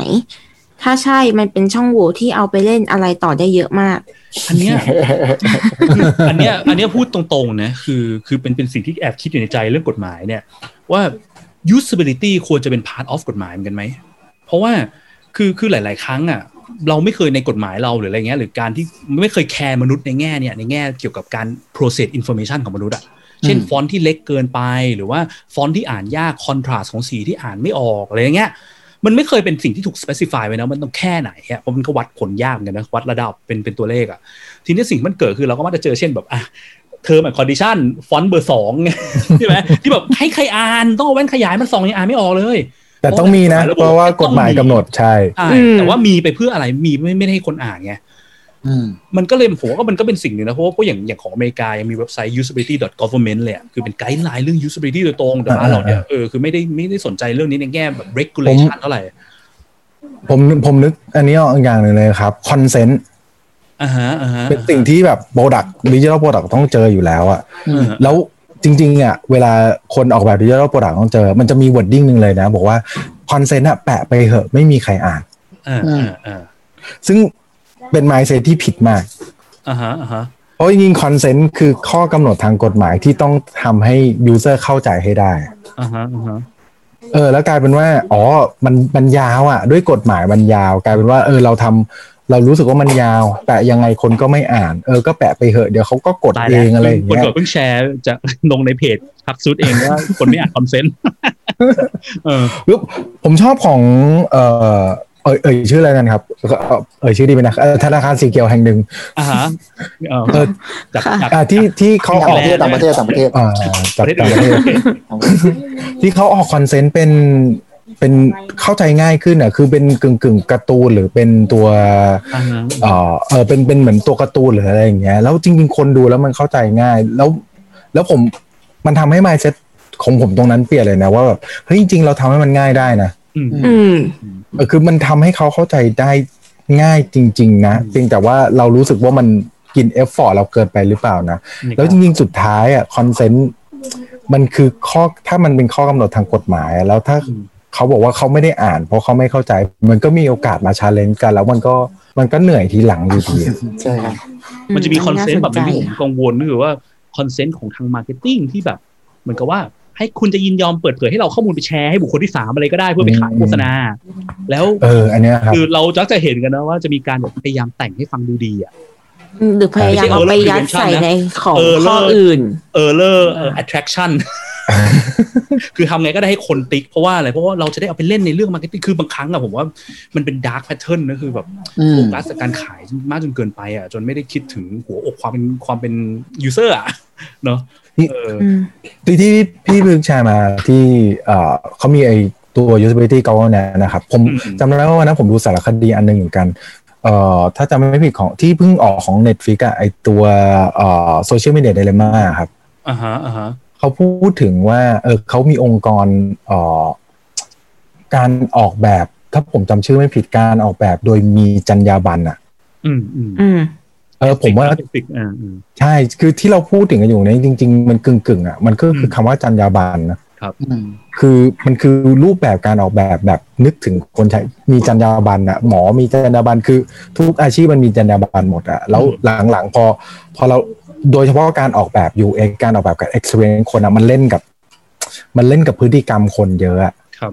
ถ้าใช่มันเป็นช่องโหว่ที่เอาไปเล่นอะไรต่อได้เยอะมาก อันเนี้ยอันเนี้ยอันเนี้ยพูดตรงๆนะคือคือเป็นเป็นสิ่งที่แอบคิดอยู่ในใจเรื่องกฎหมายเนี่ยว่า usability ควรจะเป็น part of กฎหมายเหมือนกันไหม เพราะว่าคือคือหลาย ๆ ครั้งอะ เราไม่เคยในกฎหมายเราหรืออะไรเงี้ยหรือการที่ไม่เคยแคร์มนุษย์ในแง่เนี่ยในแง่เกี่ยวกับการ process information ของมนุษย์อะเช่นฟอนต์ที่เล็กเกินไป หรือว่าฟอนต์ที่อ่านยาก contrast ของสีที่อ่านไม่ออกอะไรอย่างเงี้ยมันไม่เคยเป็นสิ่งที่ถูก specify ไว้นะมันต้องแค่ไหนอะเพราะมันก็วัดผลยากเหมือนกันนะวัดระดับเป็นเป็นตัวเลขอะทีนี้สิ่งที่มันเกิดคือเราก็มักจะเจอเช่นแบบอะ term condition ฟอนต์เบอร์สองใช่ไหมที่แบบให้ใครอ่านต้องเอาแว่นขยายมาส่องยังอ่านไม่ออกเลย แต่ต้องมีนะ เพราะว่ากฎหมายกำหนดใช่ใช่อืมแต่ว่ามีไปเพื่ออะไรมีไม่ไม่ได้ให้คนอ่านไงอืมมันก็เลยผมว่าก็มันก็เป็นสิ่งหนึ่งนะเพราะว่าพวกอย่างอย่างของอเมริกายังมีเว็บไซต์ usability.government เลยอะคือเป็น guideline เรื่อง usability โดยตรงแต่บ้านเราเนี่ยเออคือไม่ได้ไม่ได้สนใจเรื่องนี้ในแง่แบบ regulation เท่าไหร่ผมผมนึกอันนี้ออกอย่างหนึ่งเลยครับ consentอ่าฮะอ่าฮะเป็นสิ่งที่แบบ product digital product ต้องเจออยู่แล้วอะอืมแล้ว จริงๆอะเวลาคนออกแบบ digital product ต้องเจอ มันจะมี wording หนึ่งเลยนะ บอกว่า consent อะแปะไปเหอะไม่มีใครอ่านอ่าอ่าอ่าซึ่งเป็นไม n ์เซตที่ผิดมากอ่าฮะอ่าฮะเพราะจริงๆ consent คือข้อกำหนดทางกฎหมายที่ต้องทำให้ user เข้าใจให้ได้อ่าฮะอ่าฮะเออ แล้วกลายเป็นว่า อ๋อ มันมันยาวอะ ด้วยกฎหมายมันยาว กลายเป็นว่า เออ เราทำ เรารู้สึกว่ามันยาวแปะยังไงคนก็ไม่อ่าน เออก็แปะไปเหอะเดี๋ยวเขาก็กดตายเอแล้วงอะไรอย่างคนเงี้ยกดเพิ่งแชร์จะลงในเพจพักซูดเองว่าคนไม่อ่านคอนเซนต์เออปุ๊บผมชอบของ เอ่อเอ่ยเอ่ยชื่ออะไรกันครับ เอ่อเอ่ยชื่อดีไหมนะเอ่อธนาคารสีเขียวแห่งหนึ่งอ่าฮะเออเออจากจากอ่าที่ที่เขาอต่างอกประเทศต่างประเทศต่างประเทศอ่าจากต่างประเทศที่เขาออกคอนเซนต์เป็น เป็นเข้าใจง่ายขึ้นอะคือเป็นกึ่งกึ่งๆการ์ตูนหรือเป็นตัวอ่าฮะเออเออเป็นเป็นเหมือนตัวการ์ตูนหรืออะไรอย่างเงี้ยแล้วจริง ๆ คนดูแล้วมันเข้าใจง่าย แล้ว แล้วผมมันทำให้ mindset ของผมตรงนั้นเปลี่ยนเลยนะว่าแบบเฮ้ยจริง ๆ เราทำให้มันง่ายได้นะอืมอืมเออคือมันทำให้เขาเข้าใจได้ง่ายจริง ๆ นะเพียงแต่ว่าเรารู้สึกว่ามันกิน effort เราเกินไปหรือเปล่านะ แล้วจริง ๆ สุดท้ายอะ consentมันคือข้อถ้ามันเป็นข้อกำหนดทางกฎหมายอะแล้วถ้าอืม เขาบอกว่าเขาไม่ได้อ่าน เพราะเขาไม่เข้าใจ มันก็มีโอกาสมา challenge กัน แล้วมันก็มันก็เหนื่อยทีหลังอยู่ดีอะใช่ครับมันจะมี consent แบบาสเป็นใจที่ผมกังวลก็คือว่า consent ของทาง marketing ที่แบบ เหมือนกับว่าให้คุณจะยินยอมเปิดเผยให้เราข้อมูลไปแชร์ให้บุคคลที่สามอะไรก็ได้เพื่อไปขายโฆษณา แล้วเอออันเนี้ยครับคือเราจักจะเห็นกันนะว่าจะมีการแบบพยายามแต่งให้ฟังดูดีอะหรือพยายามเอาไปยัดใส่ในของ error ข้ออื่น error เออ attraction คือทำไงก็ได้ให้คนติ๊ก เพราะว่าอะไร เพราะว่าเราจะได้เอาไปเล่นในเรื่อง marketing คือบางครั้งอะผมว่ามันเป็น dark pattern นะคือแบบอืมโฟกัสกับการขายมากจนเกินไปอะจนไม่ได้คิดถึงหัวอกความเป็นความเป็น user อะเนาะนี่เอออืมที่ที่พี่เพิ่งแชร์มาที่เอ่อเขามีไอตัว usability governance นะครับผมอืมจำได้ว่าวันนั้นผมดูสารคดีอันหนึงเหมือนกันเอ่อถ้าจำไม่ผิดของที่เพิ่งออกของ Netflix อะไอตัวเอ่อ social media dilemma ครับอ่าฮะอ่าฮะ เขาพูดถึงว่า เออเขามีองค์กรเอ่อการออกแบบ ถ้าผมจำชื่อไม่ผิดการออกแบบโดยมีจรรยาบรรณอะอืมอืมอืมเออผมว่าติกอ่าอืมใช่คือที่เราพูดถึงกันอยู่เนี่ยจริง ๆ มันกึ่งกึ่งๆอะมันก็คือคำว่าจรรยาบรรณนะอืมคือมันคือรูปแบบการออกแบบแบบนึกถึงคนใช้มีจรรยาบรรณอะหมอมีจรรยาบรรณคือ ทุกอาชีพมันมีจรรยาบรรณหมดอะแล้วหลังๆพอ พอเรา โดยเฉพาะการออกแบบ UX การออกแบบกับ experience คนอะมันเล่นกับ มันเล่นกับพฤติกรรมคนเยอะอะครับ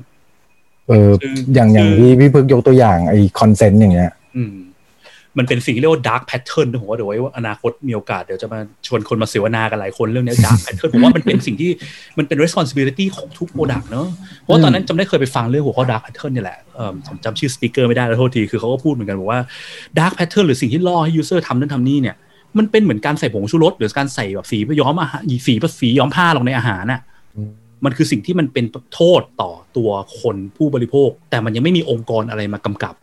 เออคืออย่างอย่างคือที่พี่พึกยกตัวอย่างไอ้ consent อย่างเงี้ย อืม มันเป็นสิ่งที่เรียกว่า dark pattern นะผมว่าเดี๋ยวไว้ว่าอนาคตมีโอกาสเดี๋ยวจะมาชวนคนมาเสวนากันหลายคนเรื่องเนี้ย dark pattern ผมว่ามันเป็นสิ่งที่มันเป็น responsibility ของทุก product เนอะเพราะว่าตอนนั้นจำได้เคยไปฟังเรื่องหัวข้อ dark pattern เนี่ยแหละเออผมจำชื่อ speaker ไม่ได้แล้วโทษทีคือเขาก็พูดเหมือนกันบอกว่า dark pattern หรือสิ่งที่ล่อให้ user ทำนั่นทำนี่เนี่ย มันเป็นเหมือนการใส่ผงชูรสหรือการใส่แบบสีย้อมอาหารสีสีย้อมผ้าลงในอาหารน่ะอืมมันคือสิ่งที่มันเป็นโทษต่อตัวคนผู้บริโภค แต่มันยังไม่มีองค์กรอะไรมากำกับ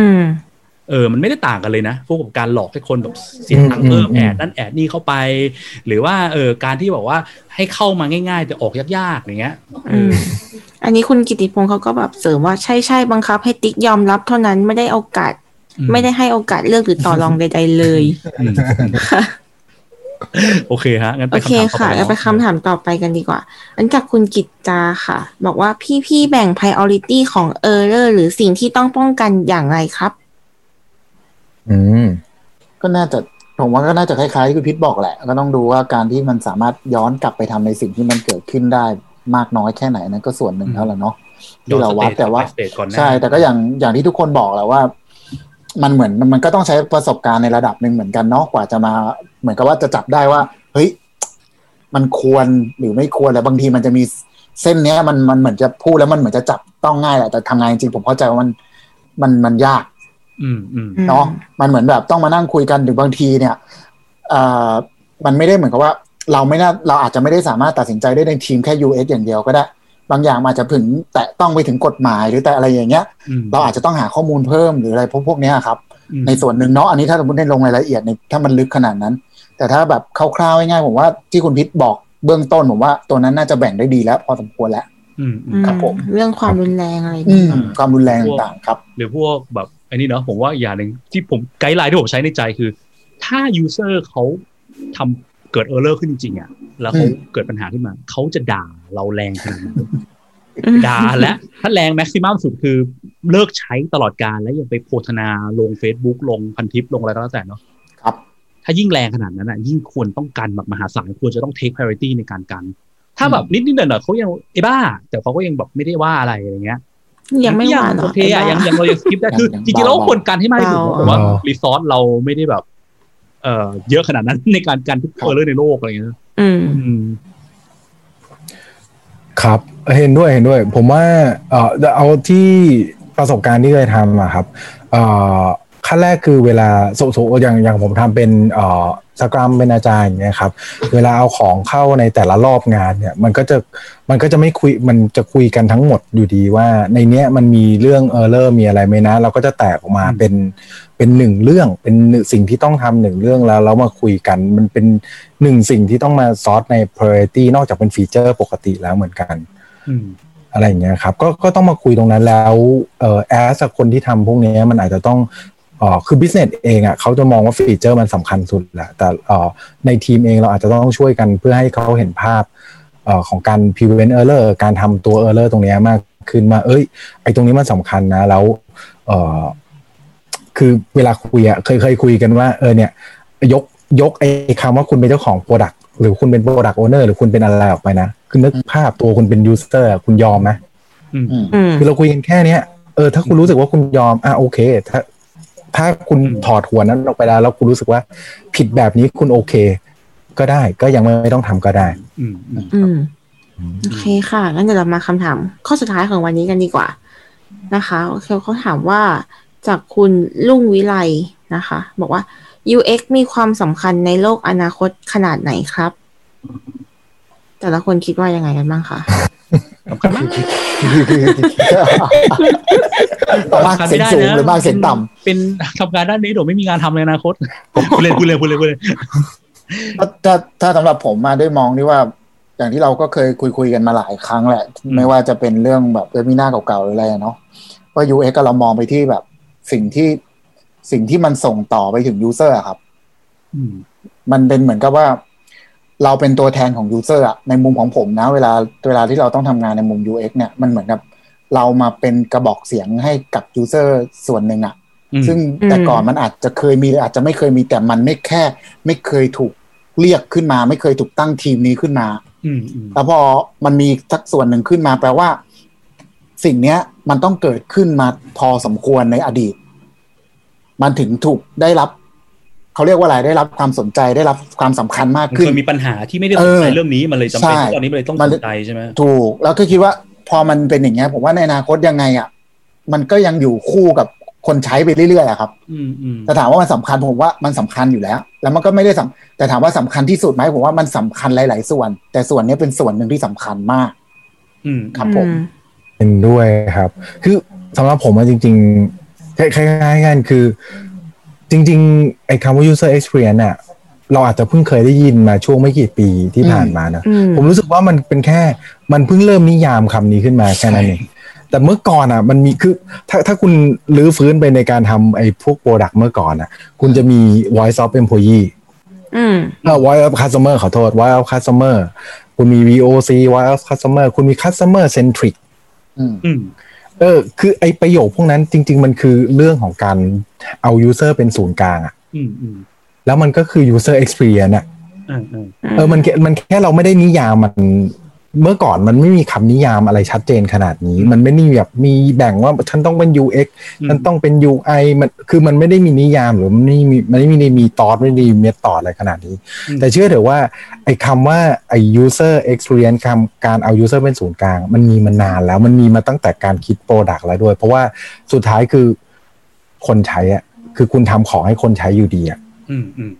อืมเออ มันไม่ได้ต่างกันเลยนะ พวกกับการหลอกให้คนแบบเสียตังค์อืมเพิ่มอืมแอดนั่นแอดนี่เข้าไป หรือว่าเออการที่บอกว่าให้เข้ามาง่ายๆ แต่ออกยากๆอย่างเงี้ยอืมอันนี้คุณกิติพงศ์เขาก็แบบเสริมว่าใช่ใช่บังคับให้ติ๊กยอมรับเท่านั้นไม่ได้โอกาสอืม ไม่ได้ให้โอกาสเลือกหรือต่อรองใดๆเลยอืมโอเคฮะงั้นโอไปเคคำถามต่อค่ะไปแล้วไปคำถามต่อไปกันดีกว่าอันจากคุณกิจจาค่ะ บอกว่าพี่ๆแบ่ง priority ของ error หรือสิ่งที่ต้องป้องกันอย่างไรครับ อืม ก็น่าจะผมว่าก็น่าจะคล้ายๆที่คุณพิษบอกแหละ ก็ต้องดูว่าการที่มันสามารถย้อนกลับไปทำในสิ่งที่มันเกิดขึ้นได้มากน้อยแค่ไหนนั่นก็ส่วนหนึ่งแล้วแหละเนาะที่เราวัดแต่ว่าสเตจก่อนหน้าใช่ แต่ก็อย่างอย่างที่ทุกคนบอกแหละว่า มันเหมือนมันก็ต้องใช้ประสบการณ์ในระดับหนึ่งเหมือนกันเนาะกว่าจะมา เหมือนกับว่าจะจับได้ว่า เฮ้ย มันควรหรือไม่ควรแล้วบางทีมันจะมีเส้นเนี้ย มันมันเหมือนจะพูดแล้วมันเหมือนจะจับต้องง่ายแหละแต่ทำงานจริงๆผมเข้าใจว่ามันมันมันยาก อืมอืมเนาะมันเหมือนแบบต้องมานั่งคุยกันหรือบางทีเนี่ยเอ่อมันไม่ได้เหมือนกับว่า เราไม่น่าเราอาจจะไม่ได้สามารถตัดสินใจได้ในทีมแค่ US อย่างเดียวก็ได้ บางอย่างมันอาจจะถึงแตะต้องไปถึงกฎหมายหรือแต่อะไรอย่างเงี้ยอืมเราอาจจะต้องหาข้อมูลเพิ่มหรืออะไรพวกพวกเนี้ยครับอืมในส่วนหนึ่งเนาะอันนี้ถ้าสมมติได้ลงรายละเอียดในถ้ามันลึกขนาดนั้น แต่ถ้าแบบคร่าวๆง่ายๆผมว่าที่คุณพิษบอกเบื้องต้นผมว่าตัวนั้นน่าจะแบ่งได้ดีแล้ว พอสมควรแล้วอืมอืมอืมครับผมเรื่องความรุนแรงอะไรอืนี้มความรุนแรงต่างๆครับ หรือพวกแบบไอ้นี่เนาะผมว่าอย่างหนึ่งที่ผม guideline ที่ผมใช้ในใจคือ ถ้า user เขาทำ เกิด error ขึ้นจริงๆอะแล้วเขาอืมเกิดปัญหาขึ้นมา เขาจะด่าเราแรงขนาดไหนอืมด่าและถ้าแรง maximum สุดคือเลิกใช้ตลอดการแล้วยังไปโฆษณาลง Facebook ลงพันทิปลงอะไรก็แล้วแต่เนาะครับ ถ้ายิ่งแรงขนาดนั้นอะยิ่งควรต้องกันแบบมหาศาลควรจะต้อง take priority ในการกัน ถ้าแบบนิดนิดๆหน่อยหน่อยๆเขายังไอ้บ้า แต่เขาก็ยังแบบไม่ได้ว่าอะไรอย่างเงี้ยยังไม่หวานหรโออเคอะไอ้ยังบ้ายังเรายัง skip ได้คือยังจริงๆเราก็เบาๆควรกันให้มากที่สุดเบาแต่ว่าเออ resource เราไม่ได้แบบ เอ่อเยอะขนาดนั้นในการกันทุกครับเออร์ในโลกอะไรอย่างเงี้ยอืมอืมครับเห็นด้วยเห็นด้วย ผมว่า เออเอาที่ประสบการณ์ที่เคยทำอะครับ เอ่อ ขั้นแรกคือเวลาโซโซอย่างอย่างผมทำเป็นเอ่อscrum เป็น agile อย่างเงี้ยครับเวลาเอาของเข้าในแต่ละรอบงานเนี่ยมันก็จะมันก็จะไม่คุยมันจะคุยกันทั้งหมดอยู่ดีว่าในเนี้ยมันมีเรื่อง error มีอะไรไหมนะ เราก็จะแตกออกมาอืมเป็นเป็นหนึ่งเรื่องเป็นหนึ่งสิ่งที่ต้องทำหนึ่งเรื่องแล้วแล้วมาคุยกันมันเป็นหนึ่งสิ่งที่ต้องมาซอสใน priority นอกจากเป็น feature ปกติแล้วเหมือนกันอืมอะไรอย่างเงี้ยครับก็ก็ต้องมาคุยตรงนั้นแล้วเอ่อ as คนที่ทำพวกเนี้ยมันอาจจะต้องเอ่อคือ business เองอะเขาจะมองว่าฟีเจอร์มันสำคัญสุดแหละแต่เอ่อในทีมเองเราอาจจะต้องช่วยกันเพื่อให้เขาเห็นภาพเอ่อของการ prevent error การทำตัว error ตรงเนี้ยมากขึ้นมา เอ้ย ไอ้ตรงนี้มันสำคัญนะ แล้วเอ่อคือเวลาคุยอะเคยเคยคุยกันว่า เออเนี่ย ยกยกไอ้คำว่าคุณเป็นเจ้าของ product หรือคุณเป็น product owner หรือคุณเป็นอะไรออกไปนะ คือนึกภาพตัวคุณเป็น user อะคุณยอมไหมอืมอืมอืมคือเราคุยกันแค่เนี้ยเออถ้าคุณรู้สึกว่าคุณยอมอะโอเค ถ้า ถ้าคุณอืมถอดหัวนั้นออกไปแล้ว แล้วคุณรู้สึกว่าผิดแบบนี้คุณโอเค ก็ได้ก็ยังไม่ต้องทำก็ได้อืมอืมอืมโอเคค่ะงั้นเดี๋ยวเรามาคำถาม ข้อสุดท้ายของวันนี้กันดีกว่า นะคะโอเคเขาถามว่าจากคุณลุงวิไลนะคะ บอกว่า UX มีความสำคัญในโลกอนาคตขนาดไหนครับ แต่ละคนคิดว่ายังไงกันบ้างคะ สำคัญมากมากเสียงสูงหรือมากเสียงต่ำเป็นทำงานด้านนี้เดี๋ยวไม่มีงานทำในอนาคตพูดเล่นพูดเล่นพูดเล่นพูดเล่นถ้าถ้าถ้าสำหรับผมมาด้วยมองที่ว่า อย่างที่เราก็เคยคุยคุยกันมาหลายครั้งแหละ ไม่ว่าจะเป็นเรื่องแบบ webinar เก่าๆหรืออะไรอะเนาะว่า UX ก็เรามองไปที่แบบสิ่งที่สิ่งที่มันส่งต่อไปถึง user ครับอืมมันเป็นเหมือนกับว่า เราเป็นตัวแทนของ user อะในมุมของผมนะ เวลาเวลาที่เราต้องทำงานในมุม UX เนี่ยมันเหมือนกับเรามาเป็นกระบอกเสียงให้กับ user ส่วนหนึ่งอะอืมซึ่งแต่ก่อนมันอาจจะเคยมีหรืออาจจะไม่เคยมีแต่มันไม่แค่ ไม่เคยถูกเรียกขึ้นมา ไม่เคยถูกตั้งทีมนี้ขึ้นมาอืมอืมแล้วพอมันมีสักส่วนหนึ่งขึ้นมาแปลว่า สิ่งเนี้ย มันต้องเกิดขึ้นมาพอสมควรในอดีต มันถึงถูกได้รับ เขาเรียกว่าอะไรได้รับความสนใจได้รับความสำคัญมากมันขึ้นเคยมีปัญหาที่ไม่ได้สนใจเออเรื่องนี้มันเลยจำเป็นใช่ที่ตอนนี้มันเลยต้องมันสนใจใช่ไหมถูกแล้วก็คิดว่าพอมันเป็นอย่างเงี้ยผมว่าในอนาคตยังไงอะมันก็ยังอยู่คู่กับคนใช้ไปเรื่อยๆอะครับอืมอืมแต่ถามว่ามันสำคัญผมว่ามันสำคัญอยู่แล้ว แล้วมันก็ไม่ได้สำแต่ถามว่าสำคัญที่สุดไหมผมว่ามันสำคัญหลาย ๆ ส่วน แต่ส่วนเนี้ยเป็นส่วนหนึ่งที่สำคัญมาก อืมครับผมอืเห็นด้วยครับ คือสำหรับผมอะจริงๆคล้ายๆกันคือ จริงๆ ไอ้คำว่า user experience อะเราอาจจะเพิ่งเคยได้ยินมาช่วงไม่กี่ปีที่ผ่านมานะอืมผมรู้สึกว่ามันเป็นแค่มันเพิ่งเริ่มนิยามคำนี้ขึ้นมาแค่นั้นเองแต่เมื่อก่อนอะมันมีคือถ้าถ้าคุณรื้อฟื้นไปในการทำไอ้พวก product เมื่อก่อนอะ คุณจะมี voice of employee อืมเอ่อ voice of customer ขอโทษ voice of customer คุณมี VOC voice of customer คุณมี customer centric อืมอืม เออ คือไอประโยคพวกนั้นจริง ๆ มันคือเรื่องของการเอา user เป็นศูนย์กลางอะอืมอืมแล้วมันก็คือ user experience อะอืมอืมเออมันแค่มันแค่เราไม่ได้นิยามมัน เมื่อก่อนมันไม่มีคำนิยามอะไรชัดเจนขนาดนี้ มันไม่ได้แบบมีแบ่งว่าฉันต้องเป็น UX ฉันต้องเป็น UI มันคือมันไม่ได้มีนิยามหรือมันไม่มีมันไม่ได้มีตอดไม่ได้มีเมธอดอะไรขนาดนี้อืมแต่เชื่อเถอะว่าไอ้คำว่าไอ้ user experience คำการเอา user เป็นศูนย์กลาง มันมีมานานแล้วมันมีมาตั้งแต่การคิด product แล้วด้วย เพราะว่าสุดท้ายคือคนใช้อะคือคุณทำของให้คนใช้อยู่ดีอะอืมอืมอืม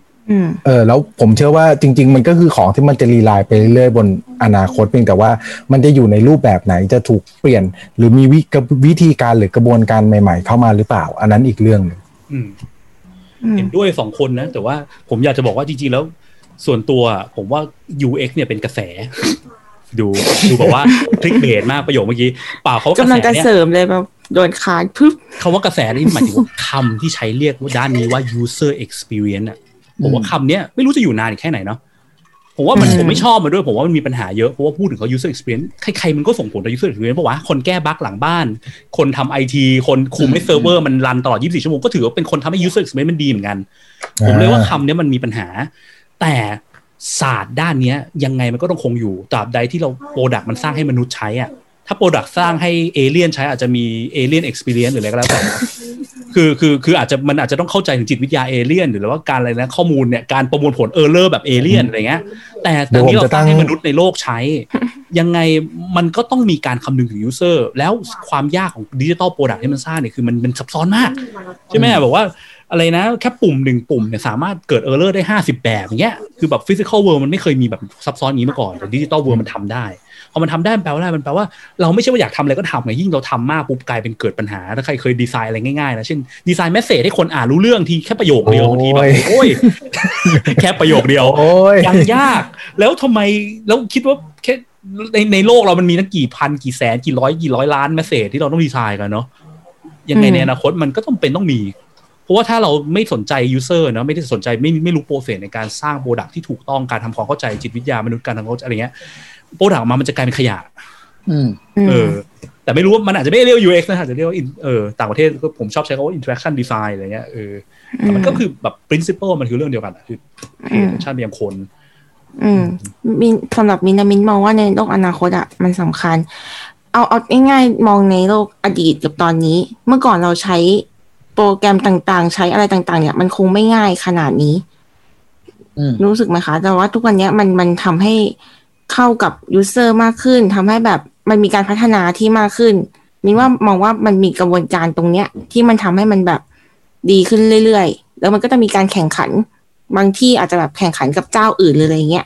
เออแล้วผมเชื่อว่าจริง ๆ มันก็คือของที่มันจะรีไลน์ไปเรื่อยๆบนอนาคตเพียงแต่ว่ามันจะอยู่ในรูปแบบไหนจะถูกเปลี่ยน หรือมีวิกระวิธีการหรือกระบวนการใหม่ ๆ เข้ามาหรือเปล่า อันนั้นอีกเรื่องหนึ่งอืมอืมเห็นด้วยสองคนนะ แต่ว่าผมอยากจะบอกว่าจริง ๆ แล้ว ส่วนตัวผมว่า UX เนี่ยเป็นกระแส ดูดูแบบว่าคลิกเบสมากประโยคเมื่อกี้เปล่าเขาว่ากระกำลังแสจะเนี่ยเสริมเลยแบบโดนขาดปึ๊บคำว่ากระแสนี่หมายถึงว่าคำที่ใช้เรียกว่าด้านนี้ว่า user experience อะ ผมว่าคำเนี้ยไม่รู้จะอยู่นานอีกแค่ไหนเนาะผมว่ามันอืมผมไม่ชอบมันด้วยผมว่ามันมีปัญหาเยอะเพราะว่าพูดถึงเขา user experience ใครๆมันก็ส่งผลต่อ user experience เพราะว่าคนแก้บั๊กหลังบ้าน คนทำไอทีคนคุมให้เซิร์ฟเวอร์มันรันตลอด 24 ชั่วโมงก็ถือว่าเป็นคนทำให้ user experience มันดีเหมือนกัน ผมเลยว่าคำเนี้ยมันมีปัญหา แต่ศาสตร์ด้านเนี้ยยังไงมันก็ต้องคงอยู่ตราบใดที่เรา product มันสร้างให้มนุษย์ใช้อะ ถ้า product สร้างให้เอเลี่ยนใช้อาจจะมี alien experience หรืออะไรก็แล้วแต่คือคือคืออาจจะมันอาจจะต้องเข้าใจถึงจิตวิทยาเอเลี่ยนหรือว่าการอะไรนะข้อมูลเนี่ยการประมวลผล error แบบเอเลี่ยนอะไรเงี้ยแต่ตอนนี้เราสร้างให้มนุษย์ในโลกใช้ ยังไงมันก็ต้องมีการคำนึงถึง user แล้วความยากของ digital product ที่มันสร้างเนี่ยคือมันมันซับซ้อนมาก ใช่ไหมบอกว่าอะไรนะ แค่ปุ่มหนึ่งปุ่มเนี่ยสามารถเกิด error ได้ห้าสิบแบบอย่างเงี้ยคือแบบ physical worldันไม่เคยมีแบบซับซ้อนอย่างนี้มาก่อนแต่ digital worldันทำได้ พอมันทำได้มันแปลว่าอะไรมันแปลว่าเราไม่ใช่ว่าอยากทำอะไรก็ทำไงยิ่งเราทำมากปุ๊บกลายเป็นเกิดปัญหาถ้าใครเคยดีไซน์อะไรง่ายๆนะเช่นดีไซน์ message ให้คนอ่านรู้เรื่องทีแค่ประโยคเดียวบางทีแบบโอ้ยแค่ประโยคเดียวโอ้ยยังยาก แล้วทำไมแล้วคิดว่าแค่ในในโลกเรามันมีตั้งกี่พันกี่แสนกี่ร้อยกี่ร้อยล้าน message ที่เราต้องดีไซน์กันเนาะยังไงอืมในอนาคตมันก็ต้องเป็นต้องมีเพราะว่าถ้าเราไม่สนใจ user เนาะไม่ได้สนใจไม่ไม่รู้ process ในการสร้าง product ที่ถูกต้องการทำความเข้าใจจิตวิทยามนุษย์การทำความเข้าใจอะไรเงี้ย โปรดักมามันจะกลายเป็นขยะอืมอืมเออ แต่ไม่รู้ว่ามันอาจจะไม่ได้เรียกว่า UX นะอาจจะเรียกว่า in- เออต่างประเทศก็ผมชอบใช้คำว่า interaction design อะไรเงี้ยเออแต่มันก็คือแบบ principle มันคือเรื่องเดียวกันอะคืออืมชาติเรียงคนอืมมินสำหรับมินนะมินมองว่าในโลกอนาคตอะมันสำคัญ เอาเอาง่ายๆมองในโลกอดีตกับตอนนี้ เมื่อก่อนเราใช้โปรแกรมต่างๆ ใช้อะไรต่าง ๆ เนี่ย มันคงไม่ง่ายขนาดนี้อืมรู้สึกไหมคะ แต่ว่าทุกวันเนี้ยมันมันทำให้ เข้ากับยูเซอร์มากขึ้นทำให้แบบมันมีการพัฒนาที่มากขึ้นมินว่ามองว่ามันมีกระบวนการตรงเนี้ย ที่มันทำให้มันแบบดีขึ้นเรื่อยๆ แล้วมันก็จะมีการแข่งขัน บางที่อาจจะแบบแข่งขันกับเจ้าอื่นหรืออะไรเงี้ย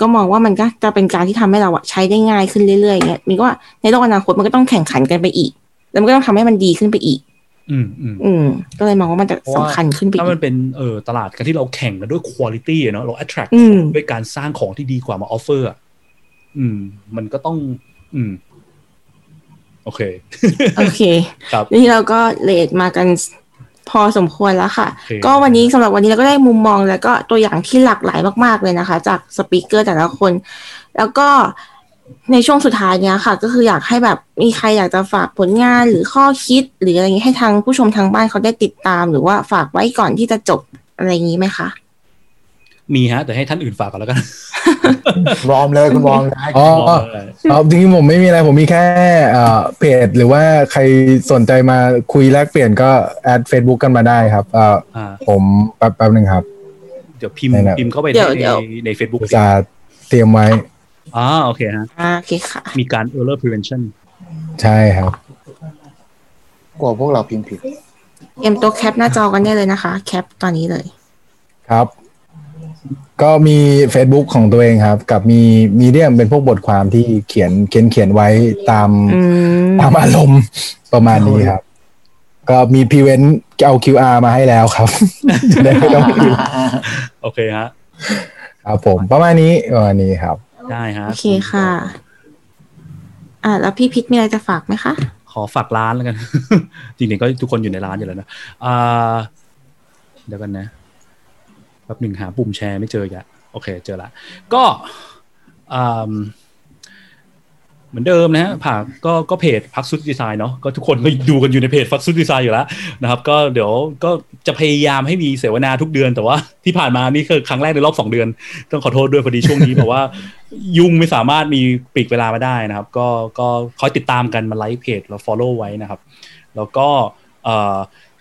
ก็มองว่ามันก็จะเป็นการที่ทำให้เราอะใช้ได้ง่ายขึ้นเรื่อยๆเงี้ยมินก็ว่าในโลกอนาคตมันก็ต้องแข่งขันกันไปอีก แล้วมันก็ต้องทำให้มันดีขึ้นไปอีก อืมอืมอืมก็เลยมองว่ามันจะเพราะสำว่าคัญขึ้นไปถ้าอีมันกเป็นเออตลาดกันที่เราแข่งกันด้วยคุณ i t y อะเนาะเรา attract อืมด้วยการสร้างของที่ดีกว่ามา offer อะ อืม มันก็ต้อง อืม โอเค โอเค ครับนี่เราก็เลทมากันพอสมควรแล้วค่ะโอเคก็วันนี้สำหรับวันนี้เราก็ได้มุมมองแล้วก็ตัวอย่างที่หลากหลายมากๆเลยนะคะ จากสปีกเกอร์แต่ละคน แล้วก็ในช่วงสุดท้ายเนี้ยค่ะ ก็คืออยากให้แบบมีใครอยากจะฝากผลงานหรือข้อคิด หรืออะไรอย่างนี้ให้ทางผู้ชมทางบ้านเขาได้ติดตาม หรือว่าฝากไว้ก่อนที่จะจบอะไรอย่างนี้ไหมคะ มีฮะ แต่ให้ท่านอื่นฝากก่อนแล้วกันวอร์มเลยคุณวอร์มเลยอ๋อบอกเลยเอาจริงๆผมไม่มีอะไรผมมีแค่เอ่อเพจหรือว่าใครสนใจมาคุยแลกเปลี่ยนก็แอด Facebook กันมาได้ครับเอ่ออ่าผมแป๊บแป๊บหนึ่งครับ เดี๋ยวพิมพ์ไหนๆพิมพ์เข้าไปเดี๋ยวในเดี๋ยวในเฟซบุ๊กอุตส่าห์เตรียมไว้อ่าโอเคฮะอ่าโอเคค่ะ มีการ error prevention ใช่ครับกลัวพวกเราพิมพ์ผิดเตรียมตัวแคปหน้าจอกันได้เลยนะคะ แคปตอนนี้เลย ครับ ก็มี Facebook ของตัวเองครับ กับมีมีเดียมเป็นพวกบทความที่เขียนเขียนเขียนไว้ตามอืมตามอารมณ์ประมาณนี้ครับ ก็มีพีเวนเอา QR มาให้แล้วครับจะได้ไม่ต้องพิมพ์โอเคฮะครับผม ประมาณนี้ประมาณนี้ครับ ได้ฮะโอเคค่ะ อ่าแล้วพี่พิษมีอะไรจะฝากไหมคะ ขอฝากร้านแล้วกัน จริงๆก็ทุกคนอยู่ในร้านอยู่แล้วนะอ่าเดี๋ยวกันนะ แป๊บหนึ่งหาปุ่มแชร์ไม่เจออีกอะโอเค เจอละ ก็เหมือนเดิมนะฮะผ่าก็ก็เพจพักซุดดีไซน์เนาะก็ทุกคนก็ดูกันอยู่ในเพจพักซุดดีไซน์อยู่แล้วนะครับ ก็เดี๋ยวก็จะพยายามให้มีเสวนาทุกเดือน แต่ว่าที่ผ่านมานี่คือครั้งแรกในรอบสองเดือน ต้องขอโทษด้วยพอดีช่วงนี้แบบว่า ยุ่งไม่สามารถมีปีกเวลามาได้นะครับ ก็ก็คอยติดตามกันมาไลค์เพจแล้ว follow ไว้นะครับ แล้วก็เอ่อ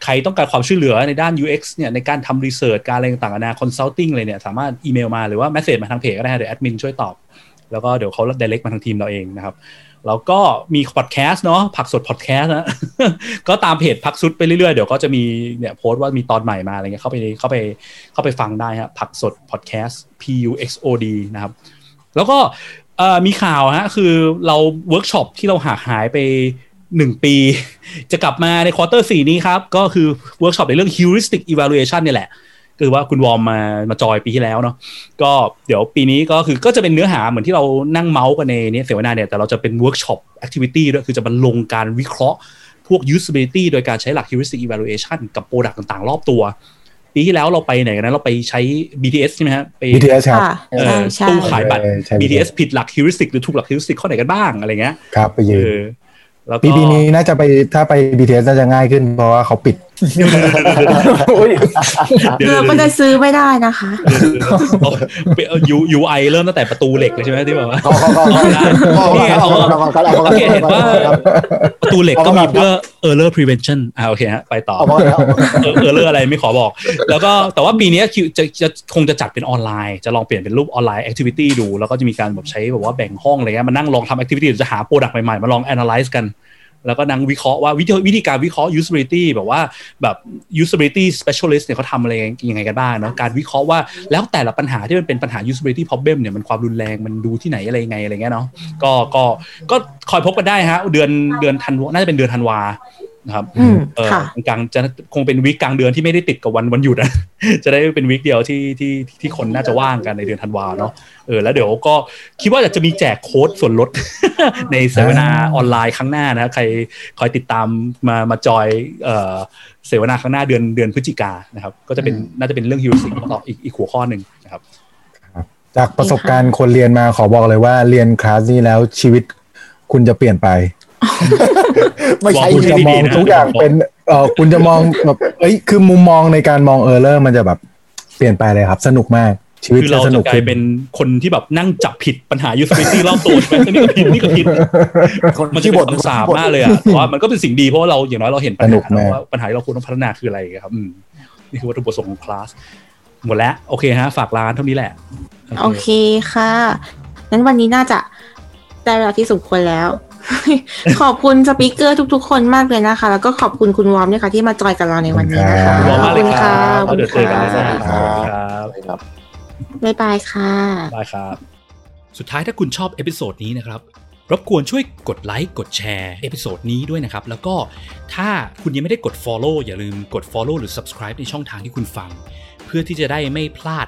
ใครต้องการความช่วยเหลือในด้าน UX เนี่ยในการทำรีเสิร์ชการอะไรต่างๆนานา consulting เลยเนี่ยสามารถอีเมลมาหรือว่า message มาทางเพจก็ได้เดี๋ยวแอดมินช่วยตอบ แล้วก็เดี๋ยวเขา direct มาทางทีมเราเองนะครับแล้วก็มีพอดแคสต์เนาะผักสดพอดแคสต์นะก็ตามเพจพักสุดไปเรื่อยๆ เดี๋ยวก็จะมีเนี่ยโพสต์ว่ามีตอนใหม่มาอะไรเงี้ยเข้าไปเข้าไปเข้าไปฟังได้ฮะผักสดพอดแคสต์ P U X O D นะครับ แล้วก็มีข่าวฮะคือเราเวิร์กช็อปที่เราหาหายไป หนึ่งปี จะกลับมาใน quarter สี่นี้ครับ ก็คือเวิร์กช็อปในเรื่อง heuristic evaluation เนี่ยแหละคือว่าคุณวอร์มมามาจอยปีที่แล้วเนาะก็เดี๋ยวปีนี้ก็คือก็จะเป็นเนื้อหาเหมือนที่เรานั่งเมาส์กันในเนี้เสวนาเนี่ยแต่เราจะเป็นเวิร์กช็อป activity ด้วยคือจะมาลงการวิเคราะห์พวก usability โดยการใช้หลัก heuristic evaluation กับโปรดักต่างๆ รอบตัว ปีที่แล้วเราไปไหนกันนะเราไปใช้ BTS ใช่ไหมฮะไป BTS ครับค่ะเอใช่อใช่ตู้ขายบัตรใช่ BTS ผิดหลัก heuristic หรือถูกหลัก heuristic ข้อไหนกันบ้างอะไรเงี้ยครับไปเอยืนอ แล้วปีปีนี้น่าจะไปถ้าไป BTS น่าจะง่ายขึ้นเพราะว่าเขาปิดเดี๋ยวเราก็จะซื้อไม่ได้นะคะยู UI เริ่มตั้งแต่ประตูเหล็กเลยใช่ไหมที่แบบว่าขอขอขอขอขอนี่ไงขอเอาขอขอขอขอขอขอสังเกตเห็นว่าขอประตูเหล็กก็มีเพื่อ error prevention อ่าโอเคฮะไปต่อขอขอขอเออ error อะไรไม่ขอบอก แล้วก็แต่ว่าปีนี้คิวจะจะคงจะจัดเป็นออนไลน์ จะลองเปลี่ยนเป็นรูปออนไลน์ activity ดู แล้วก็จะมีการแบบใช้แบบว่าแบ่งห้องอะไรเงี้ยมานั่งลองทำ activity จะหา product ใหม่ๆ มาลอง analyze กัน แล้วก็นั่งวิเคราะห์ว่าวิธีการวิเคราะห์ usability แบบว่าแบบ usability specialist เนี่ยเขาทำอะไรยังไงกันบ้างเนาะการวิเคราะห์ว่าแล้วแต่ละปัญหาที่มันเป็นปัญหา usability problem เนี่ยมันความรุนแรงมันดูที่ไหนอะไรยังไงอะไรเงี้ยเนาะก็ก็ก็คอยพบกันได้ฮะเดือนเดือนธันวาน่าจะเป็นเดือนธันวา นะครับอืมเออค่ะกลางจะคงเป็น week กลางเดือนที่ไม่ได้ติดกับวันวันหยุดนะจะได้เป็น week เดียวที่ที่ที่คนน่าจะว่างกันในเดือนธันวาเนาะเออแล้วเดี๋ยวก็คิดว่าจะมีแจกโค้ดส่วนลดในเสวนาออนไลน์ครั้งหน้านะใครคอยติดตามมามาจอยเอ่อเสวนาครั้งหน้าเดือนเดือนพฤศจิกานะครับ ก็จะเป็นน่าจะเป็นเรื่อง heuristic ต่ออีกอีกหัวข้อหนึ่งนะครับ จากประสบการณ์คนเรียนมาขอบอกเลยว่าเรียนคลาสนี้แล้วชีวิตคุณจะเปลี่ยนไป ไม่ใช่คุณที่จะดีมองนะทุกอย่างเป็นเออคุณจะมองแบบเอ้ยคือมุมมองในการมองเออร์เลอร์มันจะแบบเปลี่ยนไปเลยครับ สนุกมากชีวิตคือจะเราสนุจะกกลาขึ้ยนเป็นคนที่แบบนั่งจับผิดปัญหา usability รอบตัวใช่ไหมนี่ก็ผิดนี่ก็ผิดคนมันจะที่เป็บนทคำสาปมากเลยอะแต่ว่ามันก็เป็นสิ่งดีเพราะว่าเราอย่างน้อยเราเห็นปัญสนุหากมากว่าปัญหาที่เราควรต้องพัฒนาคืออะไรครับอืมนี่คือวัตถุประสงค์ของคลาสหมดแล้ว โอเคฮะ ฝากร้านเท่านี้แหละ โอเคค่ะงั้นวันนี้น่าจะได้เวลาที่สมควรแล้ว ขอบคุณ speaker ทุก ๆ คนมากเลยนะคะ แล้วก็ขอบคุณคุณวอร์มด้วยค่ะที่มาจอยกับเราในวันนี้นะคะขอบคุณมากเลยคค่ะรับขอบเดี๋ยวคุเจณอกันค่ะนะสวัสดีครับครับบ๊ายบายค่ะบายครับ สุดท้ายถ้าคุณชอบ episode นี้นะครับรบกวนช่วยกดไลค์กดแชร์ episode นี้ด้วยนะครับ แล้วก็ถ้าคุณยังไม่ได้กด Follow อย่าลืมกด Follow หรือ Subscribe ในช่องทางที่คุณฟัง เพื่อที่จะได้ไม่พลาด